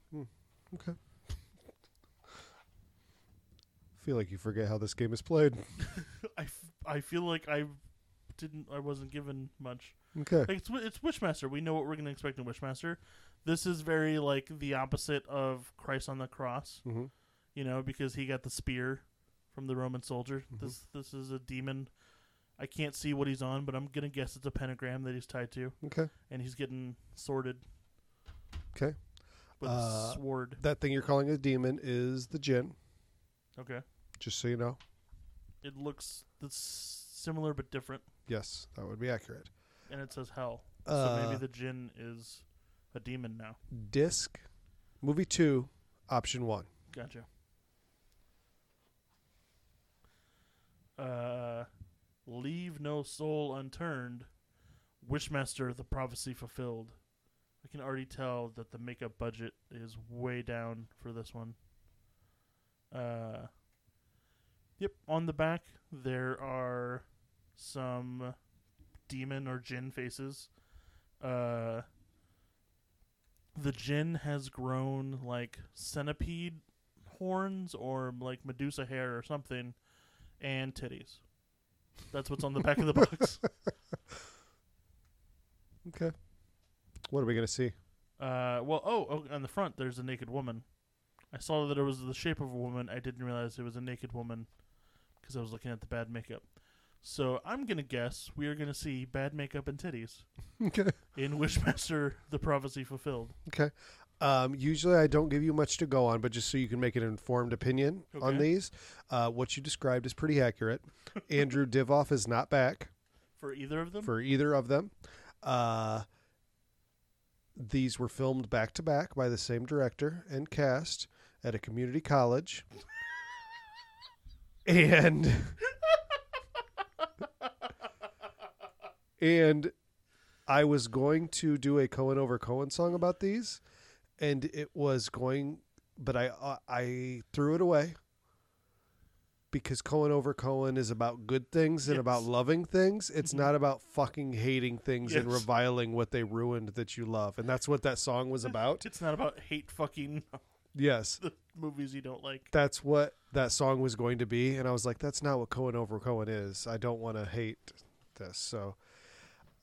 Okay. Feel like you forget how this game is played. I, f- I feel like I didn't I wasn't given much. Okay. Like it's it's Wishmaster. We know what we're going to expect in Wishmaster. This is very like the opposite of Christ on the cross, hmm you know, because he got the spear from the Roman soldier. Mhm. This this is a demon. I can't see what he's on, but I'm gonna guess it's a pentagram that he's tied to, Okay. and he's getting sworded. 'Kay. With Uh, a sword. That thing you're calling a demon is the Jinn, Okay. Just so you know. It looks similar but different, Yes, that would be accurate. and it says hell. Uh, so maybe the jinn is a demon now. disc, movie two, option one. Gotcha. Uh, leave no soul unturned. Wishmaster, the prophecy fulfilled. I can already tell that the makeup budget is way down for this one. Uh, yep. On the back, there are some demon or jinn faces. Uh, the jinn has grown like centipede horns or like Medusa hair or something, and titties. That's what's on the back of the box. Okay. What are we going to see? Uh, well, oh, oh, on the front there's a naked woman. I saw that it was the shape of a woman. I didn't realize it was a naked woman because I was looking at the bad makeup. So I'm gonna guess we are gonna see bad makeup and titties Okay. in Wishmaster: The Prophecy Fulfilled. Okay. Um, usually I don't give you much to go on, but just so you can make an informed opinion on these, uh, what you described is pretty accurate. Andrew Divoff is not back For either of them, for either of them. Uh, these were filmed back to back by the same director and cast at a community college. And and I was going to do a Cohen over Cohen song about these, and it was going, but I uh, I threw it away because Cohen over Cohen is about good things and Yes. about loving things. It's Mhm. not about fucking hating things and reviling what they ruined that you love, and that's what that song was about. it's not about hate fucking yes, movies you don't like. that's what that song was going to be, and I was like, that's not what Cohen over Cohen is. I don't want to hate this, so.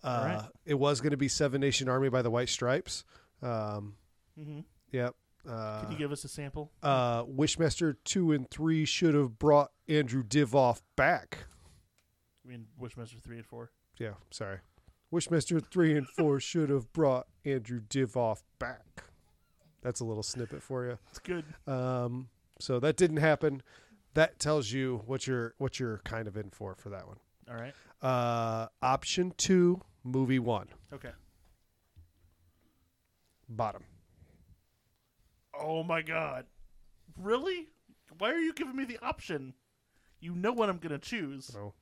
Uh, right. It was going to be Seven Nation Army by the White Stripes. Um, hmm Yep. Uh, Can you give us a sample? uh, Wishmaster two and three should have brought Andrew Divoff back. I mean, Wishmaster three and four. Yeah, sorry. Wishmaster three and four should have brought Andrew Divoff back. That's a little snippet for you. It's good. Um, so that didn't happen. That tells you what you're what you're kind of in for for that one. All right. Uh, option two, movie one, Okay. bottom. Oh my god. Really? Why are you giving me the option? You know what I'm gonna choose. So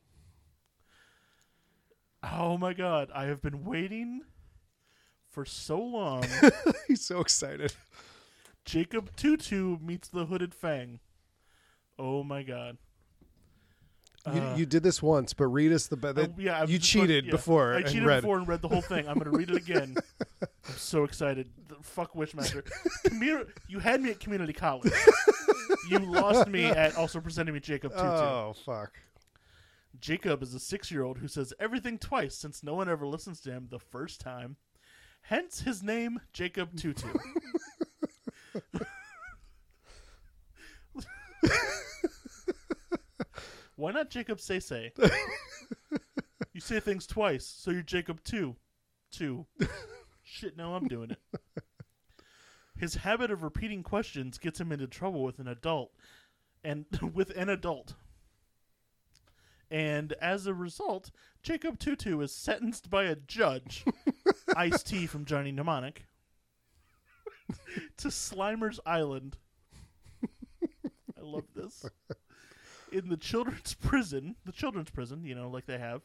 Oh my god. I have been waiting for so long. he's so excited. Jacob Two-Two meets the Hooded Fang. Oh my god. You, Uh, you did this once, but read us the. Be- oh, that, yeah, you cheated yeah. before I cheated read. before and read the whole thing. I'm gonna read it again. I'm so excited. The- fuck Wishmaster. Commu- you had me at community college. you lost me at also presenting me Jacob Two-Two. Oh fuck! Jacob is a six year old who says everything twice since no one ever listens to him the first time. Hence his name, Jacob Two-Two. Why not Jacob Say Say? you say things twice, so you're Jacob two. Two. Shit, now I'm doing it. His habit of repeating questions gets him into trouble with an adult and with an adult. And as a result, Jacob Two-Two is sentenced by a judge, Ice T from Johnny Mnemonic, to Slimer's Island. I love this. In the children's prison, the children's prison, you know, like they have,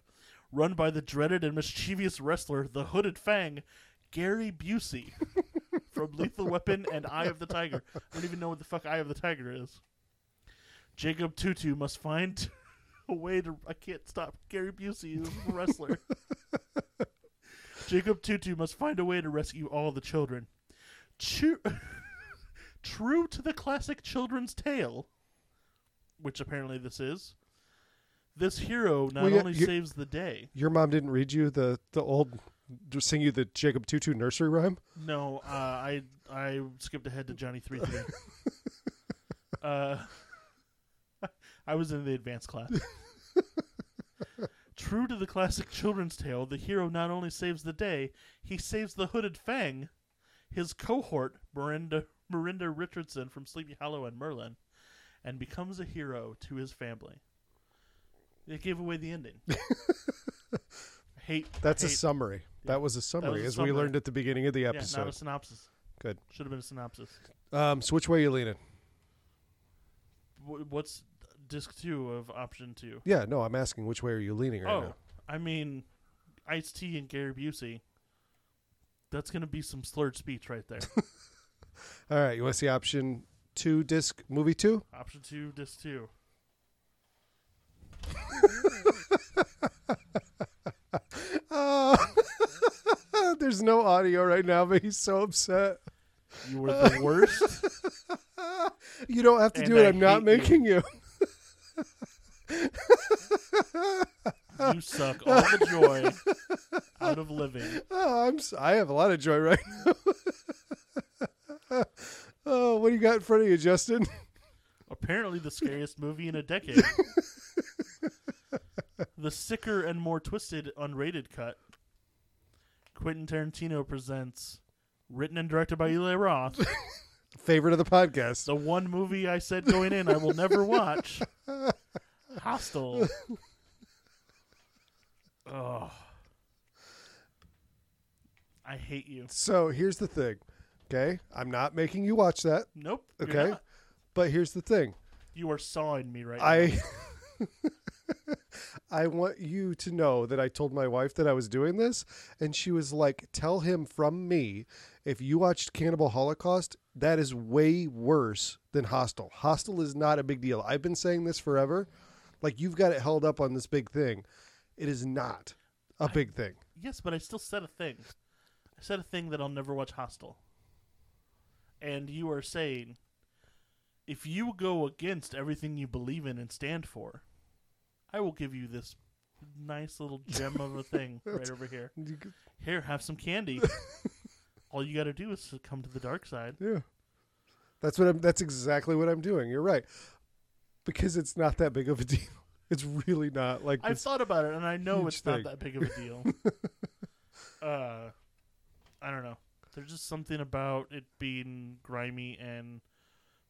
run by the dreaded and mischievous wrestler, the Hooded Fang, Gary Busey, from Lethal Weapon and Eye of the Tiger. I don't even know what the fuck Eye of the Tiger is. Jacob Two-Two must find a way to. I can't stop. Gary Busey is a wrestler. Jacob Two-Two must find a way to rescue all the children. True, true to the classic children's tale, which apparently this is. This hero not Well, yeah, only saves the day. Your mom didn't read you the the old, sing you the Jacob Two-Two nursery rhyme. No, uh, I I skipped ahead to Johnny Three Three. uh, I was in the advanced class. True to the classic children's tale, the hero not only saves the day, he saves the hooded Fang, his cohort Miranda Miranda Richardson from Sleepy Hollow and Merlin, and becomes a hero to his family. They gave away the ending. Hate. That's a hate, summary. That was a summary, a as summary. we learned at the beginning of the yeah, episode. not a synopsis. Good. Should have been a synopsis. Um, so which way are you leaning? Wh- What's disc two of option two? Yeah, no, I'm asking which way are you leaning right oh, now? I mean, Ice T and Gary Busey. That's gonna be some slurred speech right there. All right, you want to see option two, disc movie two? option two, disc two. Uh, there's no audio right now, but he's so upset. You were the worst. You don't have to And do it. I I'm not hate you. making you. You suck all the joy out of living. Oh, I'm. I have a lot of joy right now. oh, what do you got in front of you, Justin? Apparently, the scariest movie in a decade. the sicker and more twisted unrated cut. Quentin Tarantino presents, written and directed by Eli Roth. Favorite of the podcast. The one movie I said going in I will never watch. Hostel. Oh. I hate you. So here's the thing. Okay, I'm not making you watch that. Nope. Okay, but here's the thing. You are sawing me right now. I I want you to know that I told my wife that I was doing this and she was like, "Tell him from me if you watched Cannibal Holocaust, that is way worse than Hostel. Hostel is not a big deal. I've been saying this forever. Like you've got it held up on this big thing. It is not a big thing. Yes, but I still said a thing. I said a thing that I'll never watch Hostel. And you are saying if you go against everything you believe in and stand for, I will give you this nice little gem of a thing right over here. Here, have some candy. All you got to do is to come to the dark side. Yeah. That's what I'm. That's exactly what I'm doing. You're right, because it's not that big of a deal. It's really not like I've thought about it, and I know it's thing. not that big of a deal. uh, I don't know. There's just something about it being grimy and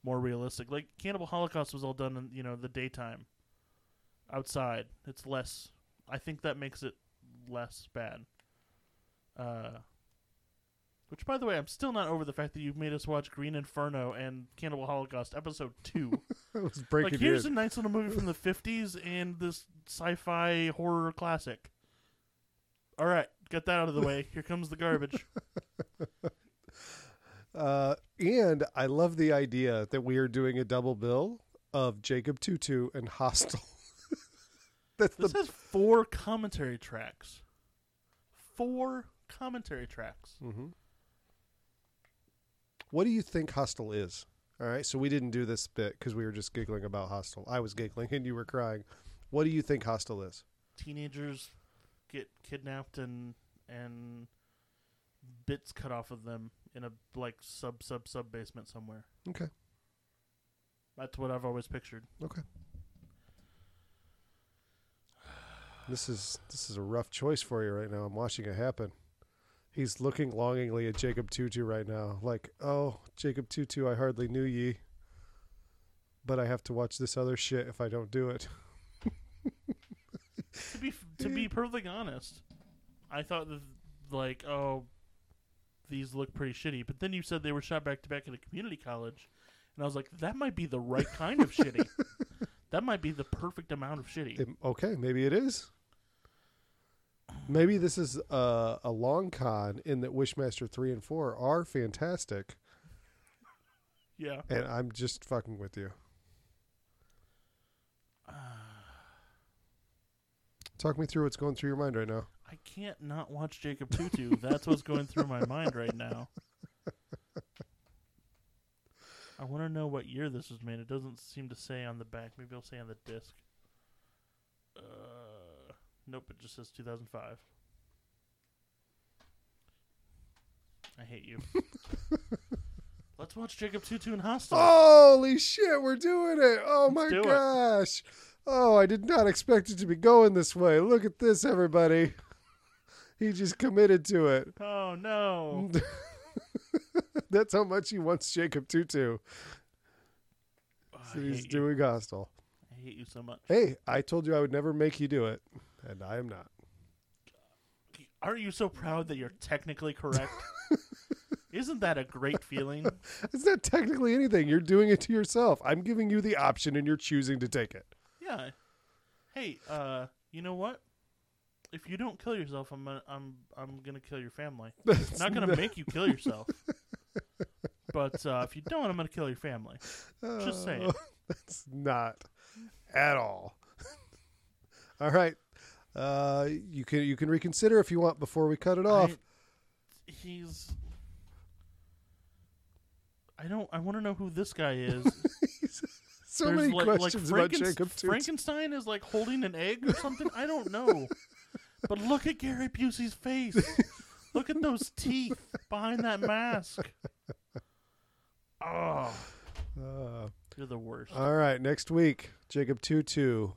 more realistic. Like Cannibal Holocaust was all done in you know the daytime, outside. It's less. I think that makes it less bad. Uh, which, by the way, I'm still not over the fact that you've made us watch Green Inferno and Cannibal Holocaust episode two. it was breaking like here's a nice little movie from the 50s and this sci-fi horror classic. All right get that out of the way. Here comes the garbage. Uh, and I love the idea that we are doing a double bill of Jacob Tutu and Hostel. That's this the has four commentary tracks. Four commentary tracks. Hmm What do you think Hostel is? All right, so we didn't do this bit because we were just giggling about Hostel. I was giggling and you were crying. What do you think Hostel is? teenagers get kidnapped and and bits cut off of them in a like sub sub sub basement somewhere Okay. that's what i've always pictured Okay. This is this is a rough choice for you right now. I'm watching it happen. He's looking longingly at Jacob Two-Two right now, like, "Oh, Jacob Two-Two, I hardly knew ye, but I have to watch this other shit if I don't do it." to be to be perfectly honest, I thought that like oh, these look pretty shitty. But then you said they were shot back to back at a community college, and I was like, that might be the right kind of shitty. That might be the perfect amount of shitty. It- okay, maybe it is. Maybe this is a, a long con in that Wishmaster three and four are fantastic, yeah. and I'm just fucking with you. Talk me through what's going through your mind right now. I can't not watch Jacob Two-Two. That's what's going through my mind right now. I want to know what year this was made. It doesn't seem to say on the back. Maybe it'll say on the disc. Nope, it just says 2005. I hate you. Let's watch Jacob Two-Two and Hostel. Holy shit, we're doing it! Oh my do it. gosh! Oh, I did not expect it to be going this way. Look at this, everybody. He just committed to it. Oh no! That's how much he wants Jacob Two-Two. Oh, So he's hate you. doing gospel. I hate you so much. Hey, I told you I would never make you do it, and I am not. Aren't you so proud that you're technically correct? Isn't that a great feeling? It's not technically anything. You're doing it to yourself. I'm giving you the option, and you're choosing to take it. Yeah. Hey, uh, you know what? If you don't kill yourself, I'm gonna, I'm I'm gonna kill your family. That's not gonna make you kill yourself. But uh, if you don't, I'm gonna kill your family. Just saying. Oh, That's not at all. all right. Uh, you can you can reconsider if you want before we cut it off. I- he's. I don't. I want to know who this guy is. so There's many like, like questions about Jacob Two-Two. Frankenstein is like holding an egg or something. I don't know. But look at Gary Busey's face. look at those teeth behind that mask. Oh, Uh, you're the worst. all right. Next week, Jacob Two-Two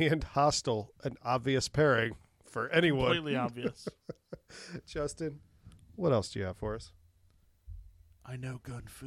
and Hostel, an obvious pairing for anyone. Completely obvious. Justin, what else do you have for us? I know gun fu.